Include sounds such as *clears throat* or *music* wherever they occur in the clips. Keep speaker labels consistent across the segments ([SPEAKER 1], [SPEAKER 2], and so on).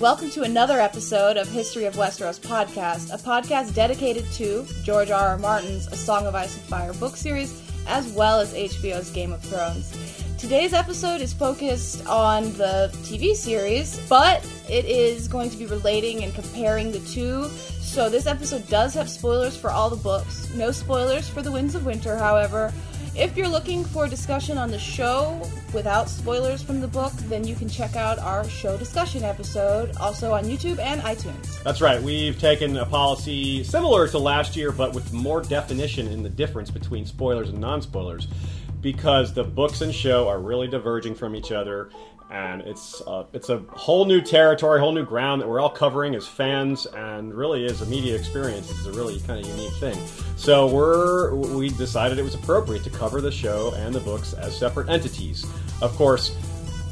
[SPEAKER 1] Welcome to another episode of History of Westeros podcast, a podcast dedicated to George R. R. Martin's A Song of Ice and Fire book series, as well as HBO's Game of Thrones. Today's episode is focused on the TV series, but it is going to be relating and comparing the two. So this episode does have spoilers for all the books. No spoilers for The Winds of Winter, however. If you're looking for discussion on the show without spoilers from the book, then you can check out our show discussion episode, also on YouTube and iTunes.
[SPEAKER 2] That's right. We've taken a policy similar to last year, but with more definition in the difference between spoilers and non spoilers, because the books and show are really diverging from each other, and it's uh, it's a whole new territory, whole new ground that we're all covering as fans, and really is a media experience. It's a really kind of unique thing. So we're we decided it was appropriate to cover the show and the books as separate entities. Of course,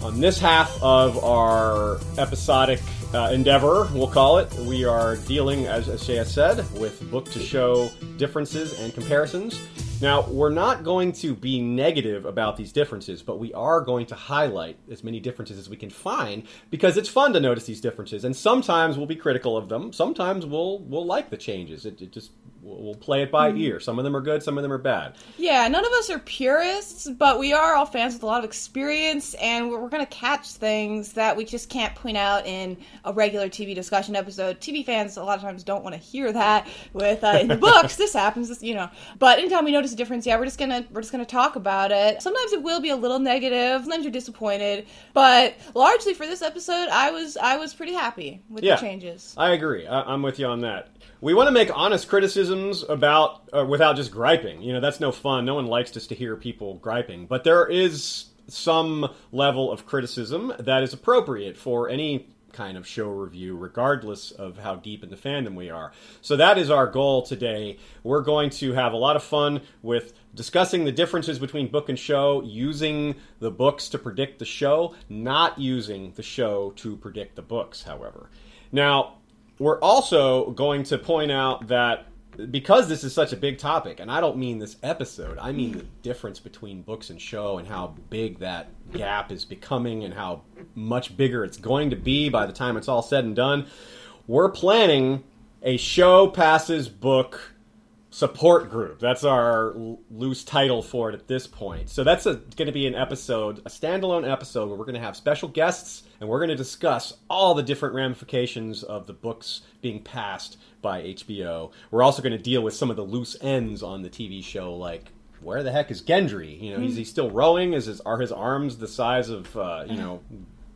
[SPEAKER 2] on this half of our episodic uh, endeavor, we'll call it, we are dealing, as, as Shea said, with book to show differences and comparisons. Now, we're not going to be negative about these differences, but we are going to highlight as many differences as we can find because it's fun to notice these differences. And sometimes we'll be critical of them. Sometimes we'll we'll like the changes. It, it just we'll play it by ear. Some of them are good, some of them are bad.
[SPEAKER 1] Yeah, none of us are purists, but we are all fans with a lot of experience, and we're, we're going to catch things that we just can't point out in a regular TV discussion episode. TV fans a lot of times don't want to hear that. With uh, in the books, *laughs* this happens, this, you know. But anytime we notice a difference, yeah, we're just gonna we're just gonna talk about it. Sometimes it will be a little negative. Sometimes you're disappointed, but largely for this episode, I was I was pretty happy with
[SPEAKER 2] Yeah.
[SPEAKER 1] the changes.
[SPEAKER 2] I agree. I, I'm with you on that. We want to make honest criticisms about uh, without just griping. You know, that's no fun. No one likes just to hear people griping. But there is some level of criticism that is appropriate for any kind of show review, regardless of how deep in the fandom we are. So that is our goal today. We're going to have a lot of fun with discussing the differences between book and show, using the books to predict the show, not using the show to predict the books, however. Now, we're also going to point out that because this is such a big topic, and I don't mean this episode, I mean the difference between books and show and how big that gap is becoming and how much bigger it's going to be by the time it's all said and done. We're planning a show passes book support group. That's our loose title for it at this point. So that's going to be an episode, a standalone episode where we're going to have special guests and we're going to discuss all the different ramifications of the books being passed by HBO. We're also going to deal with some of the loose ends on the TV show, like. Where the heck is Gendry? You know, is he still rowing? Is his are his arms the size of uh, you know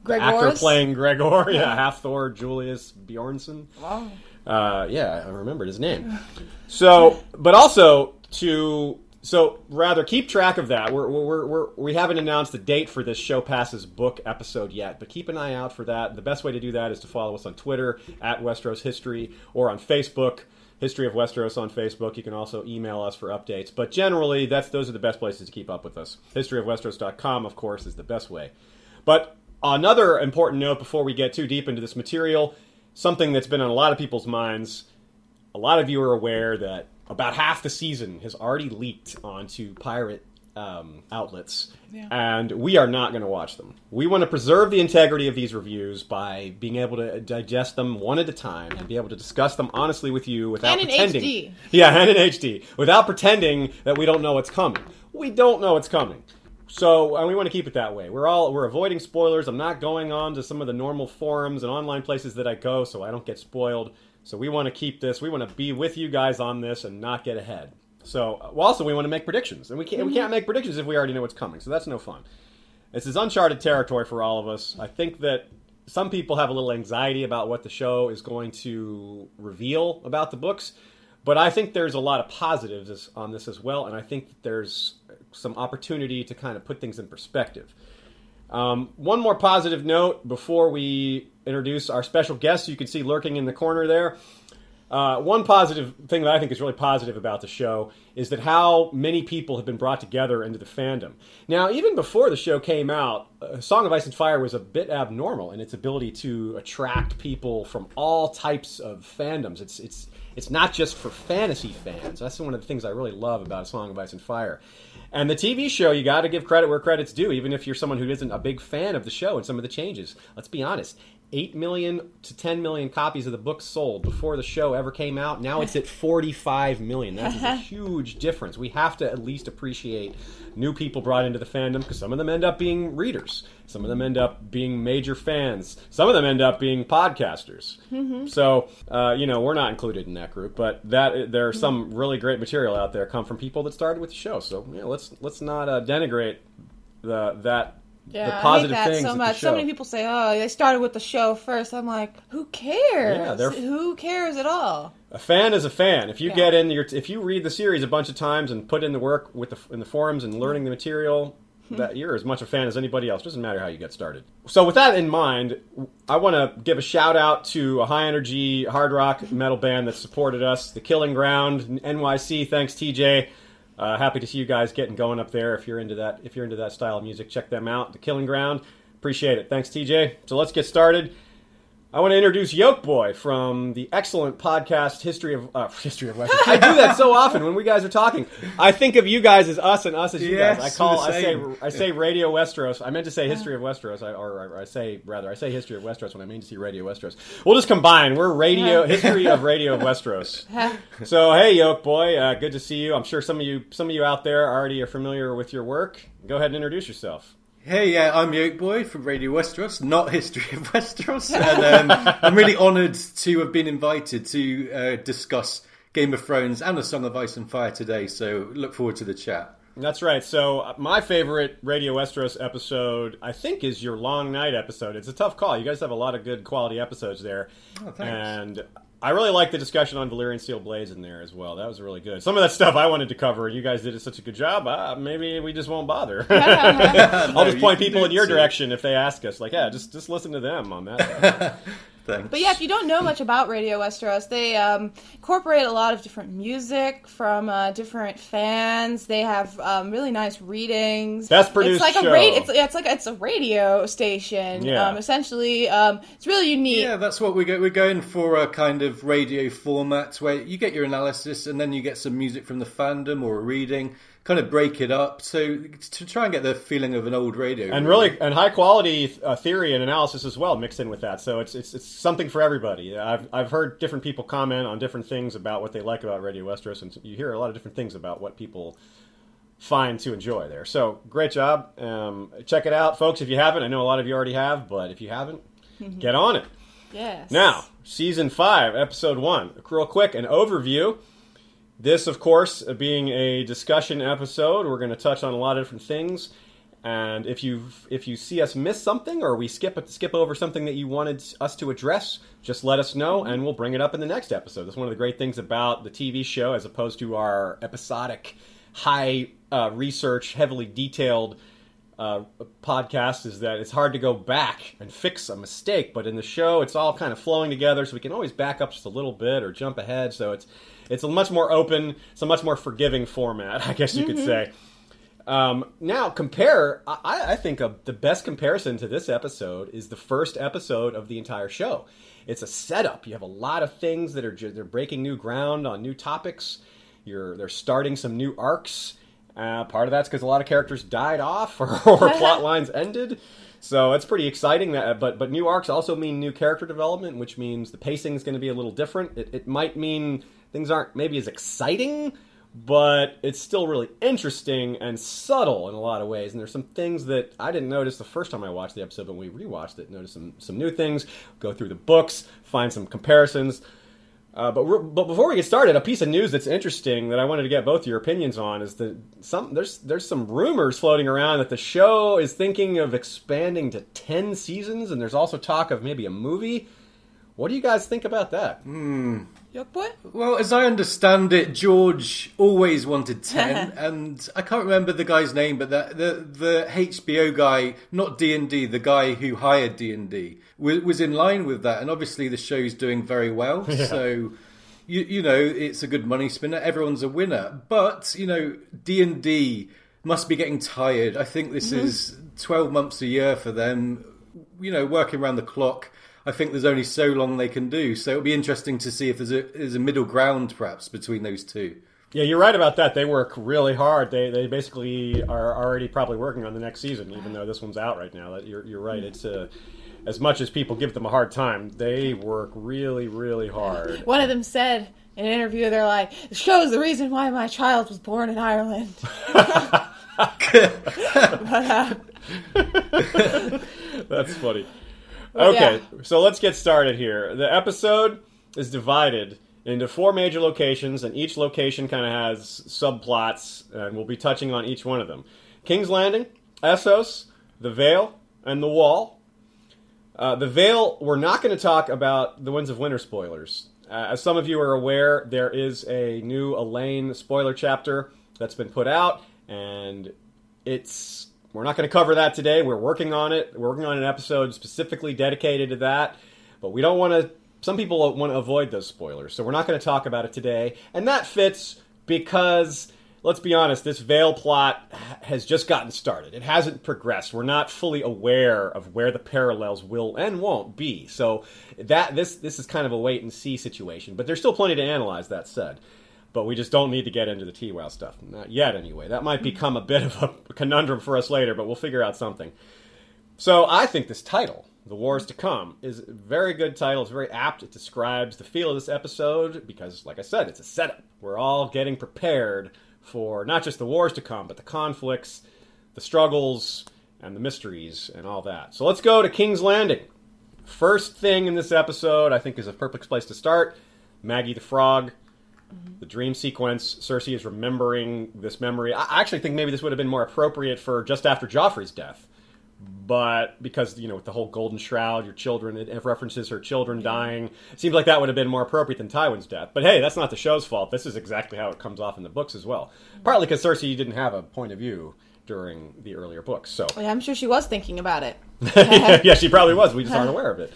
[SPEAKER 2] the actor playing Gregor? *laughs* Yeah, half Thor Julius Bjornson.
[SPEAKER 1] Wow.
[SPEAKER 2] Uh, yeah, I remembered his name. So, but also to so rather keep track of that. We're, we're, we're, we haven't announced the date for this show passes book episode yet, but keep an eye out for that. The best way to do that is to follow us on Twitter at Westeros History or on Facebook. History of Westeros on Facebook. You can also email us for updates. But generally, that's those are the best places to keep up with us. Historyofwesteros.com, of course, is the best way. But another important note before we get too deep into this material, something that's been on a lot of people's minds. A lot of you are aware that about half the season has already leaked onto pirate um, outlets, and we are not going to watch them. We want to preserve the integrity of these reviews by being able to digest them one at a time and be able to discuss them honestly with you without
[SPEAKER 1] And in
[SPEAKER 2] pretending.
[SPEAKER 1] HD.
[SPEAKER 2] Yeah, and in HD, without pretending that we don't know what's coming. We don't know what's coming. So and we want to keep it that way. We're all we're avoiding spoilers. I'm not going on to some of the normal forums and online places that I go, so I don't get spoiled. So we want to keep this. We want to be with you guys on this and not get ahead. So uh, well, also we want to make predictions, and we can't we can't make predictions if we already know what's coming. So that's no fun. This is uncharted territory for all of us. I think that some people have a little anxiety about what the show is going to reveal about the books, but I think there's a lot of positives on this as well, and I think there's some opportunity to kind of put things in perspective. Um, one more positive note before we introduce our special guest, you can see lurking in the corner there. Uh, one positive thing that I think is really positive about the show is that how many people have been brought together into the fandom. Now, even before the show came out, uh, Song of Ice and Fire was a bit abnormal in its ability to attract people from all types of fandoms. It's it's it's not just for fantasy fans. That's one of the things I really love about A Song of Ice and Fire. And the TV show, you got to give credit where credit's due, even if you're someone who isn't a big fan of the show and some of the changes. Let's be honest, 8 million to 10 million copies of the book sold before the show ever came out. Now it's at *laughs* 45 million. That's a *laughs* huge difference. We have to at least appreciate new people brought into the fandom because some of them end up being readers. Some of them end up being major fans. Some of them end up being podcasters. So, uh, you know, we're not included in that group, but that there's some really great material out there come from people that started with the show. So, yeah, let's let's not uh, denigrate the that
[SPEAKER 1] Yeah,
[SPEAKER 2] the positive
[SPEAKER 1] I hate that
[SPEAKER 2] things
[SPEAKER 1] so much. So many people say, "Oh, they started with the show first. I'm like, who cares?
[SPEAKER 2] Yeah, they're-
[SPEAKER 1] who cares at all?
[SPEAKER 2] A fan is a fan. If you
[SPEAKER 1] Yeah.
[SPEAKER 2] get in your, if you read the series a bunch of times and put in the work with the in the forums and learning the material, *laughs* that you're as much a fan as anybody else. Doesn't matter how you get started. So with that in mind, I want to give a shout out to a high energy hard rock metal band that supported us, the Killing Ground NYC. Thanks, TJ. Uh, happy to see you guys getting going up there. If you're into that, if you're into that style of music, check them out. The Killing Ground. Appreciate it. Thanks, TJ. So let's get started. I want to introduce Yolkboy from the excellent podcast History of uh, *laughs* History of Western. I do that so often when we guys are talking. I think of you guys as us and us as you
[SPEAKER 3] Yes,
[SPEAKER 2] guys. I call I say. I say Radio Westeros. I meant to say History of Westeros, I, or, or I say rather I say History of Westeros when I mean to see Radio Westeros. We'll just combine. We're Radio History of *laughs* Radio of Westeros. So hey, Yolkboy, uh, good to see you. I'm sure some of you some of you out there already are familiar with your work. Go ahead and introduce yourself.
[SPEAKER 3] Hey, yeah, I'm Yolkboy from Radio Westeros, not History of *laughs* Westeros, and um, I'm really honoured to have been invited to uh, discuss Game of Thrones and A Song of Ice and Fire today. So look forward to the chat.
[SPEAKER 2] That's right. So uh, my favorite Radio Westeros episode, I think, is your Long Night episode. It's a tough call. You guys have a lot of good quality episodes there,
[SPEAKER 3] Oh, thanks.
[SPEAKER 2] and I really like the discussion on Valyrian Steel Blades in there as well. That was really good. Some of that stuff I wanted to cover, and you guys did such a good job. Uh, maybe we just won't bother. *laughs* *laughs* I'll just point people in your
[SPEAKER 3] it
[SPEAKER 2] direction if they ask us. Like, yeah, just just listen to them on that. *laughs*
[SPEAKER 3] Thanks.
[SPEAKER 1] But yeah, if you don't know much about Radio Westeros, they um, incorporate a lot of different music from uh, different fans. They have um, really nice readings.
[SPEAKER 2] Best produced
[SPEAKER 1] It's like
[SPEAKER 2] show.
[SPEAKER 1] a radio. It's, it's like it's a radio station.
[SPEAKER 2] Yeah.
[SPEAKER 1] Um, essentially, um, it's really unique.
[SPEAKER 3] Yeah, that's what we go. We're going for a kind of radio format where you get your analysis and then you get some music from the fandom or a reading, kind of break it up. So to try and get the feeling of an old radio.
[SPEAKER 2] and really and high quality uh, theory and analysis as well mixed in with that. So it's it's it's something for everybody. I've I've heard different people comment on different things about what they like about Radio Westeros, and you hear a lot of different things about what people find to enjoy there. So great job. Um, check it out, folks. If you haven't, I know a lot of you already have, but if you haven't, get on it.
[SPEAKER 1] Yes.
[SPEAKER 2] Now, season five, episode one. Real quick, an overview. This, of course, being a discussion episode, we're going to touch on a lot of different things. And if you if you see us miss something or we skip skip over something that you wanted us to address, just let us know and we'll bring it up in the next episode. That's one of the great things about the TV show, as opposed to our episodic, high uh, research, heavily detailed uh, podcast is that it's hard to go back and fix a mistake, but in the show, it's all kind of flowing together, so we can always back up just a little bit or jump ahead. So it's it's a much more open, it's a much more forgiving format, I guess you could say. Um, now, compare. I, I think of the best comparison to this episode is the first episode of the entire show. It's a setup. You have a lot of things that are ju- they're breaking new ground on new topics. You're they're starting some new arcs. Uh, part of that's because a lot of characters died off *laughs* or, or *laughs* plot lines ended. So it's pretty exciting. That, but but new arcs also mean new character development, which means the pacing is going to be a little different. It, it might mean things aren't maybe as exciting, but it's still really interesting and subtle in a lot of ways. And there's some things that I didn't notice the first time I watched the episode, but we rewatched it, noticed some some new things. Go through the books, find some comparisons. Uh, but but before we get started, a piece of news that's interesting that I wanted to get both your opinions on is that some there's there's some rumors floating around that the show is thinking of expanding to ten seasons, and there's also talk of maybe a movie. What do you guys think about that?
[SPEAKER 1] Yolkboy.
[SPEAKER 3] Well, as I understand it, George always wanted ten, *laughs* and I can't remember the guy's name, but the the, the HBO guy, not D and D, the guy who hired D and D, was in line with that, and obviously the show's doing very well. *laughs* So, you you know, it's a good money spinner. Everyone's a winner, but you know, D and D must be getting tired. I think this mm-hmm. is twelve months a year for them. You know, working around the clock. I think there's only so long they can do. So it'll be interesting to see if there's a there's a middle ground perhaps between those two.
[SPEAKER 2] Yeah, you're right about that. They work really hard. They they basically are already probably working on the next season, even though this one's out right now. That you're you're right. Hmm. It's a as much as people give them a hard time, they work really, really hard.
[SPEAKER 1] One of them said in an interview, they're like, "The show's the reason why my child was born in Ireland." *laughs* *laughs*
[SPEAKER 2] Uh, *laughs* That's funny. Okay,
[SPEAKER 1] yeah.
[SPEAKER 2] so let's get started here. The episode is divided into four major locations, and each location kind of has subplots, and we'll be touching on each one of them. King's Landing, Essos, the Vale, and the Wall. Uh, the Vale, we're not going to talk about the Winds of Winter spoilers. Uh, as some of you are aware, there is a new Alayne spoiler chapter that's been put out, and it's we're not going to cover that today. We're working on it. We're working on an episode specifically dedicated to that, but we don't want to. Some people want to avoid those spoilers, so we're not going to talk about it today, and that fits because let's be honest, this Vale plot has just gotten started. It hasn't progressed. We're not fully aware of where the parallels will and won't be. So that this this is kind of a wait and see situation. But there's still plenty to analyze. That said, but we just don't need to get into the TWOW stuff. Not yet, anyway. That might become a bit of a conundrum for us later, but we'll figure out something. So I think this title, The Wars to Come, is a very good title. It's very apt. It describes the feel of this episode because, like I said, it's a setup. We're all getting prepared for not just the wars to come, but the conflicts, the struggles, and the mysteries, and all that. So let's go to King's Landing. First thing in this episode, I think, is a perfect place to start. Maggie the Frog, Mm-hmm. the dream sequence. Cersei is remembering this memory. I I actually think maybe this would have been more appropriate for just after Joffrey's death. But because, you know, with the whole golden shroud, your children, it references her children dying. It seems like that would have been more appropriate than Tywin's death. But hey, that's not the show's fault. This is exactly how it comes off in the books as well. Mm-hmm. Partly because Cersei didn't have a point of view during the earlier books. So oh,
[SPEAKER 1] Yeah, I'm sure she was thinking about it. *laughs*
[SPEAKER 2] yeah, she probably was. We just aren't *laughs* aware of it.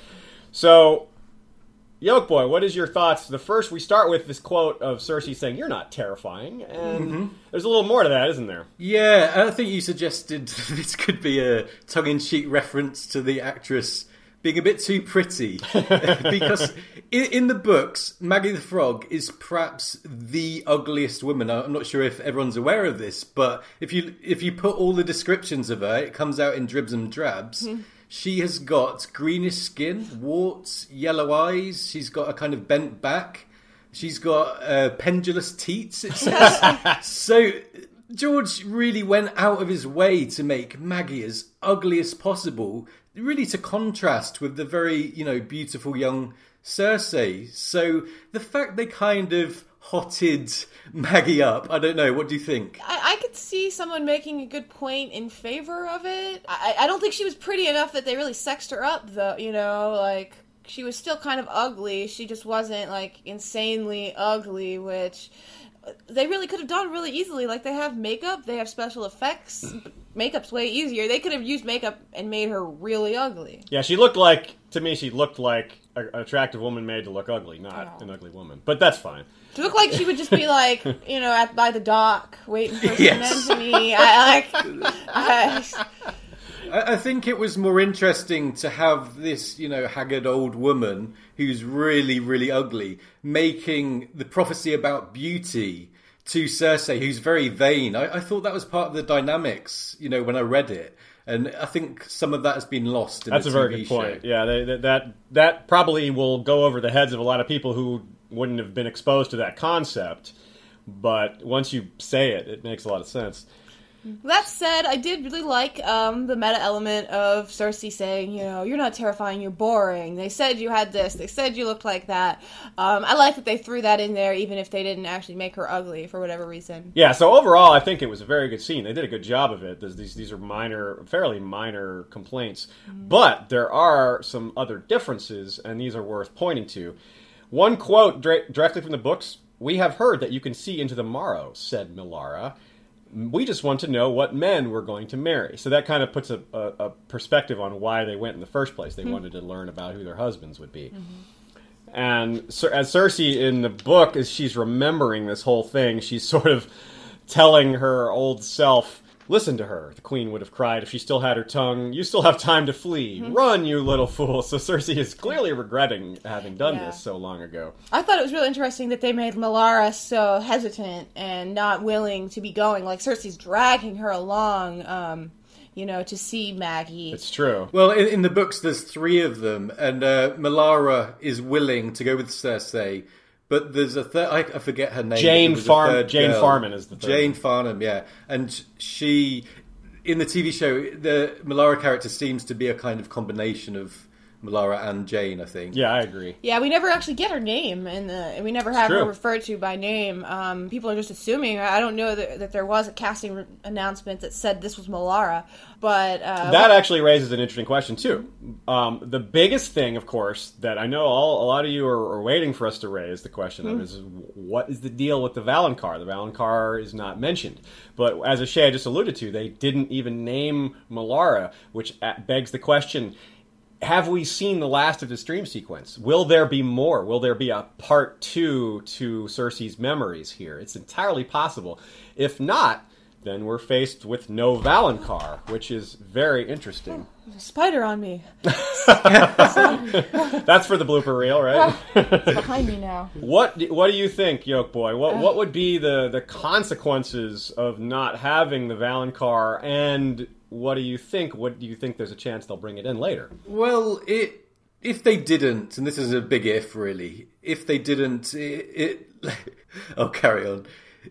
[SPEAKER 2] So, Yolkboy, what is your thoughts? The first, we start with this quote of Cersei saying, "You're not terrifying," and mm-hmm. there's a little more to that, isn't there?
[SPEAKER 3] Yeah, I think you suggested *laughs* this could be a tongue-in-cheek reference to the actress being a bit too pretty, *laughs* because in, in the books, Maggie the Frog is perhaps the ugliest woman. I'm not sure if everyone's aware of this, but if you if you put all the descriptions of her, it comes out in dribs and drabs. Hmm. She has got greenish skin, warts, yellow eyes. She's got a kind of bent back. She's got uh, pendulous teats. It says *laughs* so. George really went out of his way to make Maggie as ugly as possible, really to contrast with the very, you know, beautiful young Cersei. So the fact they kind of hotted Maggie up, I don't know. What do you think?
[SPEAKER 1] I, I could see someone making a good point in favor of it. I, I don't think she was pretty enough that they really sexed her up, though. You know, like she was still kind of ugly. She just wasn't like insanely ugly, which uh, they really could have done really easily. Like they have makeup, they have special effects. Makeup's way easier. They could have used makeup and made her really ugly.
[SPEAKER 2] Yeah, she looked like to me. She looked like an attractive woman made to look ugly, not
[SPEAKER 1] Oh.
[SPEAKER 2] an ugly woman. But that's fine.
[SPEAKER 1] To look like she would just be like, you know, at by the dock waiting for some men to meet. I like. I,
[SPEAKER 3] I I think it was more interesting to have this, you know, haggard old woman who's really, really ugly, making the prophecy about beauty to Cersei, who's very vain. I, I thought that was part of the dynamics, you know, when I read it. And I think some of that has been lost in
[SPEAKER 2] That's
[SPEAKER 3] the
[SPEAKER 2] a very good
[SPEAKER 3] show.
[SPEAKER 2] point. Yeah, they, that, that that probably will go over the heads of a lot of people who wouldn't have been exposed to that concept. But once you say it, it makes a lot of sense.
[SPEAKER 1] That said, I did really like um, the meta element of Cersei saying, you know, you're not terrifying, you're boring. They said you had this, they said you looked like that. Um, I like that they threw that in there, even if they didn't actually make her ugly for whatever reason.
[SPEAKER 2] Yeah, so overall, I think it was a very good scene. They did a good job of it. There's These these are minor, fairly minor complaints, but there are some other differences, and these are worth pointing to. One quote dra- directly from the books: "We have heard that you can see into the morrow," said Melara. We just want to know what men we're going to marry. So that kind of puts a, a, a perspective on why they went in the first place. They hmm. wanted to learn about who their husbands would be. And Cer- as Cersei in the book, as she's remembering this whole thing, she's sort of telling her old self, "Listen to her." The queen would have cried if she still had her tongue. You still have time to flee. Run, you little fool! So Cersei is clearly regretting having done
[SPEAKER 1] Yeah.
[SPEAKER 2] this so long ago.
[SPEAKER 1] I thought it was really interesting that they made Melara so hesitant and not willing to be going. Like Cersei's dragging her along. Um, you know, to see Maggie.
[SPEAKER 2] It's true.
[SPEAKER 3] Well, in, in the books, there's three of them, and uh, Melara is willing to go with Cersei. But there's a third. I, I forget her name.
[SPEAKER 2] Jane
[SPEAKER 3] but there's a
[SPEAKER 2] Farm- Jane
[SPEAKER 3] girl.
[SPEAKER 2] Farman is the third
[SPEAKER 3] Jane. Farnham, yeah, and she in the TV show, the Melara character seems to be a kind of combination of Melara and Jane. I think.
[SPEAKER 2] Yeah, I agree.
[SPEAKER 1] Yeah, we never actually get her name, and we never have her referred to by name. Um, people are just assuming. I don't know that, that there was a casting re- announcement that said this was Melara, but uh,
[SPEAKER 2] That actually raises an interesting question too. Um, the biggest thing, of course, that I know all, a lot of you are, are waiting for us to raise the question of is what is the deal with the Valonqar? The Valonqar is not mentioned, but as Ashaya just alluded to, they didn't even name Melara, which begs the question: Have we seen the last of the stream sequence? Will there be more? Will there be a part two to Cersei's memories here? It's entirely possible. If not. Then we're faced with no Valonqar, which is very interesting.
[SPEAKER 1] Oh, a spider on me. *laughs*
[SPEAKER 2] That's for the blooper reel, right? *laughs*
[SPEAKER 1] It's behind me now.
[SPEAKER 2] what do- What do you think, Yolkboy? What What uh. would be the the consequences of not having the Valonqar? And what do you think? What do you think? There's a chance they'll bring it in later.
[SPEAKER 3] Well, it if they didn't, and this is a big if, really. If they didn't, it. it *laughs* oh, carry on.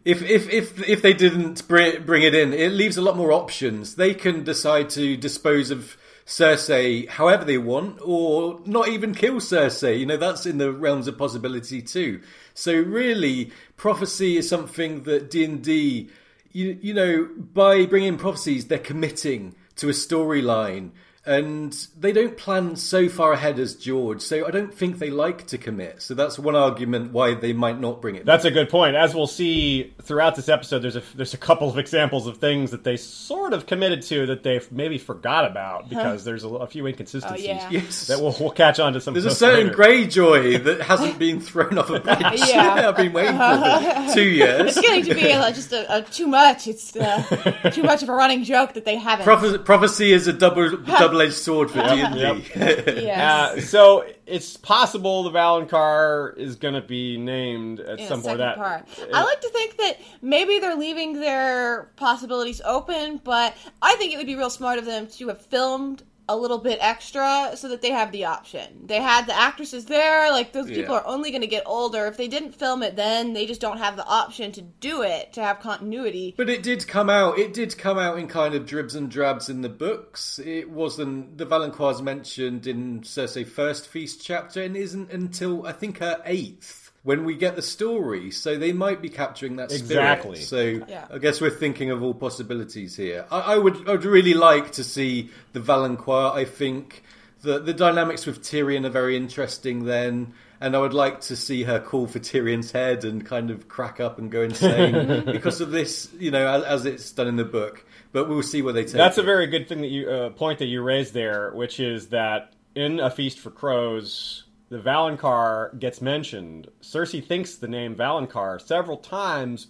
[SPEAKER 3] If if if if they didn't bring bring it in, it leaves a lot more options. They can decide to dispose of Cersei however they want, or not even kill Cersei. You know, that's in the realms of possibility too. So really, prophecy is something that D and D you, you know, by bringing prophecies, they're committing to a storyline. And they don't plan so far ahead as George, so I don't think they like to commit. So that's one argument why they might not bring it.
[SPEAKER 2] That's a good point. As we'll see throughout this episode, there's a there's a couple of examples of things that they sort of committed to that they've maybe forgot about because there's a, a few inconsistencies
[SPEAKER 1] Oh, yeah.
[SPEAKER 3] Yes.
[SPEAKER 2] that we'll, we'll catch on to some.
[SPEAKER 3] There's a certain
[SPEAKER 2] later.
[SPEAKER 3] Greyjoy that hasn't been thrown off a *laughs* bridge.
[SPEAKER 1] Yeah. *laughs*
[SPEAKER 3] I've been waiting for it. *laughs* two years.
[SPEAKER 1] It's getting to be uh, just a, a too much. It's uh, too much of a running joke that they haven't.
[SPEAKER 3] Prophe- prophecy is a double double double-edged sword for D and D. *laughs*
[SPEAKER 1] yes.
[SPEAKER 2] Uh, so it's possible the Valonqar is going to be named at
[SPEAKER 1] in
[SPEAKER 2] some point. That
[SPEAKER 1] part. I like to think that maybe they're leaving their possibilities open, but I think it would be real smart of them to have filmed a little bit extra so that they have the option. They had the actresses there, like those people
[SPEAKER 3] Yeah.
[SPEAKER 1] are only going to get older. If they didn't film it then, they just don't have the option to do it to have continuity.
[SPEAKER 3] But it did come out. It did come out in kind of dribs and drabs in the books. It wasn't the Valonqar mentioned in Cersei First Feast chapter, and isn't until I think her eighth when we get the story. So they might be capturing that spirit.
[SPEAKER 2] Exactly.
[SPEAKER 3] So
[SPEAKER 1] Yeah.
[SPEAKER 3] I guess we're thinking of all possibilities here. I, I would. I'd really like to see the Valonqar. I think the the dynamics with Tyrion are very interesting then. And I would like to see her call for Tyrion's head and kind of crack up and go insane *laughs* because of this, you know, as, as it's done in the book. But we'll see where they take
[SPEAKER 2] That's
[SPEAKER 3] it.
[SPEAKER 2] a very good thing that you uh, point that you raised there, which is that in a feast for crows, the Valonqar gets mentioned. Cersei thinks the name Valonqar several times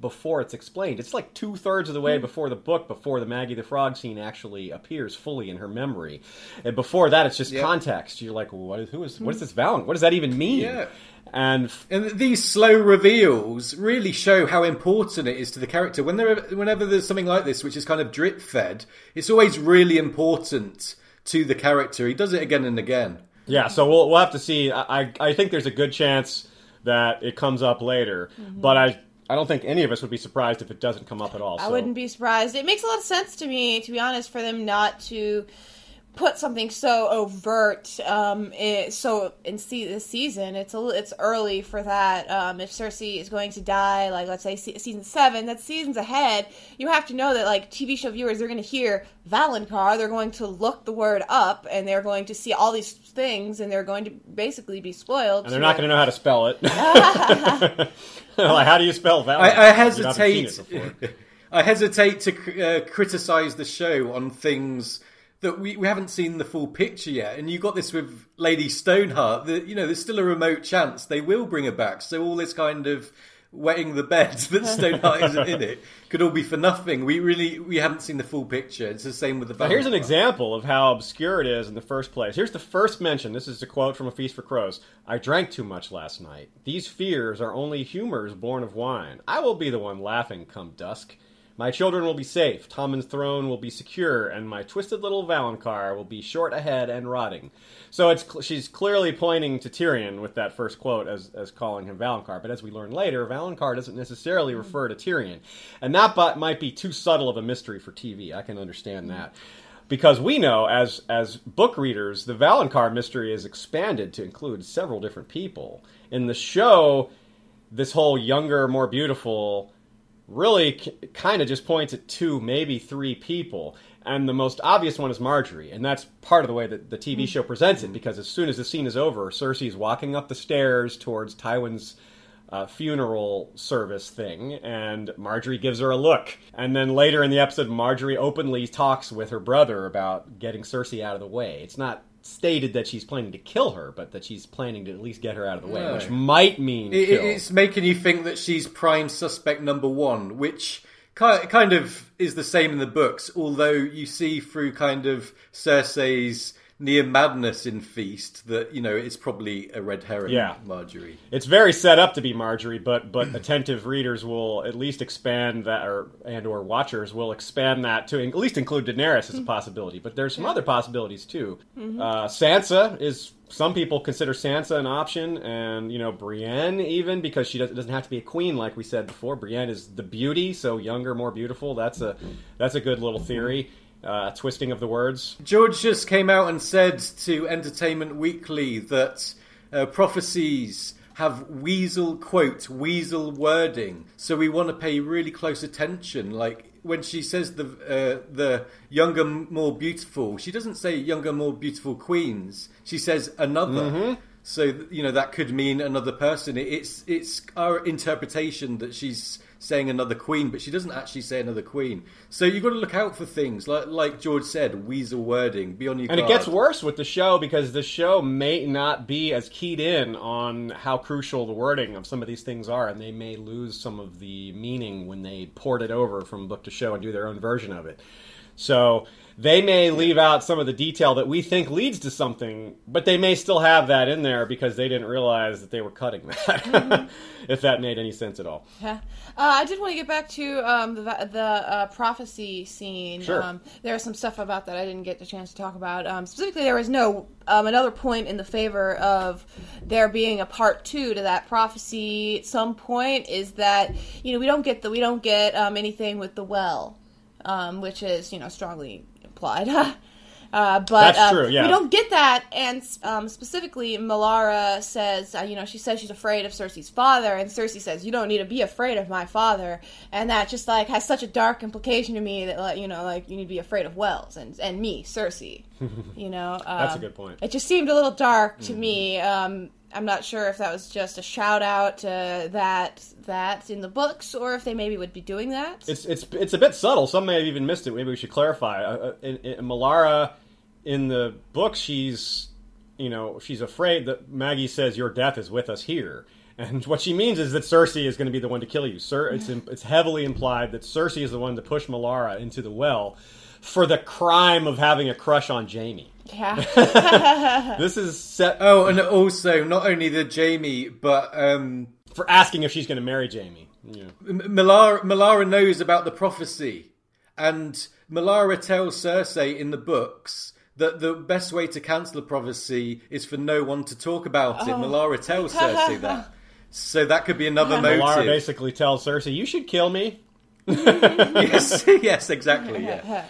[SPEAKER 2] before it's explained. It's like two thirds of the
[SPEAKER 3] Hmm.
[SPEAKER 2] way before the book, before the Maggie the Frog scene actually appears fully in her memory. And before that, it's just
[SPEAKER 3] Yeah.
[SPEAKER 2] context. You're like, what is who is what is this Valon? What does that even mean?
[SPEAKER 3] Yeah.
[SPEAKER 2] And f-
[SPEAKER 3] And these slow reveals really show how important it is to the character. When there, whenever there's something like this, which is kind of drip fed, it's always really important to the character. He does it again and again.
[SPEAKER 2] Yeah, so we'll we'll have to see. I I, I think there's a good chance that it comes up later,
[SPEAKER 1] Mm-hmm.
[SPEAKER 2] but I I don't think any of us would be surprised if it doesn't come up at all.
[SPEAKER 1] I
[SPEAKER 2] so.
[SPEAKER 1] wouldn't be surprised. It makes a lot of sense to me, to be honest, for them not to put something so overt. Um, it, so in see this season, it's a it's early for that. Um, if Cersei is going to die, like let's say se- season seven, that's seasons ahead. You have to know that like TV show viewers, they're going to hear Valonqar, they're going to look the word up, and they're going to see all these things, and they're going to basically be spoiled.
[SPEAKER 2] and they're not going to know how to spell it. *laughs* *laughs* like, how do you spell Valon?
[SPEAKER 3] I, I
[SPEAKER 2] You haven't seen
[SPEAKER 3] hesitate. *laughs* I hesitate to uh, criticize the show on things that we, we haven't seen the full picture yet. And you got this with Lady Stoneheart. That you know, there's still a remote chance they will bring her back. So all this kind of wetting the bed *laughs* that Stoneheart isn't in it could all be for nothing. We really we haven't seen the full picture. It's the same with the.
[SPEAKER 2] Now, here's an example of how obscure it is in the first place. Here's the first mention. This is a quote from A Feast for Crows. I drank too much last night. These fears are only humors born of wine. I will be the one laughing come dusk. My children will be safe, Tommen's throne will be secure, and my twisted little Valonqar will be short ahead and rotting. So it's she's clearly pointing to Tyrion with that first quote as, as calling him Valonqar. But as we learn later, Valonqar doesn't necessarily refer to Tyrion, and that but might be too subtle of a mystery for TV. I can understand that because we know as as book readers the Valonqar mystery is expanded to include several different people. In the show, this whole younger, more beautiful really c- kind of just points at two, maybe three people. And the most obvious one is Margaery. and that's part of the way that the TV show presents it. Because as soon as the scene is over, Cersei is walking up the stairs towards Tywin's uh, funeral service thing, and Margaery gives her a look. And then later in the episode, Margaery openly talks with her brother about getting Cersei out of the way. It's not stated that she's planning to kill her, but that she's planning to at least get her out of the way,
[SPEAKER 3] No.
[SPEAKER 2] which might mean
[SPEAKER 3] It,
[SPEAKER 2] kill.
[SPEAKER 3] it's making you think that she's prime suspect number one, which kind of is the same in the books, although you see through kind of Cersei's near madness in Feast that, you know, it's probably a red herring,
[SPEAKER 2] Yeah.
[SPEAKER 3] Margaery.
[SPEAKER 2] It's very set up to be Margaery, but but *clears throat* attentive readers will at least expand that, or and or watchers will expand that to at least include Daenerys as a possibility. But there's some other possibilities too. Uh, Sansa is some people consider Sansa an option, and you know Brienne even because she doesn't, doesn't have to be a queen like we said before. Brienne is the beauty, so younger, more beautiful. That's a that's a good little theory. Uh, twisting of the words.
[SPEAKER 3] George just came out and said to Entertainment Weekly that uh, prophecies have weasel quote weasel wording, so we want to pay really close attention. Like when she says the uh, the younger, more beautiful, she doesn't say younger, more beautiful queens. She says another. So you know that could mean another person. It's it's our interpretation that she's saying another queen, but she doesn't actually say another queen. So you've got to look out for things like like George said, weasel wording. Be on your guard.
[SPEAKER 2] And it gets worse with the show because the show may not be as keyed in on how crucial the wording of some of these things are, and they may lose some of the meaning when they port it over from book to show and do their own version of it. So they may leave out some of the detail that we think leads to something, but they may still have that in there because they didn't realize that they were cutting that. *laughs* if that made any sense at all.
[SPEAKER 1] Yeah. Uh, I did want to get back to um, the the uh, prophecy scene.
[SPEAKER 2] Sure.
[SPEAKER 1] Um, there was some stuff about that I didn't get the chance to talk about. Um, specifically, there was no um, another point in the favor of there being a part two to that prophecy. At some point, is that you know we don't get the we don't get um, anything with the well, um, which is you know strongly implied. *laughs* Uh, but
[SPEAKER 2] That's
[SPEAKER 1] uh,
[SPEAKER 2] true, yeah.
[SPEAKER 1] we don't get that, and um, specifically, Melara says, uh, you know, she says she's afraid of Cersei's father, and Cersei says, "You don't need to be afraid of my father," and that just like has such a dark implication to me that, like, you know, like you need to be afraid of Wells and and me, Cersei. *laughs* you know, um,
[SPEAKER 2] That's a good point.
[SPEAKER 1] It just seemed a little dark to me. Um, I'm not sure if that was just a shout out to that that's in the books, or if they maybe would be doing that.
[SPEAKER 2] It's it's it's a bit subtle. Some may have even missed it. Maybe we should clarify. Uh, uh, in, in Melara, in the book, she's you know she's afraid that Maggie says your death is with us here, and *laughs* what she means is that Cersei is going to be the one to kill you. Sir, it's it's heavily implied that Cersei is the one to push Melara into the well for the crime of having a crush on Jaime.
[SPEAKER 1] yeah. *laughs*
[SPEAKER 2] This is set
[SPEAKER 3] Oh, and also not only the Jaime, but um,
[SPEAKER 2] for asking if she's going to marry Jaime. Yeah.
[SPEAKER 3] M- Melara, Melara knows about the prophecy, and Melara tells Cersei in the books that the best way to cancel a prophecy is for no one to talk about it. Melara tells Cersei that. *laughs* So that could be another
[SPEAKER 2] Melara
[SPEAKER 3] motive.
[SPEAKER 2] basically tells Cersei, "You should kill me." *laughs*
[SPEAKER 3] yes, yes, exactly. Yeah.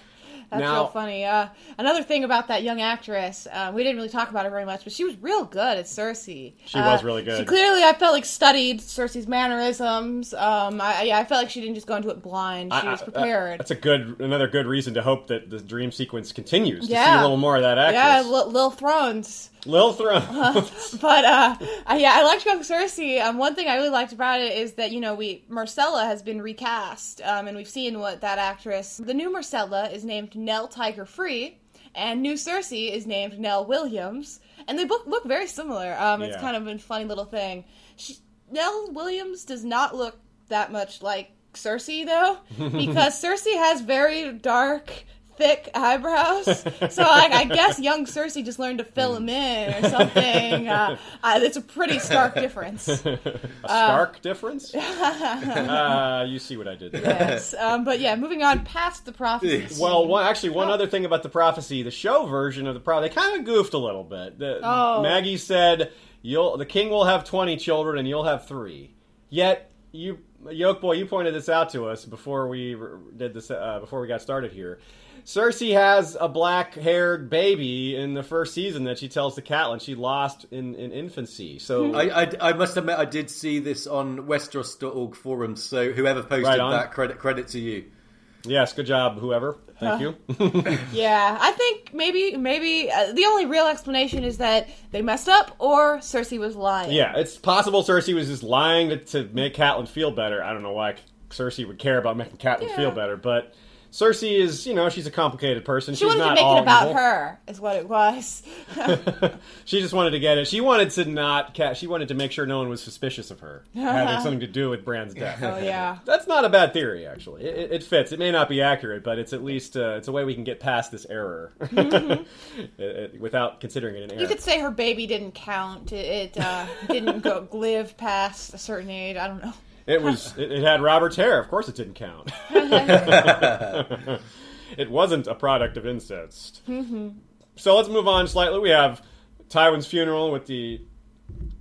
[SPEAKER 1] That's
[SPEAKER 2] Now-
[SPEAKER 1] real funny. Uh, another thing about that young actress, uh, we didn't really talk about her very much, but she was real good at Cersei.
[SPEAKER 2] She
[SPEAKER 1] Uh,
[SPEAKER 2] was really good.
[SPEAKER 1] She clearly, I felt like studied Cersei's mannerisms. Um, I, yeah, I felt like she didn't just go into it blind. She
[SPEAKER 2] I-
[SPEAKER 1] was
[SPEAKER 2] I-
[SPEAKER 1] prepared.
[SPEAKER 2] that's a good, another good reason to hope that the dream sequence continues to see
[SPEAKER 1] Yeah.
[SPEAKER 2] a little more of that actress.
[SPEAKER 1] yeah, Lil, Lil Thrones.
[SPEAKER 2] Lil Throne. *laughs*
[SPEAKER 1] But uh, I- yeah, I liked Young Cersei. Um, one thing I really liked about it is that you know we Myrcella has been recast, um, and we've seen what that actress. The new Myrcella is named Nell Tiger Free, and new Cersei is named Nell Williams, and they both look very similar. Um, it's
[SPEAKER 2] Yeah.
[SPEAKER 1] kind of a funny little thing. She, Nell Williams does not look that much like Cersei though, *laughs* because Cersei has very dark. Thick eyebrows. *laughs* So like I guess young Cersei just learned to fill them in or something. Uh, *laughs* uh, it's a pretty stark difference.
[SPEAKER 2] A *laughs* stark difference? uh, you see what I did there.
[SPEAKER 1] Yes, um, but yeah, moving on past the prophecy.
[SPEAKER 2] Well, one, actually, one other thing about the prophecy, the show version of the prophecy, they kind of goofed a little bit. The,
[SPEAKER 1] Oh.
[SPEAKER 2] Maggie said, "You'll the king will have twenty children, and you'll have three. Yet you, Yolkboy, you pointed this out to us before we did this uh, before we got started here. Cersei has a black-haired baby in the first season that she tells to Catelyn she lost in, in infancy. So
[SPEAKER 3] I, I, I must admit, I did see this on Westeros.org forums. So whoever posted
[SPEAKER 2] Right
[SPEAKER 3] that, credit credit to you.
[SPEAKER 2] yes, good job, whoever. Thank you. *laughs* *laughs*
[SPEAKER 1] Yeah, I think maybe maybe uh, the only real explanation is that they messed up or Cersei was lying.
[SPEAKER 2] Yeah, it's possible Cersei was just lying to, to make Catelyn feel better. I don't know why Cersei would care about making Catelyn
[SPEAKER 1] Yeah.
[SPEAKER 2] feel better, but Cersei is, you know, she's a complicated person.
[SPEAKER 1] She
[SPEAKER 2] she's
[SPEAKER 1] wanted
[SPEAKER 2] not
[SPEAKER 1] to make
[SPEAKER 2] all
[SPEAKER 1] it about
[SPEAKER 2] evil.
[SPEAKER 1] her, is what it was. *laughs*
[SPEAKER 2] she just wanted to get it. She wanted to not. Ca- she wanted to make sure no one was suspicious of her having *laughs* something to do with Bran's death.
[SPEAKER 1] oh yeah. *laughs*
[SPEAKER 2] That's not a bad theory, actually. It, it, it fits. It may not be accurate, but it's at least uh, it's a way we can get past this error It- it- without considering it an error.
[SPEAKER 1] You could say her baby didn't count. It, it uh, didn't go live past a certain age. I don't know.
[SPEAKER 2] It was. It, it had Robert's hair. Of course, it didn't count. *laughs* it wasn't a product of incest. So let's move on slightly. We have Tywin's funeral with the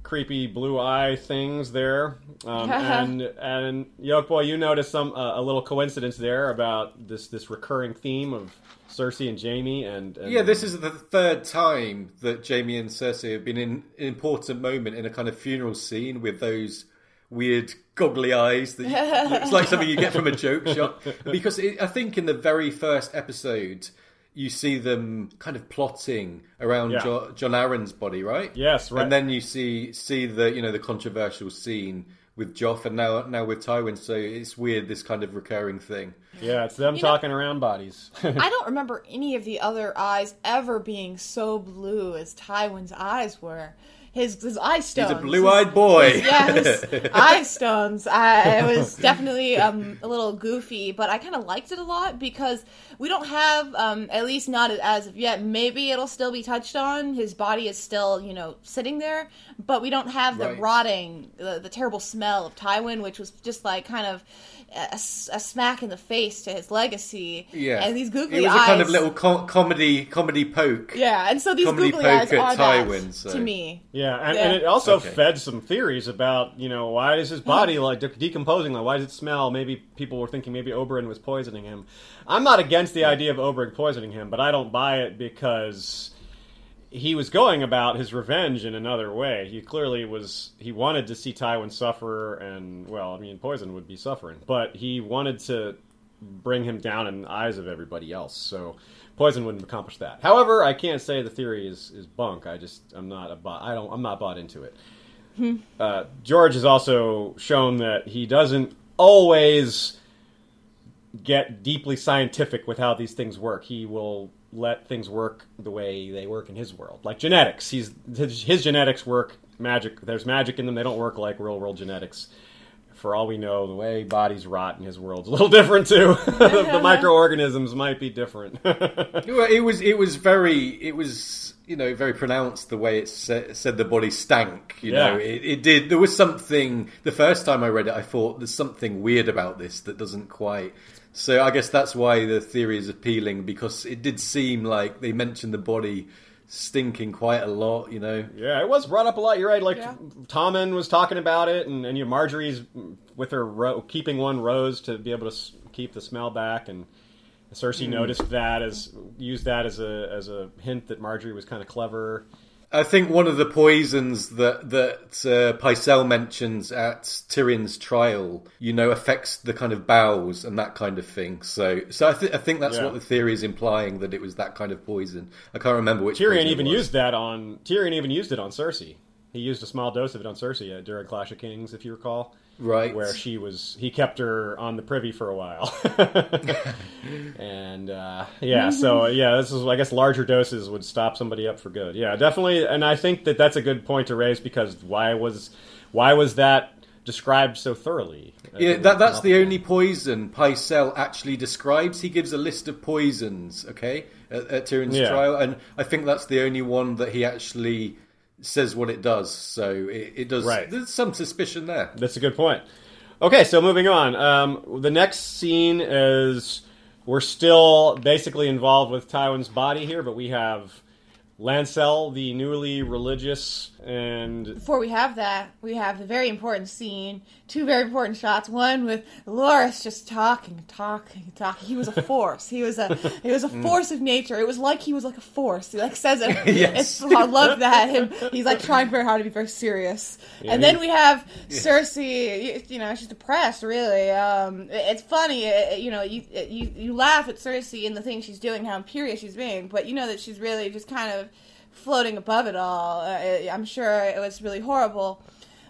[SPEAKER 2] creepy blue eye things there, um, *laughs* and and Yolkboy, you noticed some uh, a little coincidence there about this this recurring theme of Cersei and Jaime, and, and
[SPEAKER 3] Yeah, this is the third time that Jaime and Cersei have been in an important moment in a kind of funeral scene with those weird goggly eyes that you, looks like something you get from a joke shop. Because it, I think in the very first episode, you see them kind of plotting around
[SPEAKER 2] Yeah.
[SPEAKER 3] jo- Jon Arryn's body, right?
[SPEAKER 2] Yes, right.
[SPEAKER 3] And then you see see the you know the controversial scene with Joff, and now now with Tywin. So it's weird this kind of recurring thing.
[SPEAKER 2] yeah, it's them
[SPEAKER 1] know-
[SPEAKER 2] talking around bodies.
[SPEAKER 1] I *laughs* don't remember any of the other eyes ever being so blue as Tywin's eyes were. His his eye stones.
[SPEAKER 3] He's a blue-eyed boy. *laughs*
[SPEAKER 1] yeah, his *laughs* eye stones. I, it was definitely um, a little goofy, but I kind of liked it a lot because we don't have, um, at least not as of yet. Maybe it'll still be touched on. His body is still, you know, sitting there, but we don't have the
[SPEAKER 3] Right.
[SPEAKER 1] rotting, the, the terrible smell of Tywin, which was just like kind of a, s- a smack in the face to his legacy.
[SPEAKER 3] Yeah,
[SPEAKER 1] and these googly eyes.
[SPEAKER 3] It was
[SPEAKER 1] eyes.
[SPEAKER 3] a kind of little co- comedy comedy poke.
[SPEAKER 1] Yeah, and so these
[SPEAKER 3] comedy
[SPEAKER 1] googly eyes are
[SPEAKER 3] at
[SPEAKER 1] that
[SPEAKER 3] Tywin, so-
[SPEAKER 1] to me.
[SPEAKER 2] Yeah, and,
[SPEAKER 1] Yeah.
[SPEAKER 2] and it also
[SPEAKER 3] Okay.
[SPEAKER 2] fed some theories about you know why is his body mm. like de- decomposing? Like why does it smell? Maybe people were thinking maybe Oberyn was poisoning him. I'm not against the idea of Oberyn poisoning him, but I don't buy it because he was going about his revenge in another way. He clearly was he wanted to see Tywin suffer, and well, I mean, poison would be suffering, but he wanted to bring him down in the eyes of everybody else. So poison wouldn't accomplish that. However, I can't say the theory is, is bunk. I just I'm not a. I don't I'm not bought into it. uh, George has also shown that he doesn't always get deeply scientific with how these things work. He will let things work the way they work in his world, like genetics. He's his, his genetics work magic. There's magic in them. They don't work like real world genetics. For all we know, the way bodies rot in his world's a little *laughs* different too. the, *laughs* the microorganisms might be different. *laughs*
[SPEAKER 3] It was it was very it was you know very pronounced the way it said, said the body stank. You know, it, it did. There was something. The first time I read it, I thought there's something weird about this that doesn't quite. So I guess that's why the theory is appealing because it did seem like they mentioned the body stinking quite a lot. You know,
[SPEAKER 2] Yeah, it was brought up a lot. You're right. Like
[SPEAKER 1] Yeah.
[SPEAKER 2] Tommen was talking about it, and, and you know, Margaery's with her ro- keeping one rose to be able to s- keep the smell back, and Cersei mm. noticed that as used that as a as a hint that Margaery was kind of clever.
[SPEAKER 3] I think one of the poisons that that uh, Pycelle mentions at Tyrion's trial, you know, affects the kind of bowels and that kind of thing. So, so I, th- I think that's
[SPEAKER 2] Yeah.
[SPEAKER 3] what the theory is implying that it was that kind of poison. I can't remember which.
[SPEAKER 2] Tyrion even used that on Tyrion even used it on Cersei. He used a small dose of it on Cersei during Clash of Kings, if you recall.
[SPEAKER 3] Right
[SPEAKER 2] where she was he kept her on the privy for a while *laughs* and uh, yeah so yeah this is i guess larger doses would stop somebody up for good yeah definitely and i think that that's a good point to raise because why was why was that described so thoroughly.
[SPEAKER 3] Yeah, that, that's the only poison Pycelle actually describes. He gives a list of poisons, okay, at, at Tyrion's
[SPEAKER 2] Yeah.
[SPEAKER 3] trial, and I think that's the only one that he actually says what it does. So it, it does.
[SPEAKER 2] Right.
[SPEAKER 3] There's some suspicion there.
[SPEAKER 2] That's a good point. Okay, so moving on. Um, the next scene is we're still basically involved with Tywin's body here, but we have Lancel, the newly religious, and
[SPEAKER 1] Before we have that, we have the very important scene, two very important shots. One with Loras just talking, talking, talking. He was a *laughs* force. He was a he was a
[SPEAKER 2] Mm.
[SPEAKER 1] force of nature. It was like he was like a force. He like says it. *laughs*
[SPEAKER 3] Yes.
[SPEAKER 1] I love that. Him, he's like trying very hard to be very serious. and then we have Cersei. You, you know, she's depressed. Really, um, it- it's funny. it- you know, you you you laugh at Cersei and the things she's doing, how imperious she's being, but you know that she's really just kind of floating above it all. Uh, I'm sure it was really horrible.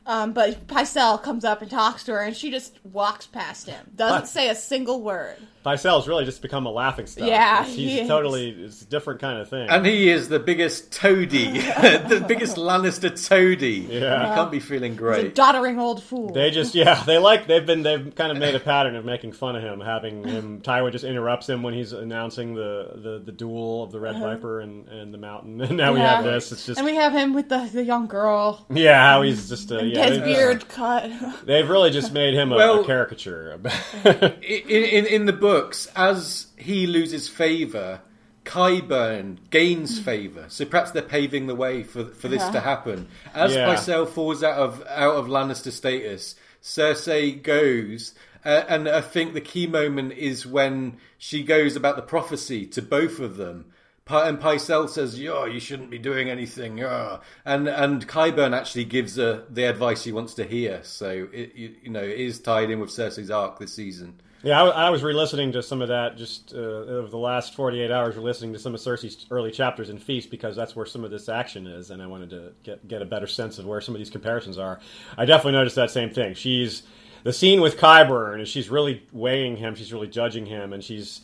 [SPEAKER 1] Um, but Pycelle comes up and talks to her, and she just walks past him. Doesn't
[SPEAKER 2] What?
[SPEAKER 1] say a single word.
[SPEAKER 2] Pycelle's really just become a laughing stock.
[SPEAKER 1] Yeah,
[SPEAKER 2] he's
[SPEAKER 1] he is.
[SPEAKER 2] totally it's a different kind of thing.
[SPEAKER 3] And he is the biggest toady, *laughs* the biggest Lannister toady.
[SPEAKER 2] Yeah.
[SPEAKER 3] He can't be feeling
[SPEAKER 1] He's a
[SPEAKER 3] great.
[SPEAKER 1] doddering old fool.
[SPEAKER 2] They just yeah they like they've been they've kind of made a pattern of making fun of him having him Tywin just interrupts him when he's announcing the the, the duel of the Red Viper and, and the Mountain *laughs* and now we
[SPEAKER 1] Uh-huh.
[SPEAKER 2] Have this it's just
[SPEAKER 1] and we have him with the, the young girl.
[SPEAKER 2] yeah how he's just
[SPEAKER 1] a,
[SPEAKER 2] yeah
[SPEAKER 1] his
[SPEAKER 2] they've,
[SPEAKER 1] beard cut.
[SPEAKER 2] they've really just made him a,
[SPEAKER 3] Well-
[SPEAKER 2] a caricature *laughs*
[SPEAKER 3] in, in, in the books, as he loses favour, Qyburn gains favour. So perhaps they're paving the way for for this
[SPEAKER 1] Yeah.
[SPEAKER 3] to happen. As
[SPEAKER 2] Yeah.
[SPEAKER 3] Pycelle falls out of out of Lannister status, Cersei goes. Uh, and I think the key moment is when she goes about the prophecy to both of them. Pi- And Pycelle says, "Yeah, you shouldn't be doing anything." Yeah. And and Qyburn actually gives her the advice she wants to hear. So it you, you know it is tied in with Cersei's arc this season.
[SPEAKER 2] Yeah I, I was re-listening to some of that just uh, over the last 48 hours re-listening to some of Cersei's early chapters in Feast because that's where some of this action is and I wanted to get get a better sense of where some of these comparisons are I definitely noticed that same thing she's the scene with Qyburn is she's really weighing him she's really judging him and she's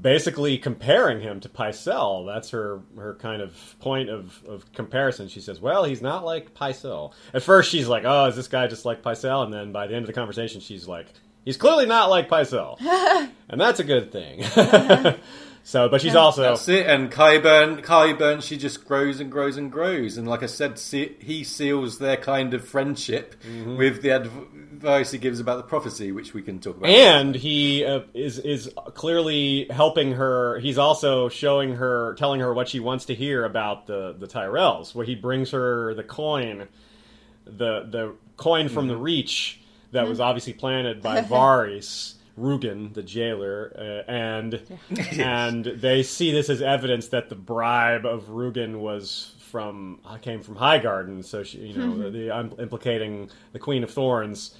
[SPEAKER 2] basically comparing him to Pycelle. That's her her kind of point of, of comparison. She says, "Well, he's not like Pycelle." At first, she's like, "Oh, is this guy just like Pycelle?" And then by the end of the conversation, she's like, "He's clearly not like Pycelle," *laughs* and that's a good thing. *laughs* so, but she's also
[SPEAKER 3] That's it. And Qyburn, Qyburn, she just grows and grows and grows. And like I said, se- he seals their kind of friendship
[SPEAKER 2] Mm-hmm.
[SPEAKER 3] with the advice he gives about the prophecy, which we can talk about.
[SPEAKER 2] and he uh, is is clearly helping her. He's also showing her, telling her what she wants to hear about the the Tyrells. Where he brings her the coin, the the coin from the Reach that was obviously planted by *laughs* Varys. Rugen, the jailer, uh, and *laughs* and they see this as evidence that the bribe of Rugen was from uh, came from Highgarden. So she, you know, the, I'm implicating the Queen of Thorns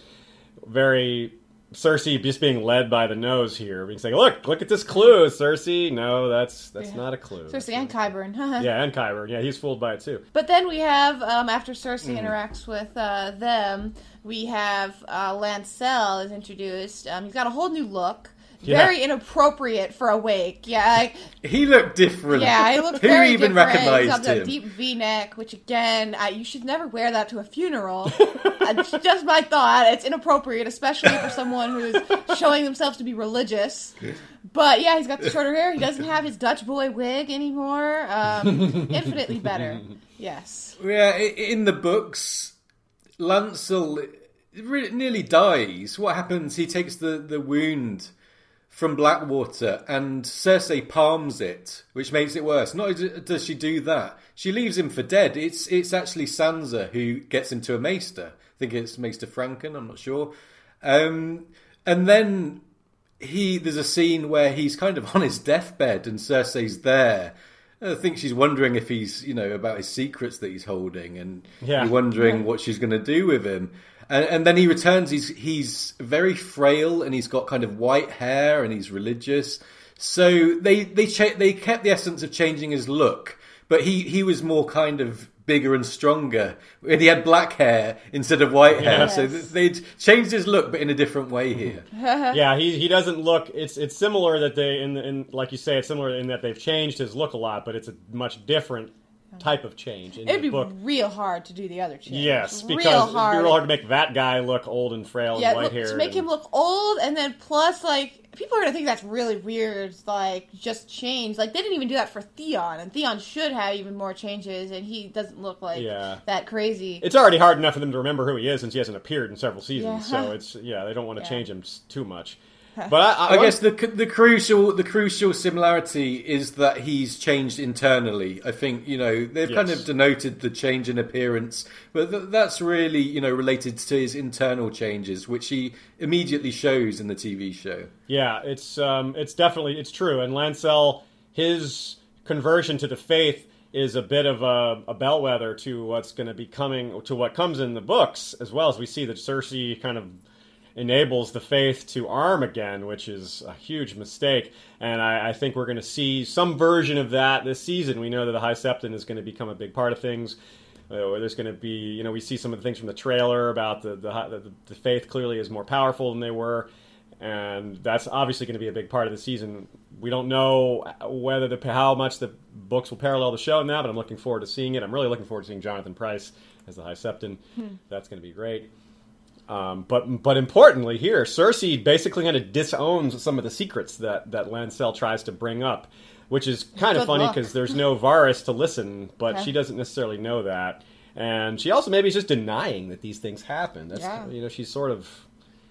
[SPEAKER 2] very Cersei just being led by the nose here, being saying, "Look, look at this clue, Cersei." No, that's that's
[SPEAKER 1] Yeah.
[SPEAKER 2] not a clue.
[SPEAKER 1] Cersei and Qyburn. *laughs*
[SPEAKER 2] yeah, and Qyburn. Yeah, he's fooled by it too.
[SPEAKER 1] But then we have, um, after Cersei
[SPEAKER 2] Mm.
[SPEAKER 1] interacts with uh, them, we have uh, Lancel is introduced. Um, he's got a whole new look.
[SPEAKER 2] Yeah.
[SPEAKER 1] Very inappropriate for a wake. Yeah, like,
[SPEAKER 3] he looked different.
[SPEAKER 1] yeah, he looked
[SPEAKER 3] Who
[SPEAKER 1] very
[SPEAKER 3] even
[SPEAKER 1] different.
[SPEAKER 3] Recognized him?
[SPEAKER 1] deep V-neck, which again, I, you should never wear that to a funeral. *laughs* It's just my thought. It's inappropriate, especially for someone who's showing themselves to be religious. But yeah, he's got the shorter hair. He doesn't have his Dutch boy wig anymore. Um, infinitely better. Yes.
[SPEAKER 3] Yeah, in the books, Lancel re- nearly dies. What happens? He takes the, the wound from Blackwater and Cersei palms it, which makes it worse. Not only does she do that, she leaves him for dead. It's it's actually Sansa who gets him to a maester. I think it's Maester Franken, I'm not sure. Um, and then he there's a scene where he's kind of *laughs* on his deathbed and Cersei's there. I think she's wondering if he's, you know, about his secrets that he's holding, and
[SPEAKER 2] Yeah.
[SPEAKER 3] wondering what she's going to do with him. And, and then he returns. He's he's very frail, and he's got kind of white hair, and he's religious. So they they cha- they kept the essence of changing his look, but he he was more kind of bigger and stronger, and he had black hair instead of white hair. So
[SPEAKER 1] Yes.
[SPEAKER 3] th- they'd changed his look, but in a different way mm-hmm. here. *laughs*
[SPEAKER 2] yeah, he he doesn't look. It's it's similar that they in in like you say, it's similar in that they've changed his look a lot, but it's a much different type of change in
[SPEAKER 1] It'd be
[SPEAKER 2] book.
[SPEAKER 1] real hard to do the other change.
[SPEAKER 2] Yes,
[SPEAKER 1] real
[SPEAKER 2] because it'd be real hard to make that guy look old and frail
[SPEAKER 1] yeah,
[SPEAKER 2] and white haired.
[SPEAKER 1] to make him look old, and then plus, like, people are gonna think that's really weird. Like, just change. Like, they didn't even do that for Theon, and Theon should have even more changes, and he doesn't look like
[SPEAKER 2] Yeah.
[SPEAKER 1] that crazy.
[SPEAKER 2] It's already hard enough for them to remember who he is since he hasn't appeared in several seasons.
[SPEAKER 1] Yeah.
[SPEAKER 2] So it's yeah, they don't want to *laughs*
[SPEAKER 1] Yeah.
[SPEAKER 2] change him too much. *laughs* But I, I,
[SPEAKER 3] I guess the the crucial the crucial similarity is that he's changed internally. I think you know they've kind of denoted the change in appearance, but th- that's really you know related to his internal changes, which he immediately shows in the TV show.
[SPEAKER 2] Yeah, it's um, it's definitely it's true. And Lancel, his conversion to the faith is a bit of a, a bellwether to what's going to be coming to what comes in the books, as well as we see that Cersei kind of enables the faith to arm again, which is a huge mistake. And I, I think we're going to see some version of that this season. We know that the High Septon is going to become a big part of things. Uh, there's going to be, you know, we see some of the things from the trailer about the the, the the faith clearly is more powerful than they were, and that's obviously going to be a big part of the season. We don't know whether the how much the books will parallel the show now, but I'm looking forward to seeing it. I'm really looking forward to seeing Jonathan Pryce as the High Septon. That's going to be great. Um, but but importantly here, Cersei basically kind of disowns some of the secrets that that Lancel tries to bring up, which is kind of
[SPEAKER 1] Good
[SPEAKER 2] funny because there's no Varys to listen, but
[SPEAKER 1] Okay.
[SPEAKER 2] she doesn't necessarily know that, and she also maybe is just denying that these things happen. That's
[SPEAKER 1] Yeah.
[SPEAKER 2] you know she's sort of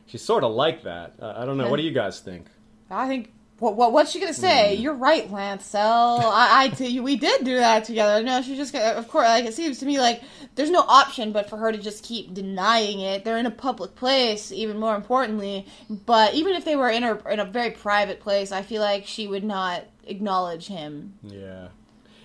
[SPEAKER 2] she's sort of like that. Uh, I don't know. What do you guys think?
[SPEAKER 1] I think. What, what what's she gonna say?
[SPEAKER 2] Hmm.
[SPEAKER 1] You're right, Lancel. I, I t- *laughs* we did do that together. No, she's just gonna. Of course, like it seems to me like there's no option but for her to just keep denying it. They're in a public place, even more importantly. But even if they were in a in a very private place, I feel like she would not acknowledge him.
[SPEAKER 2] Yeah.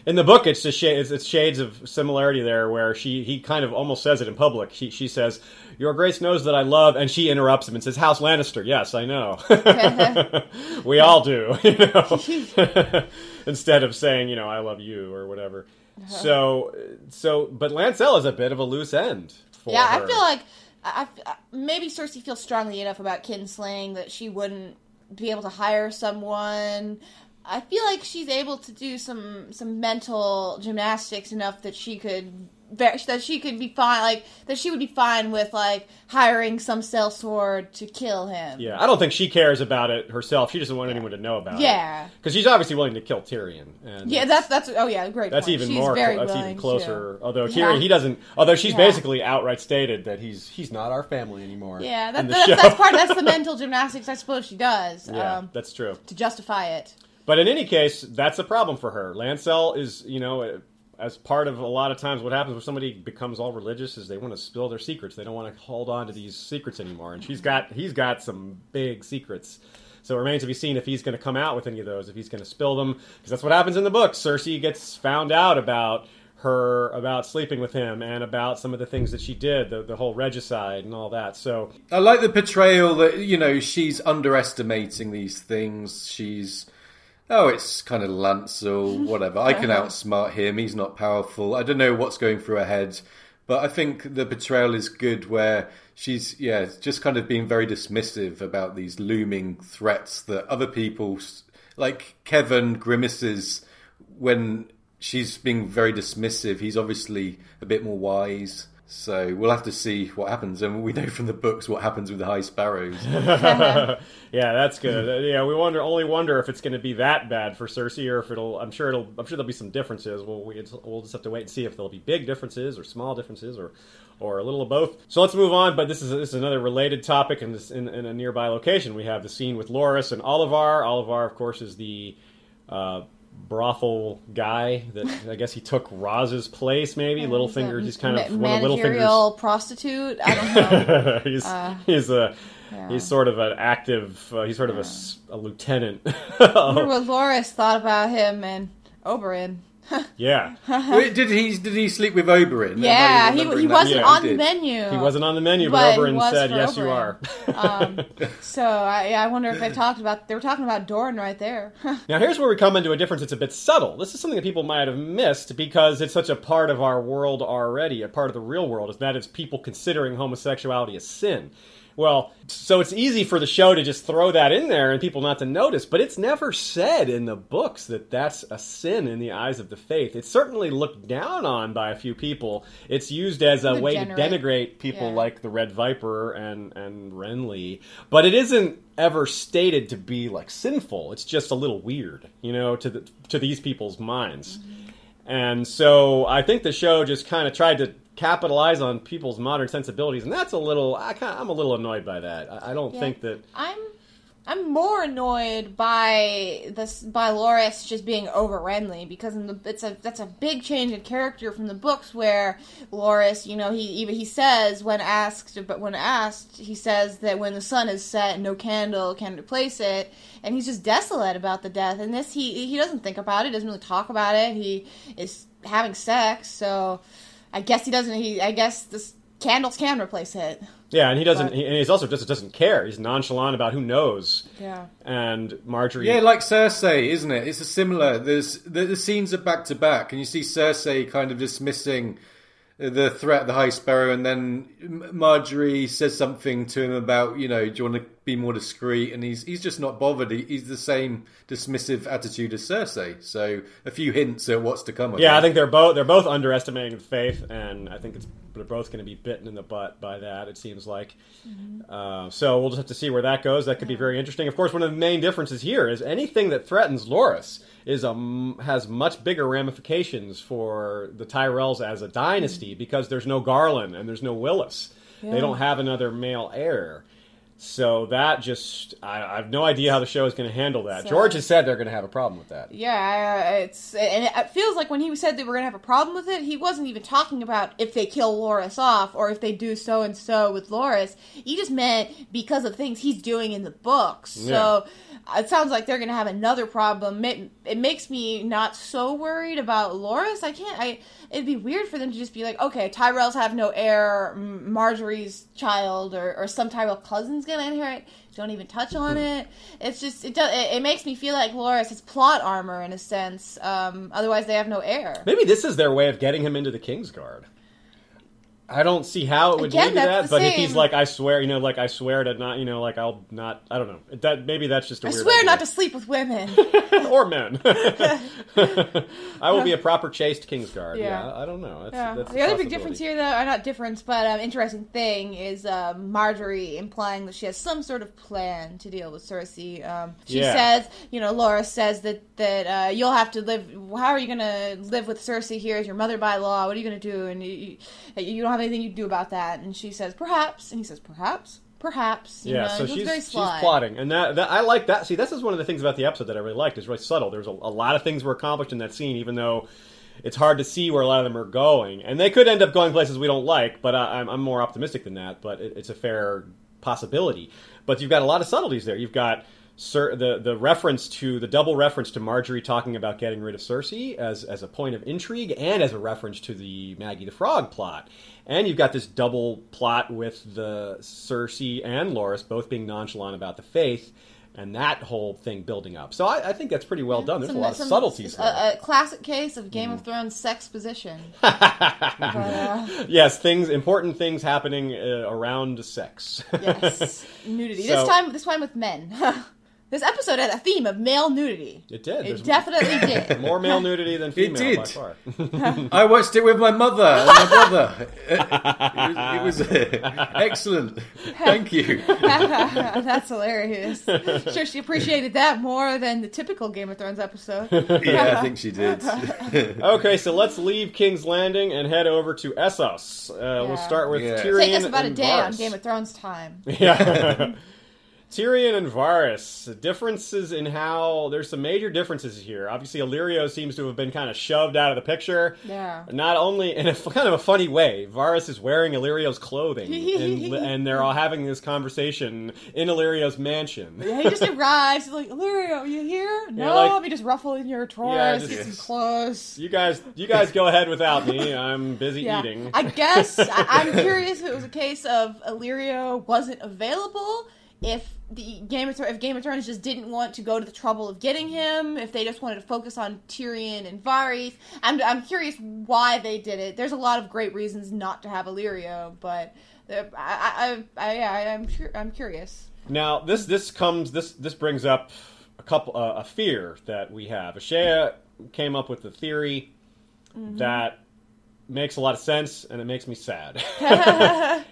[SPEAKER 2] In the book, it's just shades, it's shades of similarity there, where she he kind of almost says it in public. She she says, "Your Grace knows that I love," and she interrupts him and says, "House Lannister." Yes, I know. *laughs* *laughs* we all do, *laughs* you know. Instead of saying, you know, "I love you" or whatever. Uh-huh. So so, but Lancel is a bit of a loose end. For
[SPEAKER 1] Yeah,
[SPEAKER 2] her.
[SPEAKER 1] I feel like I, I- uh, maybe Cersei feels strongly enough about kinslaying that she wouldn't be able to hire someone. I feel like she's able to do some some mental gymnastics enough that she could that she could be fine like that she would be fine with like hiring some sellsword to kill him.
[SPEAKER 2] Yeah, I don't think she cares about it herself. She doesn't want anyone to know about it.
[SPEAKER 1] Yeah.
[SPEAKER 2] because she's obviously willing to kill Tyrion. And
[SPEAKER 1] Yeah, that's that's oh yeah, great.
[SPEAKER 2] That's
[SPEAKER 1] point.
[SPEAKER 2] even
[SPEAKER 1] She's
[SPEAKER 2] more.
[SPEAKER 1] Very
[SPEAKER 2] that's even closer.
[SPEAKER 1] to.
[SPEAKER 2] Although
[SPEAKER 1] Yeah.
[SPEAKER 2] Tyrion, he doesn't. Although she's
[SPEAKER 1] Yeah.
[SPEAKER 2] basically outright stated that he's he's not our family anymore.
[SPEAKER 1] Yeah, that, that's, that's part. That's the *laughs* mental gymnastics I suppose she does
[SPEAKER 2] yeah,
[SPEAKER 1] um,
[SPEAKER 2] that's true.
[SPEAKER 1] to justify it.
[SPEAKER 2] But in any case, that's a problem for her. Lancel is, you know, as part of a lot of times what happens when somebody becomes all religious is they want to spill their secrets. They don't want to hold on to these secrets anymore. And she's got he's got some big secrets. So it remains to be seen if he's going to come out with any of those, if he's going to spill them, because that's what happens in the book. Cersei gets found out about her about sleeping with him and about some of the things that she did, the, the whole regicide and all that. So
[SPEAKER 3] I like the portrayal that you know she's underestimating these things. She's oh, it's kind of Lancel, *laughs* whatever. I can outsmart him. He's not powerful. I don't know what's going through her head, but I think the portrayal is good where she's yeah just kind of being very dismissive about these looming threats that other people like Kevan grimaces when she's being very dismissive. He's obviously a bit more wise. So we'll have to see what happens, and we know from the books what happens with the High Sparrows. *laughs* *laughs*
[SPEAKER 2] yeah, that's good. Uh, yeah, we wonder only wonder if it's going to be that bad for Cersei, or if it'll. I'm sure it'll. I'm sure there'll be some differences. We'll we, we'll just have to wait and see if there'll be big differences or small differences or or a little of both. So let's move on. But this is this is another related topic in this in, in a nearby location. We have the scene with Loras and Olyvar. Olyvar, of course, is the. Uh, brothel guy that I guess he took Ros's place maybe Littlefinger he's kind of one of Littlefinger's
[SPEAKER 1] prostitute. I don't know. *laughs*
[SPEAKER 2] he's
[SPEAKER 1] Uh,
[SPEAKER 2] he's a
[SPEAKER 1] yeah.
[SPEAKER 2] he's sort of an active. Uh, he's sort of a lieutenant.
[SPEAKER 1] I wonder what Loras thought about him and Oberyn. *laughs*
[SPEAKER 2] yeah,
[SPEAKER 3] Wait, did he did he sleep with Oberyn?
[SPEAKER 1] Yeah, he, he wasn't
[SPEAKER 2] Yeah,
[SPEAKER 1] on
[SPEAKER 3] he
[SPEAKER 1] the menu.
[SPEAKER 2] he wasn't on the menu,
[SPEAKER 1] But
[SPEAKER 2] but Oberyn said,
[SPEAKER 1] for
[SPEAKER 2] "Yes, you are." *laughs*
[SPEAKER 1] Um, so I, I wonder if they talked about they were talking about Dorne right there. *laughs*
[SPEAKER 2] now, here's where we come into a difference. It's a bit subtle. This is something that people might have missed because it's such a part of our world already, a part of the real world. Is that it's people considering homosexuality a sin. Well, so it's easy for the show to just throw that in there and people not to notice, but it's never said in the books that that's a sin in the eyes of the faith. It's certainly looked down on by a few people. It's used as a way to denigrate people
[SPEAKER 1] Yeah.
[SPEAKER 2] like the Red Viper and and Renly, but it isn't ever stated to be like sinful. It's just a little weird, you know, to the to these people's minds. Mm-hmm. And so I think the show just kind of tried to capitalize on people's modern sensibilities, and that's a little. I kind I'm a little annoyed by that. I, I don't
[SPEAKER 1] Yeah.
[SPEAKER 2] think that.
[SPEAKER 1] I'm I'm more annoyed by this by Loras just being over Renly because in the it's a that's a big change in character from the books where Loras, you know, he even he says when asked but when asked, he says that when the sun is set, no candle can replace it, and he's just desolate about the death. And this he he doesn't think about it, doesn't really talk about it. He is having sex, so I guess he doesn't. He I guess this candles can replace it.
[SPEAKER 2] Yeah, and he doesn't.
[SPEAKER 1] But-
[SPEAKER 2] He, and he's also just doesn't care. He's nonchalant about who knows.
[SPEAKER 1] Yeah.
[SPEAKER 2] And Margaery.
[SPEAKER 3] Yeah, like Cersei, isn't it? It's a similar. There's the, the scenes are back to back, and you see Cersei kind of dismissing the threat of the High Sparrow, and then Margaery says something to him about, you know, do you want to be more discreet? And he's he's just not bothered. He, he's the same dismissive attitude as Cersei. So a few hints at what's to come.
[SPEAKER 2] Yeah, I think they're both they're both underestimating faith, and I think it's they're both going to be bitten in the butt by that. It seems like. Uh, so we'll just have to see where that goes. That could be very interesting. Of course, one of the main differences here is anything that threatens Loras is a has much bigger ramifications for the Tyrells as a dynasty because there's no Garlan and there's no Willas. They don't have another male heir. So that just I, I have no idea how the show is going to handle that.
[SPEAKER 1] So-
[SPEAKER 2] George has said they're going to have a problem with that.
[SPEAKER 1] Yeah, uh, it's and it feels like when he said they were gonna have a problem with it, he wasn't even talking about if they kill Loras off or if they do so and so with Loras. He just meant because of things he's doing in the books. So it sounds like they're gonna have another problem. It, it makes me not so worried about Loras. I can't. I it'd be weird for them to just be like, okay, Tyrells have no heir, Margaery's child or, or some Tyrell cousin's gonna inherit. Don't even touch on it. It's just it does. It, it makes me feel like Loras is plot armor in a sense. Um, otherwise, they have no heir.
[SPEAKER 2] Maybe this is their way of getting him into the Kingsguard. I don't see how it would
[SPEAKER 1] Again,
[SPEAKER 2] lead to that, but if he's like, I swear, you know, like I swear to not, you know, like I'll not, I don't know. That maybe that's just a
[SPEAKER 1] I
[SPEAKER 2] weird.
[SPEAKER 1] swear
[SPEAKER 2] idea.
[SPEAKER 1] not to sleep with women. *laughs*
[SPEAKER 2] or men. *laughs* I will be a proper chaste Kingsguard. Yeah,
[SPEAKER 1] Yeah.
[SPEAKER 2] I don't know. That's,
[SPEAKER 1] Yeah.
[SPEAKER 2] that's
[SPEAKER 1] the other big difference here, though, uh, not difference, but um, interesting thing is uh, Margaery implying that she has some sort of plan to deal with Cersei. Um, she
[SPEAKER 2] Yeah.
[SPEAKER 1] says, you know, Laura says that that uh, you'll have to live. How are you going to live with Cersei here as your mother by law? What are you going to do? And you, you, you don't have anything you do about that. And she says, perhaps. And he says, perhaps, perhaps. You
[SPEAKER 2] Yeah,
[SPEAKER 1] know,
[SPEAKER 2] so she's she's plotting, and that, that I like that. See, this is one of the things about the episode that I really liked. Is really subtle. There's a, a lot of things were accomplished in that scene, even though it's hard to see where a lot of them are going, and they could end up going places we don't like. But I, I'm, I'm more optimistic than that. But it, it's a fair possibility. But you've got a lot of subtleties there. You've got Cer- the the reference to the double reference to Margaery talking about getting rid of Cersei as as a point of intrigue and as a reference to the Maggie the Frog plot. And you've got this double plot with the Cersei and Loras both being nonchalant about the faith, and that whole thing building up. So I, I think that's pretty well done. There's
[SPEAKER 1] Some-
[SPEAKER 2] a lot of
[SPEAKER 1] some-
[SPEAKER 2] subtleties
[SPEAKER 1] a, a classic case of
[SPEAKER 2] Mm.
[SPEAKER 1] Game of Thrones sex position. But, *laughs* uh,
[SPEAKER 2] yes, things important things happening uh, around sex.
[SPEAKER 1] Yes, *laughs* nudity.
[SPEAKER 2] So-
[SPEAKER 1] this time, this time with men. *laughs* this episode had a theme of male nudity.
[SPEAKER 2] it did.
[SPEAKER 1] It
[SPEAKER 2] There's
[SPEAKER 1] definitely did. *laughs*
[SPEAKER 2] more male nudity than female
[SPEAKER 3] did.
[SPEAKER 2] by far. *laughs*
[SPEAKER 3] I watched it with my mother and my *laughs* brother. it was, it was uh, excellent. Thank you.
[SPEAKER 1] That's hilarious. Sure, she appreciated that more than the typical Game of Thrones episode.
[SPEAKER 3] Yeah, I think she did.
[SPEAKER 2] Okay, so let's leave King's Landing and head over to Essos. Uh, We'll
[SPEAKER 1] Yeah.
[SPEAKER 2] on with
[SPEAKER 3] Yeah.
[SPEAKER 2] Tyrion
[SPEAKER 1] Take us about a
[SPEAKER 2] and
[SPEAKER 1] day on Game of Thrones time.
[SPEAKER 2] Yeah. Tyrion and Varys. Differences in how there's some major differences here. Obviously, Illyrio seems to have been kind of shoved out of the picture.
[SPEAKER 1] Yeah.
[SPEAKER 2] Not only in a kind of a funny way, Varys is wearing Illyrio's clothing, and, *laughs* and they're all having this conversation in Illyrio's mansion.
[SPEAKER 1] Yeah, he just arrives. He's like, Illyrio, are you here? No,
[SPEAKER 2] like-
[SPEAKER 1] let me just ruffle in your drawers,
[SPEAKER 2] Yeah,
[SPEAKER 1] get some *laughs* clothes.
[SPEAKER 2] You guys, you guys go ahead without me. I'm busy
[SPEAKER 1] Yeah,
[SPEAKER 2] eating.
[SPEAKER 1] I guess I, I'm *laughs* curious if it was a case of Illyrio wasn't available. If the Game of Thrones, if Game of Thrones just didn't want to go to the trouble of getting him, if they just wanted to focus on Tyrion and Varys, I'm I'm curious why they did it. There's a lot of great reasons not to have Illyrio, but Uh, I, I, I, I, I'm sure. I'm curious.
[SPEAKER 2] Now, this this comes this this brings up a couple uh, a fear that we have. Ashaya came up with the theory
[SPEAKER 1] Mm-hmm.
[SPEAKER 2] that makes a lot of sense, and it makes me sad. *laughs* *laughs* and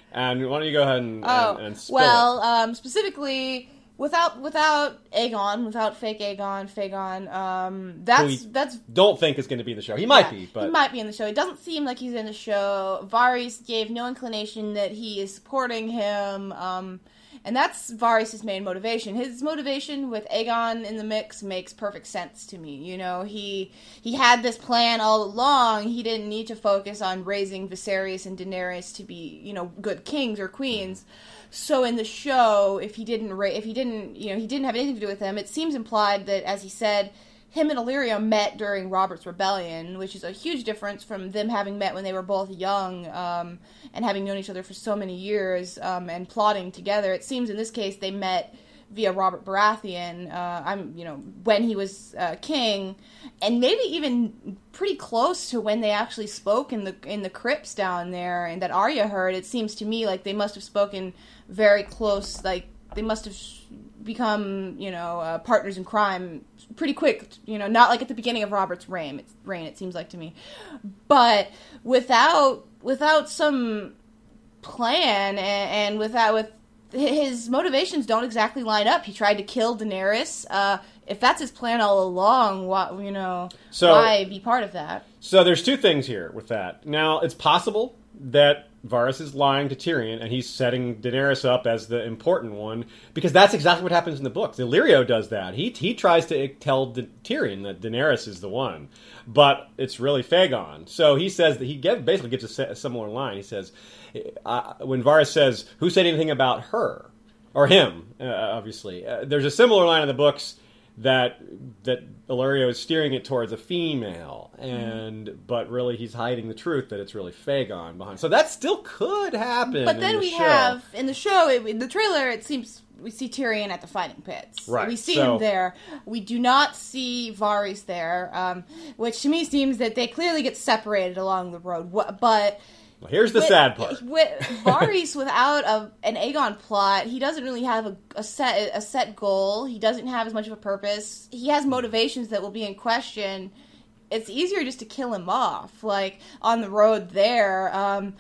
[SPEAKER 2] why don't you go ahead and,
[SPEAKER 1] Oh
[SPEAKER 2] and, and spill
[SPEAKER 1] well, um, specifically without without Aegon, without fake Aegon, Fagon. Um, that's that's
[SPEAKER 2] Don't think it's going to be in the show. He might
[SPEAKER 1] yeah,
[SPEAKER 2] be, but
[SPEAKER 1] he might be in the show. It doesn't seem like he's in the show. Varys gave no inclination that he is supporting him. Um, and that's Varys' main motivation. His motivation with Aegon in the mix makes perfect sense to me. You know, he he had this plan all along. He didn't need to focus on raising Viserys and Daenerys to be, you know, good kings or queens. So in the show, if he didn't ra- if he didn't, you know, he didn't have anything to do with them, it seems implied that as he said, him and Illyrio met during Robert's Rebellion, which is a huge difference from them having met when they were both young um, and having known each other for so many years um, and plotting together. It seems in this case they met via Robert Baratheon. Uh, I'm, you know, when he was uh, king, and maybe even pretty close to when they actually spoke in the in the crypts down there, and that Arya heard. It seems to me like they must have spoken very close. Like they must have become, you know, uh, partners in crime pretty quick. You know, not like at the beginning of Robert's reign. It's, reign, it seems like to me, but without without some plan and, and without with his motivations don't exactly line up. He tried to kill Daenerys. Uh, if that's his plan all along, what you know,
[SPEAKER 2] So-
[SPEAKER 1] why be part of that?
[SPEAKER 2] So there's two things here with that. Now, it's possible that Varys is lying to Tyrion and he's setting Daenerys up as the important one because that's exactly what happens in the books. Illyrio does that. He he tries to tell Da- Tyrion that Daenerys is the one, but it's really Fagon. So he says that he get, basically gets a, se- a similar line. He says when Varys says, "Who said anything about her?" or him, uh, obviously. Uh, there's a similar line in the books that that Illyrio is steering it towards a female, and but really he's hiding the truth that it's really Fagon behind. So that still could happen.
[SPEAKER 1] But then
[SPEAKER 2] the
[SPEAKER 1] we
[SPEAKER 2] show.
[SPEAKER 1] have in the show, it, in the trailer, it seems we see Tyrion at the fighting pits.
[SPEAKER 2] Right,
[SPEAKER 1] We see
[SPEAKER 2] so-
[SPEAKER 1] him there. We do not see Varys there, um, which to me seems that they clearly get separated along the road. But
[SPEAKER 2] here's the
[SPEAKER 1] with-
[SPEAKER 2] sad part.
[SPEAKER 1] With *laughs* Varys, without a, an Aegon plot, he doesn't really have a, a set a set goal. He doesn't have as much of a purpose. He has motivations that will be in question. It's easier just to kill him off, like on the road there. Um,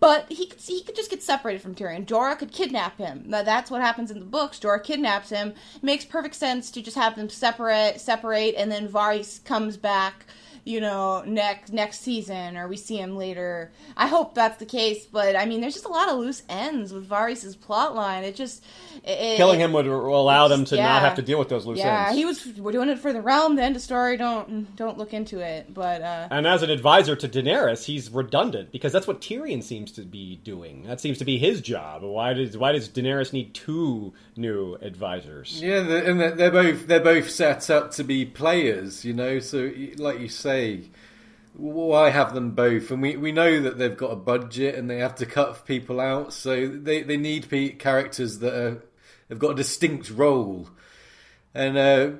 [SPEAKER 1] but he could he could just get separated from Tyrion. Jorah could kidnap him. Now, That's what happens in the books. Jorah kidnaps him. It makes perfect sense to just have them separate, separate, and then Varys comes back you know, next next season, or we see him later. I hope that's the case, but I mean, there's just a lot of loose ends with Varys' plot line. It just it,
[SPEAKER 2] Killing him would allow them to
[SPEAKER 1] yeah.
[SPEAKER 2] not have to deal with those loose
[SPEAKER 1] Yeah,
[SPEAKER 2] ends.
[SPEAKER 1] he was. We're doing it for the realm. The end of story. Don't don't look into it. But uh,
[SPEAKER 2] And as an advisor to Daenerys, he's redundant because that's what Tyrion seems to be doing. That seems to be his job. Why does why does Daenerys need two new advisors?
[SPEAKER 3] Yeah, and they're- both they're both set up to be players, you know. So, like you say, why have them both? And we, we know that they've got a budget and they have to cut people out, so they they need characters that are, have got a distinct role. And uh,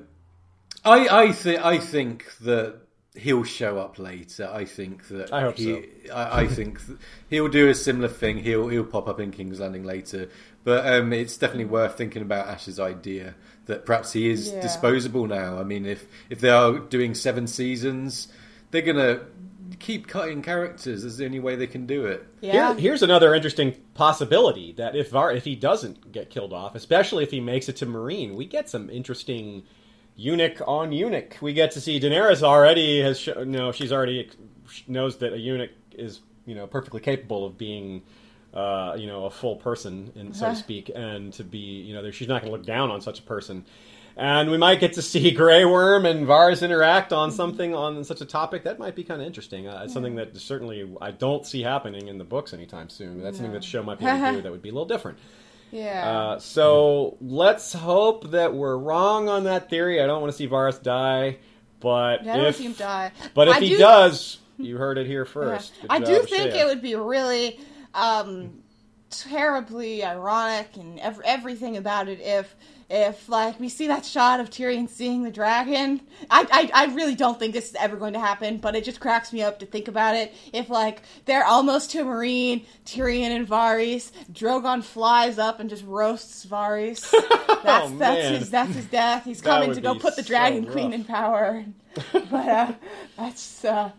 [SPEAKER 3] I I think I think that he'll show up later. I think that
[SPEAKER 2] I hope
[SPEAKER 3] he, I, I think th- he'll do a similar thing. He'll he'll pop up in King's Landing later. But um, it's definitely worth thinking about Ash's idea that perhaps he is
[SPEAKER 1] Yeah.
[SPEAKER 3] disposable now. I mean, if if they are doing seven seasons, they're gonna keep cutting characters. That's the only way they can do it.
[SPEAKER 1] yeah,
[SPEAKER 2] Here, here's another interesting possibility that if Var, if he doesn't get killed off, especially if he makes it to Meereen, we get some interesting eunuch on eunuch. We get to see Daenerys already has show, you know she's already knows that a eunuch is you know perfectly capable of being uh, you know a full person, and so to speak, and to be you know she's not going to look down on such a person. And we might get to see *laughs* Grey Worm and Varys interact on something on such a topic. That might be kind of interesting. Uh, it's something that certainly I don't see happening in the books anytime soon. That's something that the show might be able to do *laughs* that would be a little different.
[SPEAKER 1] yeah.
[SPEAKER 2] Uh, so let's hope that we're wrong on that theory. I don't want to see Varys die, but
[SPEAKER 1] Yeah, I don't
[SPEAKER 2] if
[SPEAKER 1] see him die.
[SPEAKER 2] but if
[SPEAKER 1] I
[SPEAKER 2] he
[SPEAKER 1] do-
[SPEAKER 2] does, you heard it here first.
[SPEAKER 1] I do think it would be really um, terribly ironic and ev- everything about it if if like we see that shot of Tyrion seeing the dragon. I, I I really don't think this is ever going to happen, but it just cracks me up to think about it. If like they're almost to Meereen, Tyrion and Varys, Drogon flies up and just roasts Varys. That's *laughs*
[SPEAKER 2] Oh,
[SPEAKER 1] that's his that's his death. He's coming to go put the
[SPEAKER 2] so
[SPEAKER 1] Dragon Queen in power. *laughs* but uh, that's uh,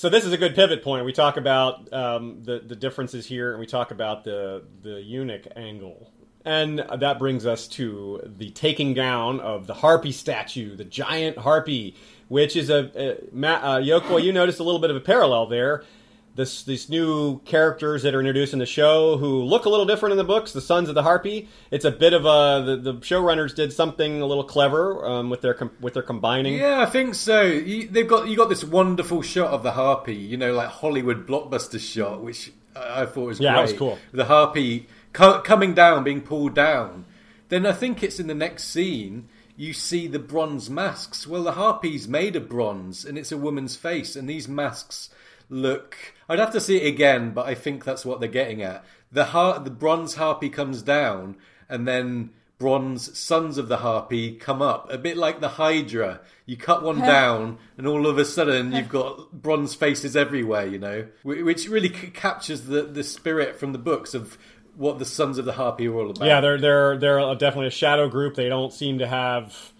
[SPEAKER 2] so this is a good pivot point. We talk about um, the the differences here, and we talk about the the eunuch angle, and that brings us to the taking down of the harpy statue, the giant harpy, which is a, a uh, Yoko. You noticed a little bit of a parallel there. This, these new characters that are introduced in the show who look a little different in the books, the Sons of the Harpy. It's a bit of a the, the showrunners did something a little clever um, with their com- with their combining.
[SPEAKER 3] Yeah, I think so. You, they've got you got this wonderful shot of the harpy, you know, like Hollywood blockbuster shot, which I, I thought was
[SPEAKER 2] Yeah,
[SPEAKER 3] great.
[SPEAKER 2] that was cool.
[SPEAKER 3] The harpy co- coming down, being pulled down. Then I think it's in the next scene. You see the bronze masks. Well, the harpy's made of bronze, and it's a woman's face, and these masks look. I'd have to see it again, but I think that's what they're getting at. The har- the bronze harpy comes down, and then bronze sons of the harpy come up, a bit like the Hydra. You cut one down, and all of a sudden you've got bronze faces everywhere. You know, which really c- captures the the spirit from the books of what the sons of the harpy are all about.
[SPEAKER 2] Yeah, they're they're they're definitely a shadow group. They don't seem to have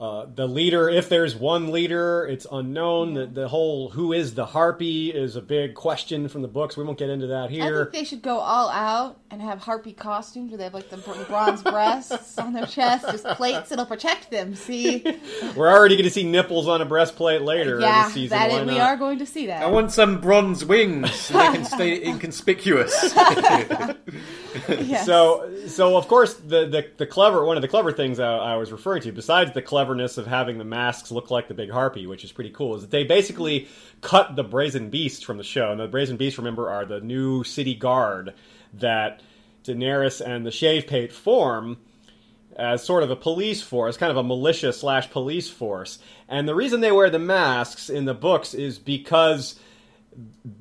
[SPEAKER 2] uh, the leader. If there's one leader, it's unknown. The the whole who is the harpy is a big question from the books. We won't get into that
[SPEAKER 1] I
[SPEAKER 2] here.
[SPEAKER 1] think they should go all out and have harpy costumes where they have like the br- bronze breasts on their chest, just plates. It'll protect them. See, *laughs*
[SPEAKER 2] We're already going to see nipples on a breastplate later
[SPEAKER 1] yeah,
[SPEAKER 2] this season.
[SPEAKER 1] that
[SPEAKER 2] Why
[SPEAKER 1] is, we
[SPEAKER 2] not?
[SPEAKER 1] are going to see that.
[SPEAKER 3] I want some bronze wings so they can stay *laughs* inconspicuous. *laughs* *laughs*
[SPEAKER 1] Yes.
[SPEAKER 2] So, so of course, the, the the clever one of the clever things I, I was referring to, besides the cleverness of having the masks look like the big harpy, which is pretty cool, is that they basically cut the brazen beast from the show. And the brazen beast, remember, are the new city guard that Daenerys and the Shave Pate form as sort of a police force, kind of a militia slash police force. And the reason they wear the masks in the books is because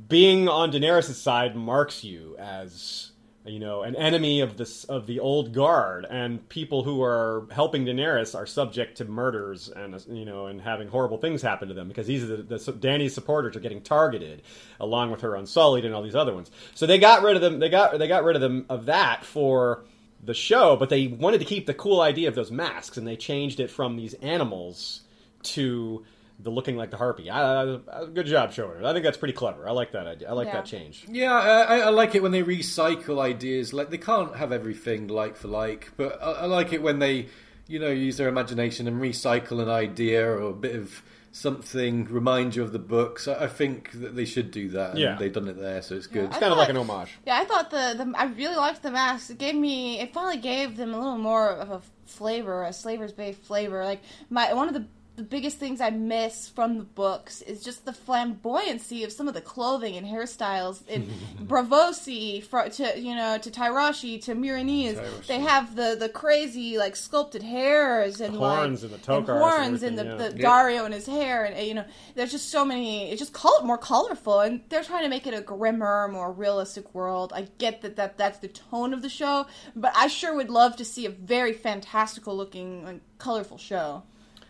[SPEAKER 2] being on Daenerys' side marks you as you know an enemy of this of the old guard, and people who are helping Daenerys are subject to murders and you know and having horrible things happen to them because these are the, the Danny's supporters are getting targeted along with her Unsullied and all these other ones. So they got rid of them. They got they got rid of them of that for the show, but they wanted to keep the cool idea of those masks, and they changed it from these animals to the looking like the harpy. I, I, I- good job, showrunner. I think that's pretty clever. I like that idea. I like
[SPEAKER 1] Yeah.
[SPEAKER 2] that change.
[SPEAKER 3] Yeah, I, I like it when they recycle ideas. Like they can't have everything like for like, but I, I like it when they, you know, use their imagination and recycle an idea or a bit of something remind you of the books. I, I think that they should do that. And
[SPEAKER 2] Yeah.
[SPEAKER 3] they've done it there, so it's good.
[SPEAKER 2] It's
[SPEAKER 1] I
[SPEAKER 2] kind of like an homage.
[SPEAKER 1] Yeah, I thought the, the I really liked the mask. It gave me it finally gave them a little more of a flavor, a Slaver's Bay flavor. Like my one of the the biggest things I miss from the books is just the flamboyancy of some of the clothing and hairstyles. In *laughs* Braavosi, fro- to you know, to Tyroshi, to Meereenese,
[SPEAKER 3] Tyroshi.
[SPEAKER 1] they have the the crazy like sculpted hairs and
[SPEAKER 2] horns
[SPEAKER 1] like,
[SPEAKER 2] and the tokars and
[SPEAKER 1] horns and the,
[SPEAKER 2] everything,
[SPEAKER 1] the
[SPEAKER 2] yeah.
[SPEAKER 1] Daario and his hair and you know there's just so many it's just col- more colorful and they're trying to make it a grimmer more realistic world I get that, that that's the tone of the show but I sure would love to see a very fantastical looking like, colorful show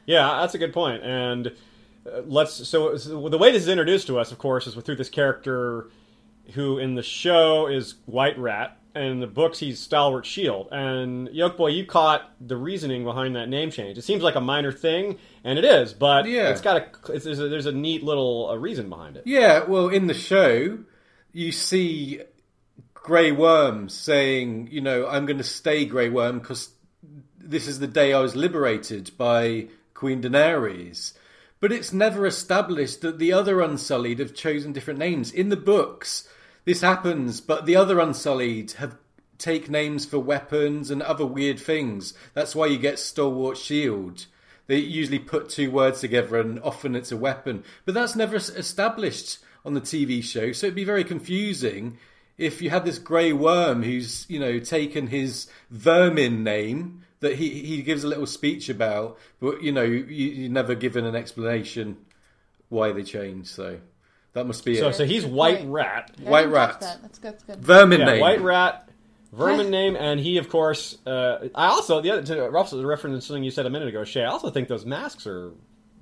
[SPEAKER 2] Yeah, that's a good point. And uh, let's so, so the way this is introduced to us, of course, is through this character who in the show is White Rat, and in the books he's Stalwart Shield. And Yolkboy, you caught the reasoning behind that name change. It seems like a minor thing, and it is, but
[SPEAKER 3] Yeah.
[SPEAKER 2] it's got a it's, there's, a there's a neat little uh, reason behind it.
[SPEAKER 3] Yeah, well, in the show, you see Grey Worm saying, you know, I'm going to stay Grey Worm because this is the day I was liberated by Queen Daenerys. But it's never established that the other Unsullied have chosen different names. In the books, this happens, but the other Unsullied have take names for weapons and other weird things. That's why you get Stalwart Shield. They usually put two words together and often it's a weapon. But that's never established on the TV show, so it'd be very confusing if you had this grey worm who's, you know, taken his vermin name that he, he gives a little speech about, but, you know, you, you're never given an explanation why they changed, so That must be
[SPEAKER 2] So,
[SPEAKER 3] it.
[SPEAKER 2] so he's White
[SPEAKER 1] point.
[SPEAKER 2] Rat.
[SPEAKER 1] Yeah, I
[SPEAKER 3] White rat.
[SPEAKER 1] That. That's good. That's good.
[SPEAKER 3] Vermin
[SPEAKER 2] Yeah,
[SPEAKER 3] name.
[SPEAKER 2] White Rat. Vermin name, and he, of course. Uh, I also the other to also reference something you said a minute ago, Shay. I also think those masks are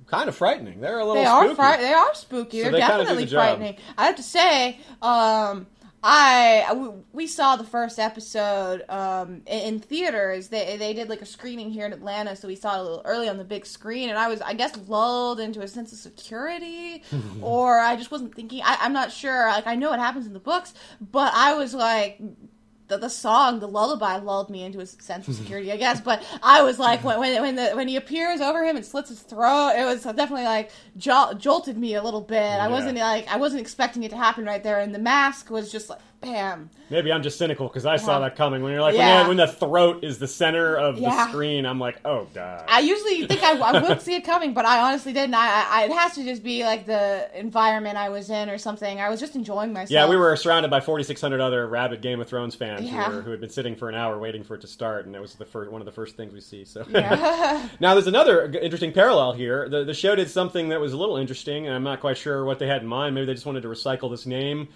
[SPEAKER 2] kind of frightening. They're a little
[SPEAKER 1] They are
[SPEAKER 2] spooky.
[SPEAKER 1] fri- They are spooky.
[SPEAKER 2] So
[SPEAKER 1] They're
[SPEAKER 2] they kinda
[SPEAKER 1] definitely frightening. I have to say, um, I we- saw the first episode um, in, theaters. They they did like a screening here in Atlanta, so we saw it a little early on the big screen, and I was I guess lulled into a sense of security, *laughs* or I just wasn't thinking. I, I'm not sure. Like I know what happens in the books, but I was like the, the song, the lullaby, lulled me into a sense of security, I guess. But I was like, when when when, the, when he appears over him and slits his throat, it was definitely like jol- jolted me a little bit. I wasn't like I wasn't expecting it to happen right there, and the mask was just like bam.
[SPEAKER 2] Maybe I'm just cynical because I saw
[SPEAKER 1] uh-huh.
[SPEAKER 2] that coming. When you're like,
[SPEAKER 1] Yeah.
[SPEAKER 2] when, the, when the throat is the center of the screen, I'm like, oh god.
[SPEAKER 1] I usually think I, I would see it coming, but I honestly didn't. I, I it has to just be like the environment I was in or something. I was just enjoying myself.
[SPEAKER 2] yeah, we were surrounded by 4,600 other rabid Game of Thrones fans
[SPEAKER 1] Yeah.
[SPEAKER 2] who, were, who had been sitting for an hour waiting for it to start, and it was the first, one of the first things we see. So
[SPEAKER 1] Yeah. *laughs*
[SPEAKER 2] now there's another interesting parallel here. The, the show did something that was a little interesting, and I'm not quite sure what they had in mind. Maybe they just wanted to recycle this name.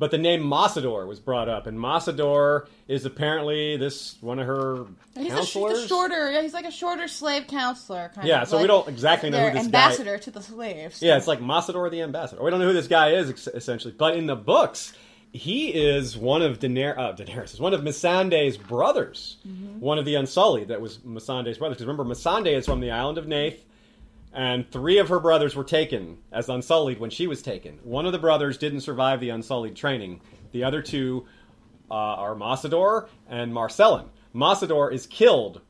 [SPEAKER 2] But the name Massador was brought up, and Massador is apparently this one of her
[SPEAKER 1] He's
[SPEAKER 2] counselors.
[SPEAKER 1] a shorter. Yeah, he's like a shorter slave counselor. Kind
[SPEAKER 2] Yeah,
[SPEAKER 1] of,
[SPEAKER 2] so we don't exactly know who this
[SPEAKER 1] ambassador
[SPEAKER 2] guy.
[SPEAKER 1] to the slaves.
[SPEAKER 2] Yeah, it's like Massador the ambassador. We don't know who this guy is ex- essentially, but in the books, he is one of Daener- uh, Daenerys, is one of Missandei's brothers,
[SPEAKER 1] Mm-hmm.
[SPEAKER 2] one of the Unsullied that was Missandei's brothers. Because remember, Missandei is from the island of Naath, and three of her brothers were taken as Unsullied when she was taken. One of the brothers didn't survive the Unsullied training. The other two uh, are Massador and Marselen. Massador is killed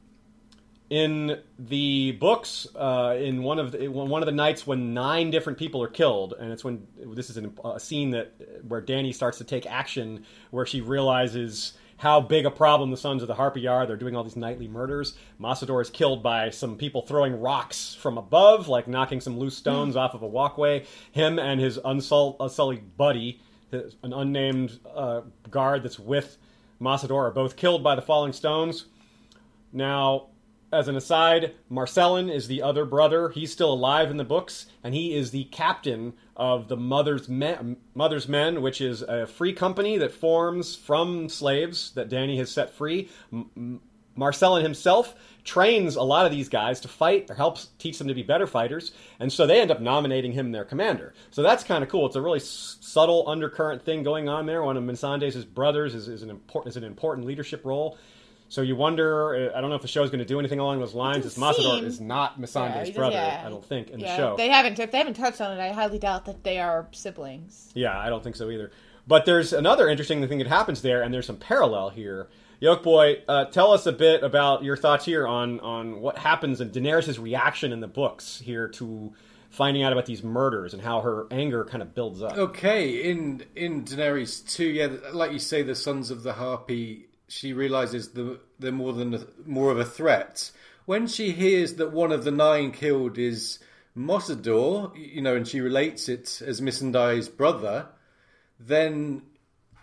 [SPEAKER 2] in the books uh, in one of the, one of the nights when nine different people are killed and it's when this is an, a scene that where Danny starts to take action where she realizes how big a problem the Sons of the Harpy are. They're doing all these nightly murders. Masador is killed by some people throwing rocks from above, like knocking some loose stones off of a walkway. Him and his unsul- unsullied buddy, his, an unnamed uh, guard that's with Masador, are both killed by the falling stones. Now, as an aside, Marselen is the other brother. He's still alive in the books, and he is the captain of the Mother's Men, Mother's Men, which is a free company that forms from slaves that Danny has set free. M- Marselen himself trains a lot of these guys to fight or helps teach them to be better fighters, and so they end up nominating him their commander. So that's kind of cool. It's a really s- subtle undercurrent thing going on there. One of Missandei's brothers is, is, an is an important leadership role. So you wonder. uh, I don't know if the show's going to do anything along those lines. As
[SPEAKER 1] doesn't seem-
[SPEAKER 2] is not
[SPEAKER 1] Yeah,
[SPEAKER 2] Missandei's
[SPEAKER 1] he does-
[SPEAKER 2] brother.
[SPEAKER 1] yeah.
[SPEAKER 2] I don't think in
[SPEAKER 1] yeah,
[SPEAKER 2] the show.
[SPEAKER 1] They haven't. If they haven't touched on it, I highly doubt that they are siblings.
[SPEAKER 2] Yeah, I don't think so either. But there's another interesting thing that happens there, and there's some parallel here. Yolkboy, uh, tell us a bit about your thoughts here on on what happens and Daenerys' reaction in the books here to finding out about these murders and how her anger kind of builds up.
[SPEAKER 3] Okay, in in Daenerys two, yeah, like you say, the Sons of the Harpy. She realizes the they're more than a, more of a threat when she hears that one of the nine killed is Mossador, you know, and she relates it as Missandei's brother. Then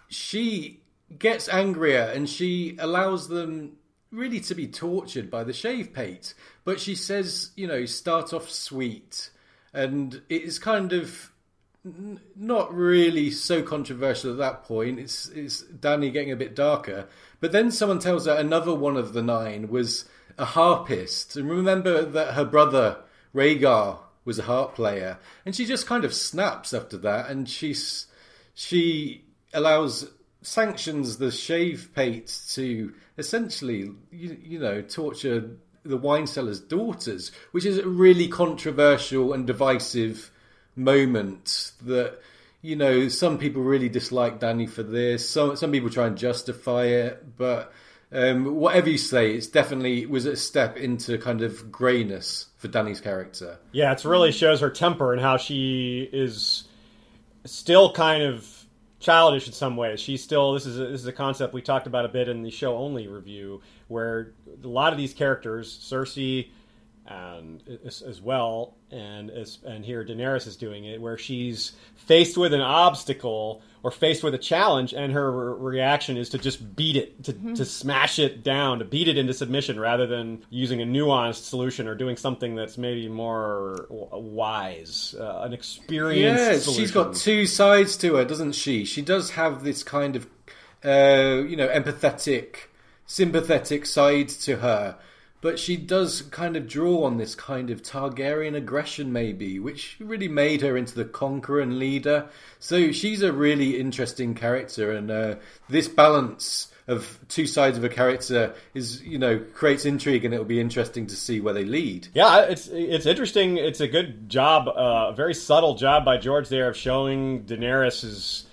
[SPEAKER 3] she gets angrier and she allows them really to be tortured by the shave pate. But she says, you know, start off sweet. And it's kind of not really so controversial at that point. It's, it's Danny getting a bit darker. But then someone tells her another one of the nine was a harpist. And remember that her brother, Rhaegar, was a harp player. And she just kind of snaps after that. And she's, she allows sanctions the shave pate to essentially you, you know torture the wine seller's daughters which is a really controversial and divisive moment that you know some people really dislike Danny for this some some people try and justify it but um, whatever you say it's definitely was a step into kind of grayness for Danny's character
[SPEAKER 2] Yeah, it really shows her temper and how she is still kind of childish in some ways. She's still this is a, this is a concept we talked about a bit in the show only review, where a lot of these characters, Cersei, and as, as well, and as, and here Daenerys is doing it, where she's faced with an obstacle or faced with a challenge, and her re- reaction is to just beat it, to,
[SPEAKER 1] Mm-hmm.
[SPEAKER 2] to smash it down, to beat it into submission, rather than using a nuanced solution or doing something that's maybe more w- wise, uh, an experienced
[SPEAKER 3] Yeah,
[SPEAKER 2] solution.
[SPEAKER 3] she's got two sides to her, doesn't she? She does have this kind of, uh, you know, empathetic, sympathetic side to her, but she does kind of draw on this kind of Targaryen aggression, maybe, which really made her into the conqueror and leader. So she's a really interesting character, and uh, this balance of two sides of a character is, you know, creates intrigue, and it'll be interesting to see where they lead.
[SPEAKER 2] Yeah, it's it's interesting. It's a good job, uh, a very subtle job by George there of showing Daenerys's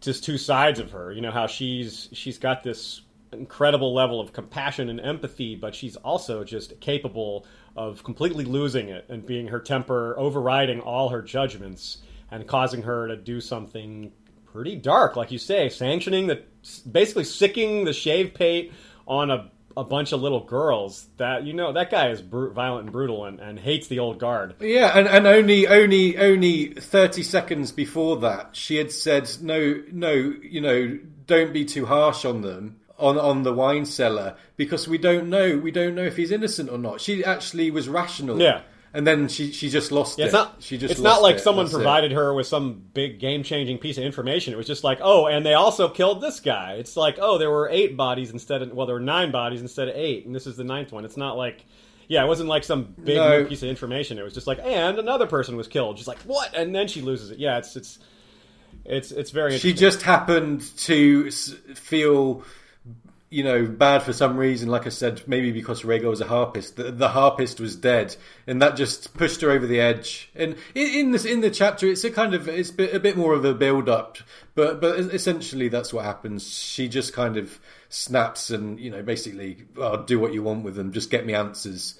[SPEAKER 2] just two sides of her. You know how she's she's got this incredible level of compassion and empathy, but she's also just capable of completely losing it and being her temper overriding all her judgments and causing her to do something pretty dark, like you say, sanctioning the basically sicking the shave pate on a a bunch of little girls. That you know that guy is bru- violent and brutal and, and hates the old guard.
[SPEAKER 3] Yeah, and, and only only only thirty seconds before that, she had said, "No, no, you know, don't be too harsh on them." On, on the wine cellar because we don't know we don't know if he's innocent or not. She actually was rational.
[SPEAKER 2] Yeah.
[SPEAKER 3] and then she she just lost
[SPEAKER 2] Yeah,
[SPEAKER 3] it.
[SPEAKER 2] not.
[SPEAKER 3] she just
[SPEAKER 2] it's not like
[SPEAKER 3] it.
[SPEAKER 2] someone
[SPEAKER 3] That's it.
[SPEAKER 2] provided her with some big game changing piece of information. It was just like, oh, and they also killed this guy. It's like, oh, there were eight bodies instead of well, there were nine bodies instead of eight, and this is the ninth one. It's not like. Yeah, it wasn't like some big
[SPEAKER 3] No.
[SPEAKER 2] new piece of information. It was just like, and another person was killed. She's like, what? And then she loses it. Yeah, it's it's it's it's very.
[SPEAKER 3] She just happened to feel, you know, bad for some reason. Like I said, maybe because Rhaegar was a harpist. The, the harpist was dead, and that just pushed her over the edge. And in, in this in the chapter, it's a kind of it's a bit, a bit more of a build up, but but essentially that's what happens. She just kind of snaps and you know basically, oh, do what you want with them. Just get me answers,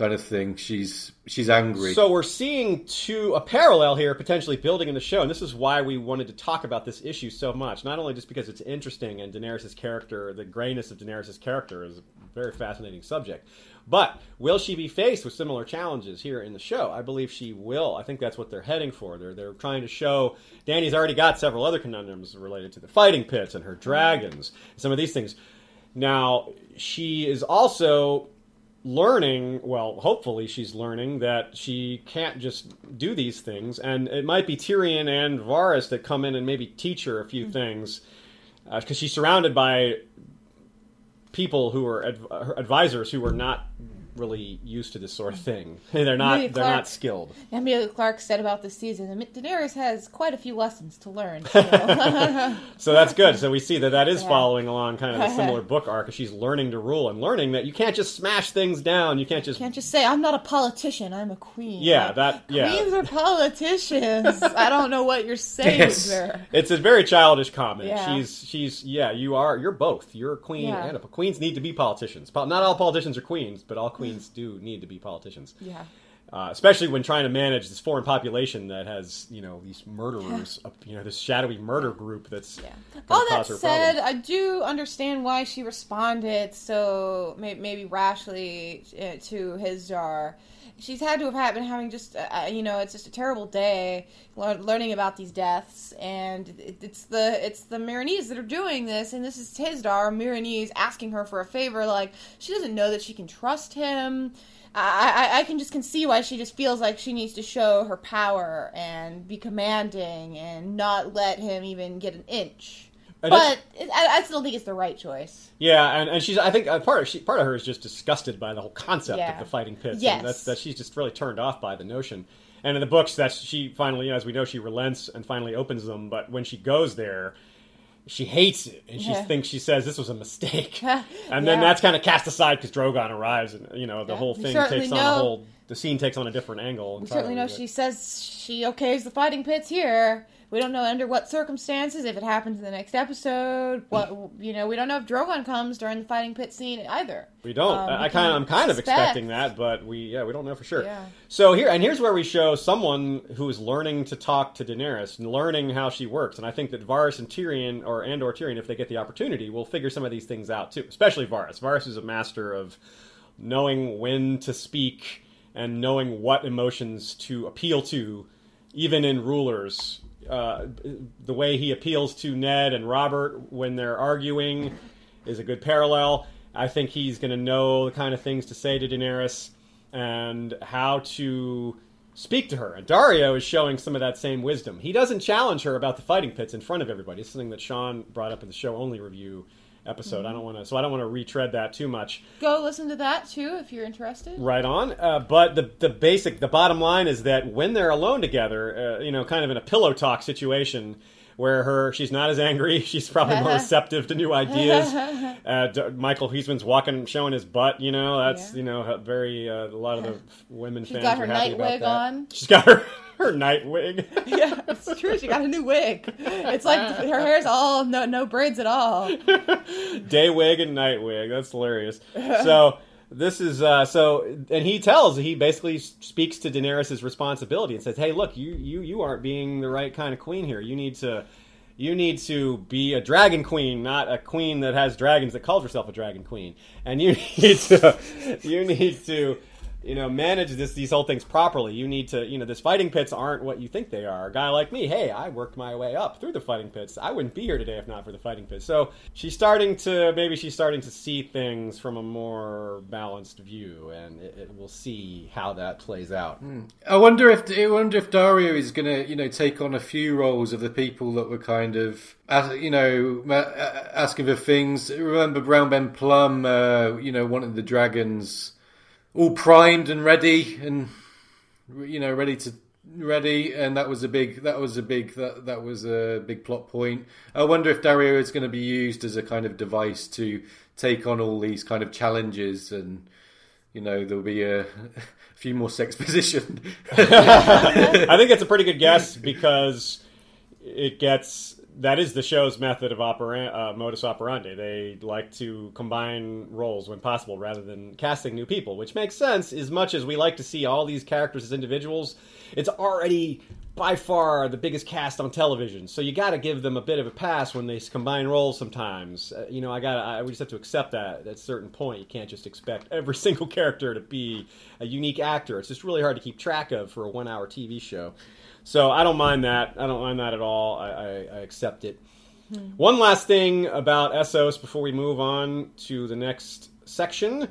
[SPEAKER 3] kind of thing. She's she's angry.
[SPEAKER 2] So we're seeing two a parallel here potentially building in the show, and this is why we wanted to talk about this issue so much. Not only just because it's interesting and Daenerys' character, the grayness of Daenerys' character is a very fascinating subject, but will she be faced with similar challenges here in the show? I believe she will. I think that's what they're heading for. They're they're trying to show Dany's already got several other conundrums related to the fighting pits and her dragons, some of these things. Now she is also learning well hopefully she's learning that she can't just do these things and it might be tyrion and varys that come in and maybe teach her a few
[SPEAKER 1] Mm-hmm.
[SPEAKER 2] things because she's surrounded by people who are adv- her advisors who are not really used to this sort of thing *laughs* they're not
[SPEAKER 1] Emilia
[SPEAKER 2] they're
[SPEAKER 1] Clarke.
[SPEAKER 2] not skilled
[SPEAKER 1] Emilia Clarke said about this season, Daenerys has quite a few lessons to learn. So. *laughs*
[SPEAKER 2] so that's good so we see that that is
[SPEAKER 1] Yeah.
[SPEAKER 2] following along kind of a similar *laughs* book arc she's learning to rule and learning that you can't just smash things down you can't just
[SPEAKER 1] Can't just say I'm not a politician. I'm a queen.
[SPEAKER 2] Yeah,
[SPEAKER 1] Like,
[SPEAKER 2] that- yeah.
[SPEAKER 1] Queens are politicians. I don't know what you're saying
[SPEAKER 3] Yes.
[SPEAKER 1] there.
[SPEAKER 2] It's a very childish comment.
[SPEAKER 1] Yeah.
[SPEAKER 2] She's she's yeah, you are you're both. You're a queen
[SPEAKER 1] Yeah.
[SPEAKER 2] and a queens need to be politicians. Not all politicians are queens, but all queens do need to be politicians.
[SPEAKER 1] Yeah.
[SPEAKER 2] Uh, especially when trying to manage this foreign population that has you know these murderers, up you know this shadowy murder group that's
[SPEAKER 1] Yeah. All that said. I do understand why she responded so maybe rashly uh, to Hizdahr. She's had to have had- been having just, uh, you know, it's just a terrible day lear- learning about these deaths, and it, it's the it's the Meereenese that are doing this, and this is Hizdahr Meereenese asking her for a favor. Like she doesn't know that she can trust him. I, I, I can just can see why she just feels like she needs to show her power and be commanding and not let him even get an inch.
[SPEAKER 2] And
[SPEAKER 1] but it, I, I still think it's the right choice.
[SPEAKER 2] Yeah, and, and she's I think uh, part of she, part of her is just disgusted by the whole concept
[SPEAKER 1] Yeah.
[SPEAKER 2] of the fighting pits.
[SPEAKER 1] Yes.
[SPEAKER 2] and that's that she's just really turned off by the notion. And in the books, that she finally, as we know, she relents and finally opens them. But when she goes there, she hates it, and she
[SPEAKER 1] Yeah.
[SPEAKER 2] thinks she says this was a mistake. *laughs* and
[SPEAKER 1] Yeah.
[SPEAKER 2] then that's kind of cast aside because Drogon arrives, and you know the
[SPEAKER 1] Yeah.
[SPEAKER 2] whole thing takes on a whole. The scene takes on a different angle.
[SPEAKER 1] We certainly know she says she okays the fighting pits here. We don't know under what circumstances, if it happens in the next episode. What you know, we don't know if Drogon comes during the fighting pit scene either.
[SPEAKER 2] We don't.
[SPEAKER 1] Um,
[SPEAKER 2] I, I kind of, I'm kind of expecting that, but we, yeah, we don't know for sure.
[SPEAKER 1] Yeah.
[SPEAKER 2] So here, and here's where we show someone who is learning to talk to Daenerys and learning how she works. And I think that Varys and Tyrion, or and or Tyrion, if they get the opportunity, will figure some of these things out too. Especially Varys. Varys is a master of knowing when to speak and knowing what emotions to appeal to, even in rulers uh, the way he appeals to Ned and Robert when they're arguing is a good parallel. I think he's going to know the kind of things to say to Daenerys and how to speak to her. And Daario is showing some of that same wisdom. He doesn't challenge her about the fighting pits in front of everybody. It's something that Sean brought up in the show only review episode. I don't want to, so I don't want to retread that too much.
[SPEAKER 1] Go listen to that too if you're interested.
[SPEAKER 2] Right on. Uh, but the the basic, the bottom line is that when they're alone together, uh, you know, kind of in a pillow talk situation. Where her, she's not as angry. *laughs* She's probably more *laughs* receptive to new ideas. *laughs* Uh, D- Michiel Huisman's walking, showing his butt. You know, that's
[SPEAKER 1] Yeah.
[SPEAKER 2] you know very. Uh, a lot of the women
[SPEAKER 1] She's
[SPEAKER 2] fans
[SPEAKER 1] got
[SPEAKER 2] are
[SPEAKER 1] her
[SPEAKER 2] happy
[SPEAKER 1] night
[SPEAKER 2] about
[SPEAKER 1] wig
[SPEAKER 2] that.
[SPEAKER 1] on.
[SPEAKER 2] She's got her her night wig. *laughs*
[SPEAKER 1] yeah, it's true. She got a new wig. It's like her hair's all no no braids at all. *laughs*
[SPEAKER 2] day wig and night wig. That's hilarious. So this is uh, so, and he tells he basically speaks to Daenerys' responsibility and says, "Hey, look, you you you aren't being the right kind of queen here. You need to." You need to be a dragon queen, not a queen that has dragons that calls herself a dragon queen. And you *laughs* need to, you need to, you know, manage this these whole things properly. You need to, you know, this fighting pits aren't what you think they are. A guy like me, hey, I worked my way up through the fighting pits. I wouldn't be here today if not for the fighting pits. So she's starting to maybe she's starting to see things from a more balanced view, and it, it, we'll see how that plays out.
[SPEAKER 3] I wonder if I wonder if Daario is going to, you know, take on a few roles of the people that were kind of, you know, asking for things. Remember Brown Ben Plumm, uh, you know, wanted the dragons all primed and ready, and you know, ready to ready, and that was a big, that was a big, that that was a big plot point. I wonder if Daario is going to be used as a kind of device to take on all these kind of challenges and. You know, there'll be a, *laughs* a few more sex position. *laughs*
[SPEAKER 2] I think it's a pretty good guess because it gets that is the show's method of opera, uh, modus operandi. They like to combine roles when possible rather than casting new people, which makes sense. As much as we like to see all these characters as individuals, it's already by far the biggest cast on television. So you got to give them a bit of a pass when they combine roles. Sometimes, uh, you know, I got to. We just have to accept that at a certain point. You can't just expect every *laughs* single character to be a unique actor. It's just really hard to keep track of for a one-hour TV show. So I don't mind that. I don't mind that at all. I, I, I accept it. One last thing about Essos before we move on to the next section,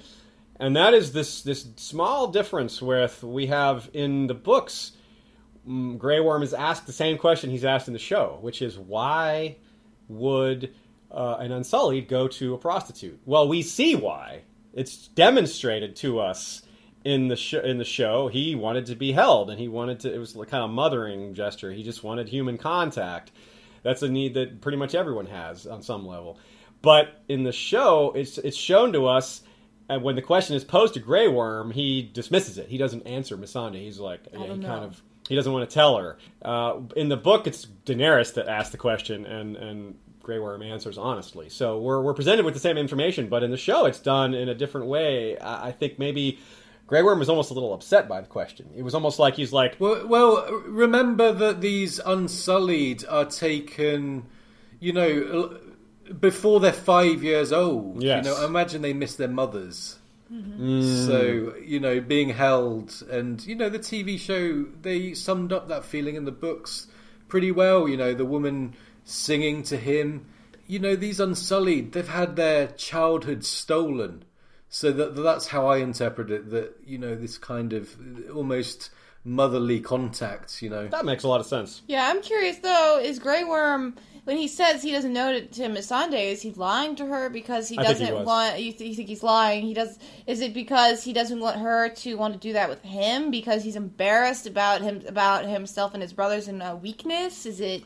[SPEAKER 2] and that is this this small difference with we have in the books. mm, Grey Worm is asked the same question he's asked in the show, which is why would uh, an Unsullied go to a prostitute? Well, we see why. It's demonstrated to us in the sh- in the show. He wanted to be held, and he wanted to. It was like kind of mothering gesture. He just wanted human contact. That's a need that pretty much everyone has on some level. But in the show, it's it's shown to us. And when the question is posed to Grey Worm, he dismisses it. He doesn't answer Missandei. He's like, yeah, he kind
[SPEAKER 1] know.
[SPEAKER 2] of he doesn't want to tell her. Uh, in the book, it's Daenerys that asks the question, and and Grey Worm answers honestly. So we're we're presented with the same information, but in the show, it's done in a different way. I, I think maybe Grey Worm was almost a little upset by the question. It was almost like he's like,
[SPEAKER 3] Well, well, remember that these Unsullied are taken, you know, before they're five years old.
[SPEAKER 2] Yes.
[SPEAKER 3] You know, imagine they miss their mothers. Mm-hmm. So, you know, being held, and, you know, the TV show, they summed up that feeling in the books pretty well. You know, the woman singing to him. You know, these Unsullied, they've had their childhood stolen. So that that's how I interpret it. That you know this kind of almost motherly contact. You know,
[SPEAKER 2] that makes a lot of sense.
[SPEAKER 1] Yeah, I'm curious though. Is Grey Worm when he says he doesn't know it to Missandei, is he lying to her because he
[SPEAKER 2] I think he
[SPEAKER 1] doesn't
[SPEAKER 2] was.
[SPEAKER 1] want? You, th- you think he's lying? He does. Is it because he doesn't want her to want to do that with him because he's embarrassed about him about himself and his brothers and uh, weakness? Is it?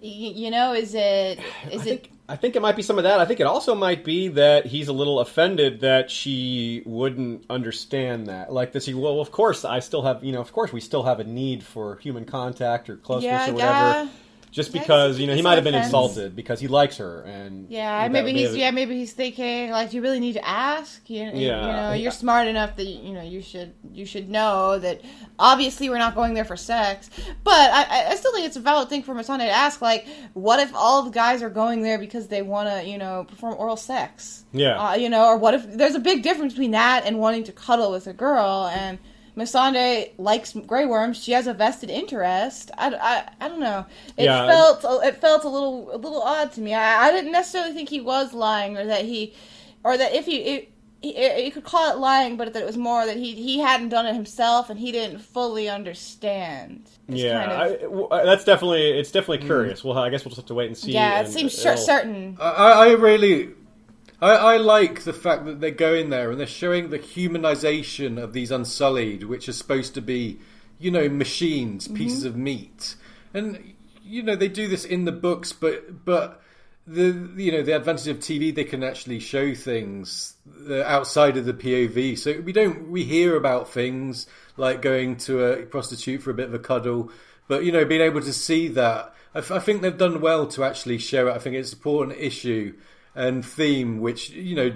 [SPEAKER 1] y- You know, is it? Is
[SPEAKER 2] I
[SPEAKER 1] it?
[SPEAKER 2] I think it might be some of that. I think it also might be that he's a little offended that she wouldn't understand that. Like this, he, well, of course, I still have, you know, of course, we still have a need for human contact or closeness
[SPEAKER 1] Yeah,
[SPEAKER 2] or whatever.
[SPEAKER 1] yeah.
[SPEAKER 2] Just because you know he might have been insulted because he likes her and
[SPEAKER 1] Yeah, maybe he's yeah maybe he's thinking like, do you really need to ask? You,
[SPEAKER 2] Yeah,
[SPEAKER 1] you know, you're smart enough that you know you should you should know that obviously we're not going there for sex. But I, I- still think it's a valid thing for Missandei to ask. Like, what if all the guys are going there because they want to you know perform oral sex?
[SPEAKER 2] Yeah.
[SPEAKER 1] uh, you know, or what if there's a big difference between that and wanting to cuddle with a girl and. Missandei likes Grey Worms. She has a vested interest. I, I, I don't know. It
[SPEAKER 2] Yeah.
[SPEAKER 1] felt it felt a little a little odd to me. I, I didn't necessarily think he was lying, or that he, or that if you. It, you you could call it lying, but that it was more that he he hadn't done it himself and he didn't fully understand. It's
[SPEAKER 2] Yeah,
[SPEAKER 1] kind of-
[SPEAKER 2] I, w- uh, that's definitely it's definitely curious. Well, I guess we'll just have to wait and see.
[SPEAKER 1] yeah, it
[SPEAKER 2] and
[SPEAKER 1] seems cer-
[SPEAKER 2] it'll-
[SPEAKER 1] certain.
[SPEAKER 3] I, I really, I, I like the fact that they go in there and they're showing the humanization of these Unsullied, which are supposed to be, you know, machines, pieces of meat, and you know they do this in the books, but but the you know the advantage of TV, they can actually show things uh, outside of the POV. So we don't we hear about things like going to a prostitute for a bit of a cuddle, but you know being able to see that, I, f- I think they've done well to actually show it. I think it's an important issue and theme which you know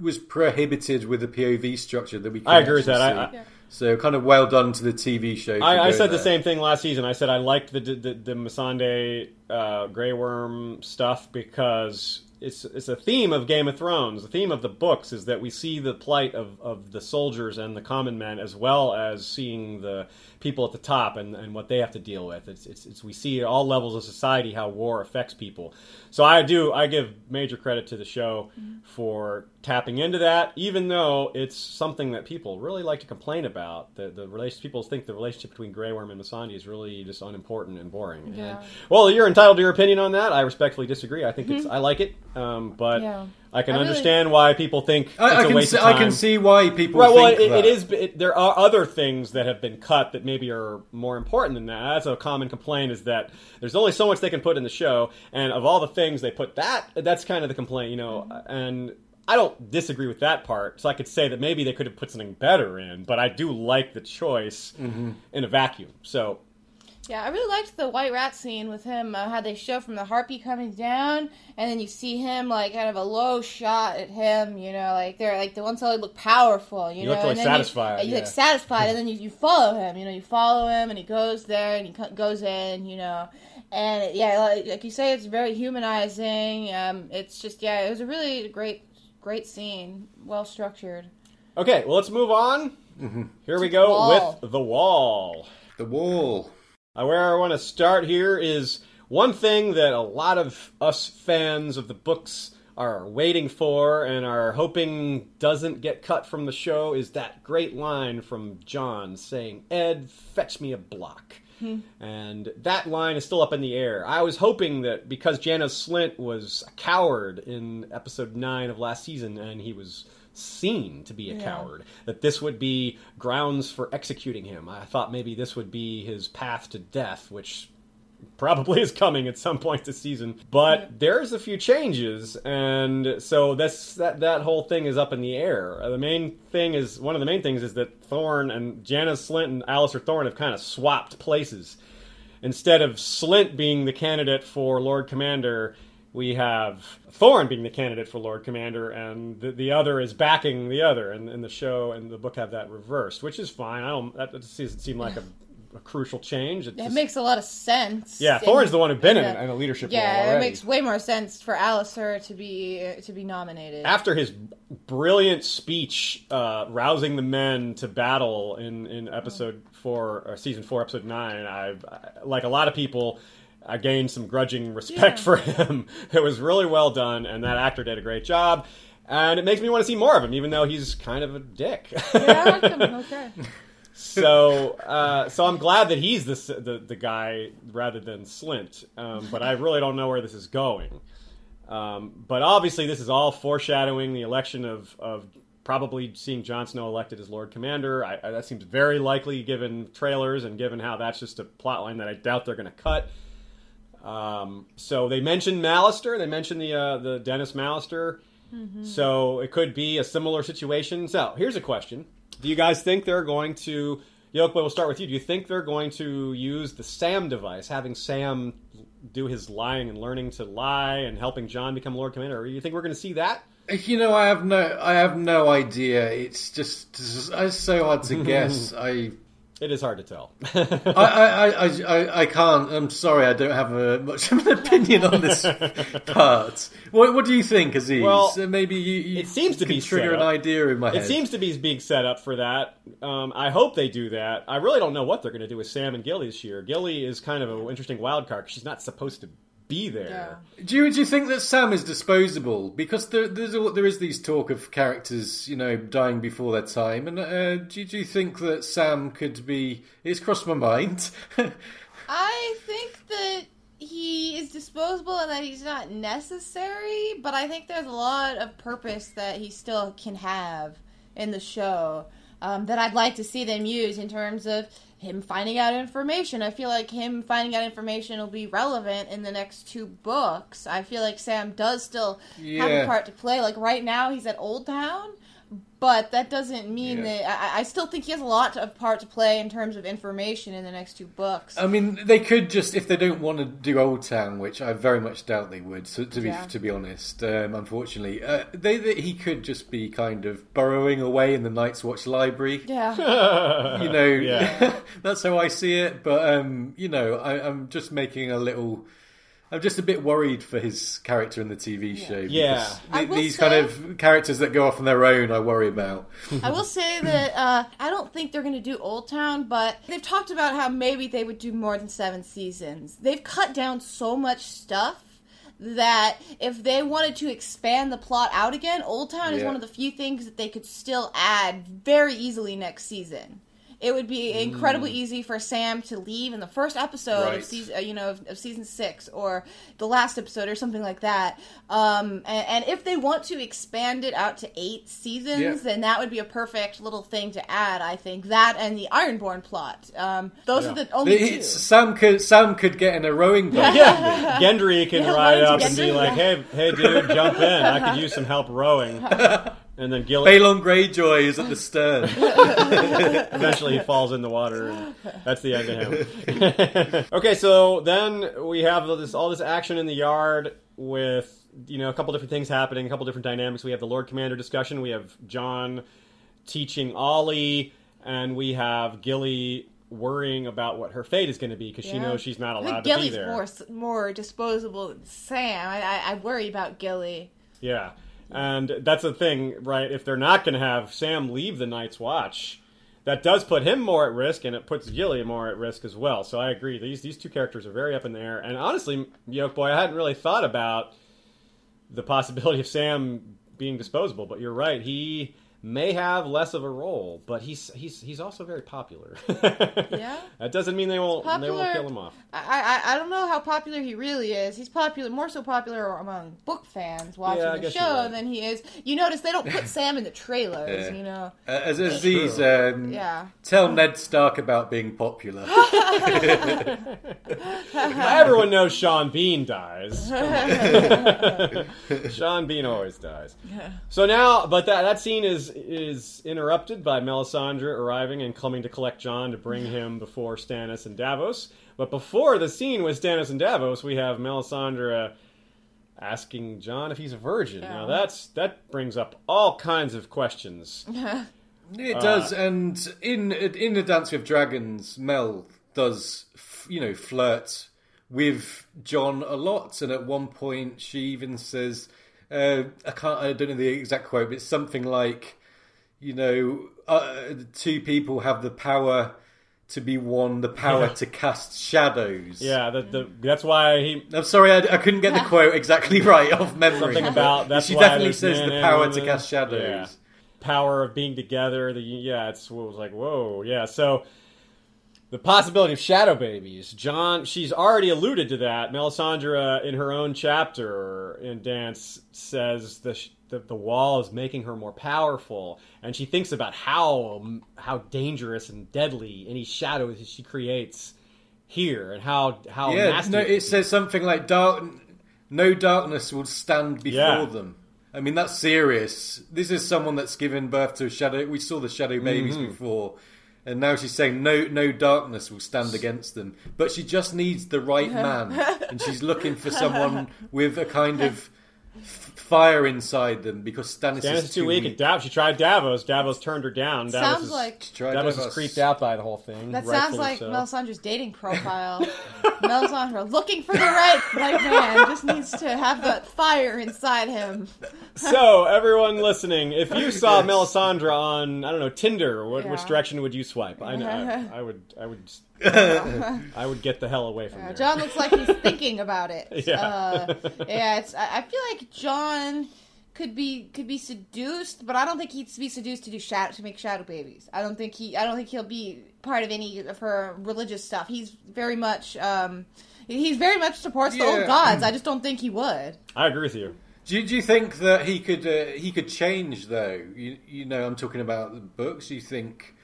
[SPEAKER 3] was prohibited with the POV structure that we. Can
[SPEAKER 2] I agree with that. I- I-
[SPEAKER 3] so kind of well done to the TV show.
[SPEAKER 2] I, I
[SPEAKER 3] doing
[SPEAKER 2] said the same thing last season. I said I liked the the, the Missandei uh, Grey Worm stuff because it's it's a theme of Game of Thrones. The theme of the books is that we see the plight of, of the soldiers and the common men, as well as seeing the people at the top and, and what they have to deal with. It's, it's, it's we see at all levels of society how war affects people. So I do I give major credit to the show for tapping into that, even though it's something that people really like to complain about. The the relation people think the relationship between Grey Worm and Missandei is really just unimportant and boring.
[SPEAKER 1] Yeah.
[SPEAKER 2] And, well, you're entitled to your opinion on that. I respectfully disagree. I think it's I like it, um, but
[SPEAKER 1] Yeah.
[SPEAKER 2] I can
[SPEAKER 1] I really-
[SPEAKER 2] understand why people think
[SPEAKER 3] I, can see, I can see why people
[SPEAKER 2] Right, well, it, it is. It, there are other things that have been cut that maybe are more important than that. That's a common complaint is that there's only so much they can put in the show, and of all the things they put that, that's kind of the complaint, you know. And I don't disagree with that part. So I could say that maybe they could have put something better in, but I do like the choice mm-hmm. in a vacuum. So
[SPEAKER 1] Yeah, I really liked the white rat scene with him. Uh, how they show from the harpy coming down, and then you see him like kind of a low shot at him. You know, like they're like the ones that look powerful. You
[SPEAKER 2] You
[SPEAKER 1] know,
[SPEAKER 2] look really
[SPEAKER 1] and then
[SPEAKER 2] satisfied,
[SPEAKER 1] You, you
[SPEAKER 2] yeah.
[SPEAKER 1] look satisfied, and *laughs* then you, you follow him. You know, you follow him, and he goes there, and he co- goes in. You know, and yeah, like, like you say, it's very humanizing. Um, it's just yeah, it was a really great, great scene, well structured.
[SPEAKER 2] okay, well let's move on. Here we go
[SPEAKER 1] wall.
[SPEAKER 2] with the wall.
[SPEAKER 3] the wall.
[SPEAKER 2] Uh, where I want to start here is one thing that a lot of us fans of the books are waiting for and are hoping doesn't get cut from the show is that great line from Jon saying, Ed, fetch me a block. And that line is still up in the air. I was hoping that because Janos Slynt was a coward in episode 9 of last season and he was seen to be a
[SPEAKER 1] Yeah.
[SPEAKER 2] coward, that this would be grounds for executing him. I thought maybe this would be his path to death, which probably is coming at some point this season. But there's a few changes, and so that's that that whole thing is up in the air. Uh, The main thing is one of the main things is that Thorne and Janos Slynt and Alliser Thorne have kind of swapped places. Instead of Slynt being the candidate for Lord Commander, we have Thorne being the candidate for Lord Commander, and the, the other is backing the other. And, and the show and the book have that reversed, which is fine. I don't. That doesn't seem like a, a crucial change. It
[SPEAKER 1] It
[SPEAKER 2] just-
[SPEAKER 1] makes a lot of sense.
[SPEAKER 2] yeah, Thorne's the one who's been in,
[SPEAKER 1] Yeah.
[SPEAKER 2] in a leadership role
[SPEAKER 1] Yeah, it makes way more sense for Alliser to be to be nominated.
[SPEAKER 2] After his brilliant speech uh, rousing the men to battle in, in episode four, or season four, episode nine, I- like a lot of people. I gained some grudging respect
[SPEAKER 1] Yeah.
[SPEAKER 2] for him. *laughs* It was really well done, and that actor did a great job. And it makes me want to see more of him, even though he's kind of a dick.
[SPEAKER 1] yeah, I like him. *laughs* Okay.
[SPEAKER 2] so uh, so I'm glad that he's the, the the guy rather than Slynt. Um, but I really don't know where this is going. Um, but obviously, this is all foreshadowing the election of of probably seeing Jon Snow elected as Lord Commander. I, I, that seems very likely given trailers and given how that's just a plot line that I doubt they're going to cut. Um, so they mentioned Mallister. They mentioned the uh, the Dennis Mallister. So it could be a similar situation. So here's a question: Do you guys think they're going to? Yolkboy, we'll start with you. Do you think they're going to use the Sam device, having Sam do his lying and learning to lie and helping Jon become Lord Commander? Or do you think we're going to see that?
[SPEAKER 3] You know, I have no, I have no idea. It's just, it's, just- it's so hard to *laughs* guess. I,
[SPEAKER 2] It is hard to tell.
[SPEAKER 3] I, I, I, I, I can't. I'm sorry, I don't have a, much of an opinion on this *laughs* part. What, what do you think, Aziz?
[SPEAKER 2] Well,
[SPEAKER 3] maybe you, you
[SPEAKER 2] it seems to
[SPEAKER 3] can
[SPEAKER 2] be
[SPEAKER 3] trigger an idea in my head.
[SPEAKER 2] It seems to be being set up for that. Um, I hope they do that. I really don't know what they're going to do with Sam and Gilly this year. Gilly is kind of an interesting wild card she's not supposed to be there.
[SPEAKER 3] Do you, do you think that Sam is disposable? Because there, there's all, there is these talk of characters, you know, dying before their time, and uh, do, you- do you think that Sam could be? It's crossed my mind. *laughs*
[SPEAKER 1] I think that he is disposable and that he's not necessary, but I think there's a lot of purpose that he still can have in the show um, that I'd like to see them use in terms of him finding out information. I feel like him finding out information will be relevant in the next two books. I feel like Sam does still have a part to play. Like right now, he's at Oldtown. But that doesn't mean
[SPEAKER 3] Yeah.
[SPEAKER 1] that I, I still think he has a lot of part to play in terms of information in the next two books.
[SPEAKER 3] I mean, they could just if they don't want to do Oldtown, which I very much doubt they would. So, to be
[SPEAKER 1] Yeah.
[SPEAKER 3] to be honest, um, unfortunately, uh, they, they he could just be kind of burrowing away in the Night's Watch library.
[SPEAKER 1] yeah. *laughs*
[SPEAKER 3] You know,
[SPEAKER 2] Yeah. *laughs*
[SPEAKER 3] that's how I see it. But um, you know, I, I'm just making a little. I'm just a bit worried for his character in the TV show.
[SPEAKER 2] Yeah.
[SPEAKER 3] because
[SPEAKER 1] I
[SPEAKER 3] th- these
[SPEAKER 1] say-
[SPEAKER 3] kind of characters that go off on their own, I worry about.
[SPEAKER 1] I will say *laughs* that uh, I don't think they're going to do Oldtown, but they've talked about how maybe they would do more than seven seasons. They've cut down so much stuff that if they wanted to expand the plot out again, Oldtown is one of the few things that they could still add very easily next season. It would be incredibly easy for Sam to leave in the first episode
[SPEAKER 3] Right.
[SPEAKER 1] of season, uh, you know, of, of season six or the last episode or something like that. Um, and, and if they want to expand it out to eight seasons,
[SPEAKER 3] Yeah.
[SPEAKER 1] then that would be a perfect little thing to add. I think that and the Ironborn plot. Um, those are the only two.
[SPEAKER 3] It's- Sam could Sam could get in a rowing boat.
[SPEAKER 2] Yeah, Gendry can
[SPEAKER 1] Yeah,
[SPEAKER 2] ride
[SPEAKER 1] Lawrence
[SPEAKER 2] up and be like,
[SPEAKER 1] yeah.
[SPEAKER 2] "Hey, hey, dude, jump in! I could use some help rowing." *laughs* And then Gilly
[SPEAKER 3] Balon Greyjoy is at the stern. *laughs*
[SPEAKER 2] eventually he falls in the water, and that's the end of him. *laughs* okay, so then we have this all this action in the yard with you know a couple different things happening, a couple different dynamics. We have the Lord Commander discussion. We have Jon teaching Olly, and we have Gilly worrying about what her fate is going to be because she knows she's not
[SPEAKER 1] I
[SPEAKER 2] allowed
[SPEAKER 1] think
[SPEAKER 2] to be
[SPEAKER 1] Gilly's
[SPEAKER 2] there.
[SPEAKER 1] more more disposable than Sam. I, I, I worry about Gilly.
[SPEAKER 2] Yeah. And that's the thing, right? If they're not going to have Sam leave the Night's Watch, that does put him more at risk, and it puts Gilly more at risk as well. So I agree. These these two characters are very up in the air. And honestly, Yolkboy, I hadn't really thought about the possibility of Sam being disposable, but you're right. He may have less of a role, but he's he's he's also very popular. *laughs*
[SPEAKER 1] Yeah.
[SPEAKER 2] That doesn't mean they won't they won't kill him off.
[SPEAKER 1] I, I I don't know how popular he really is. He's popular, more so popular among book fans watching
[SPEAKER 2] Yeah,
[SPEAKER 1] the show
[SPEAKER 2] right.
[SPEAKER 1] than he is. You notice they don't put *laughs* Sam in the trailers.
[SPEAKER 3] Yeah.
[SPEAKER 1] You know.
[SPEAKER 3] Uh, As Aziz, um,
[SPEAKER 1] Yeah.
[SPEAKER 3] tell Ned Stark about being popular. *laughs*
[SPEAKER 2] Everyone knows Sean Bean dies. Sean Bean always dies. So now, but that that scene is is interrupted by Melisandre arriving and coming to collect Jon to bring *sighs* him before Stannis and Davos. But before the scene with Stannis and Davos, we have Melisandre asking Jon if he's a virgin. Now that's that brings up all kinds of questions. *laughs*
[SPEAKER 3] It
[SPEAKER 2] Uh,
[SPEAKER 3] does, and in in the Dance with Dragons, Mel does f- you know flirt with Jon a lot, and at one point she even says, uh, "I can't, I don't know the exact quote, but it's something like, you know, uh, two people have the power to be one, the power
[SPEAKER 2] Yeah.
[SPEAKER 3] to cast shadows."
[SPEAKER 2] Yeah, the, the, that's why he
[SPEAKER 3] I'm sorry, I, I couldn't get the *laughs* quote exactly right off memory.
[SPEAKER 2] something about that's
[SPEAKER 3] she
[SPEAKER 2] why
[SPEAKER 3] definitely says the
[SPEAKER 2] and
[SPEAKER 3] power to cast shadows.
[SPEAKER 2] Yeah. Power of being together. The yeah, it's what was like whoa, yeah. So the possibility of shadow babies. Jon, she's already alluded to that. Melisandre, in her own chapter in Dance, says the. Sh- The, the wall is making her more powerful, and she thinks about how how dangerous and deadly any shadows she creates here, and how how
[SPEAKER 3] yeah,
[SPEAKER 2] nasty
[SPEAKER 3] no,
[SPEAKER 2] would
[SPEAKER 3] it says something like dark. No darkness will stand before
[SPEAKER 2] Yeah.
[SPEAKER 3] them. I mean, that's serious. This is someone that's given birth to a shadow. We saw the shadow babies
[SPEAKER 2] Mm-hmm.
[SPEAKER 3] before, and now she's saying no, no darkness will stand against them. But she just needs the right *laughs* man, and she's looking for someone *laughs* with a kind of f- fire inside them because Stannis,
[SPEAKER 2] Stannis is too weak. And Dav- she tried Davos. Davos turned her down. Davos
[SPEAKER 1] Sounds
[SPEAKER 2] is,
[SPEAKER 1] like
[SPEAKER 3] Try
[SPEAKER 2] Davos
[SPEAKER 3] Davos.
[SPEAKER 2] is creeped out by the whole thing.
[SPEAKER 1] that sounds like
[SPEAKER 2] so.
[SPEAKER 1] Melisandre's dating profile. *laughs* Melisandre looking for the right right man just needs to have that fire inside him.
[SPEAKER 2] so, everyone listening, if you *laughs* saw Melisandre on I don't know Tinder, what, which direction would you swipe? I know. I, *laughs* I would. I would. I would get the hell away from
[SPEAKER 1] Uh,
[SPEAKER 2] there.
[SPEAKER 1] Jon looks like he's *laughs* thinking about it.
[SPEAKER 2] Yeah.
[SPEAKER 1] uh, yeah. It's. I, I feel like Jon could be could be seduced, but I don't think he'd be seduced to do shadow to make shadow babies. I don't think he. I don't think he'll be part of any of her religious stuff. He's very much. um He's very much supports the old gods. I just don't think he would.
[SPEAKER 2] I agree with you.
[SPEAKER 3] Do you, do you think that he could uh, he could change though? You, you know, I'm talking about the books. Do you think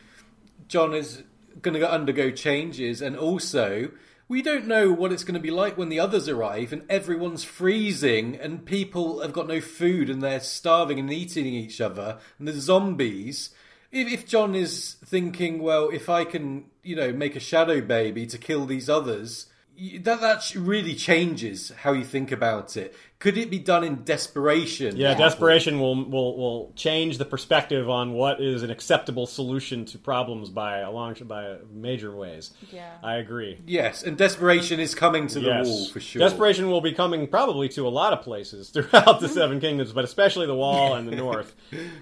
[SPEAKER 3] Jon is going to undergo changes, and also we don't know what it's going to be like when the others arrive and everyone's freezing and people have got no food and they're starving and eating each other and there's zombies. If, if Jon is thinking, well, if I can, you know, make a shadow baby to kill these others, that that really changes how you think about it. Could it be done in desperation?
[SPEAKER 2] Yeah, desperation will, will will change the perspective on what is an acceptable solution to problems by a long by major ways.
[SPEAKER 1] Yeah.
[SPEAKER 2] I agree.
[SPEAKER 3] Yes, and desperation is coming to the
[SPEAKER 2] yes,
[SPEAKER 3] wall for sure.
[SPEAKER 2] desperation will be coming probably to a lot of places *laughs* throughout the Seven Kingdoms, but especially the Wall and the *laughs* North,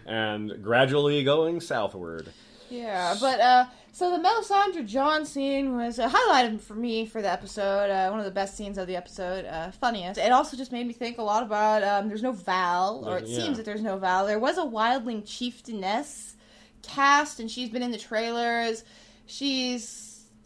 [SPEAKER 2] and gradually going southward.
[SPEAKER 1] Yeah, but uh, so the Melisandre Jon scene was a highlight for me for the episode. Uh, one of the best scenes of the episode, uh, funniest. It also just made me think a lot about um, there's no Val, or it
[SPEAKER 2] Yeah.
[SPEAKER 1] seems that there's no Val. There was a Wildling chieftainess cast, and she's been in the trailers. She's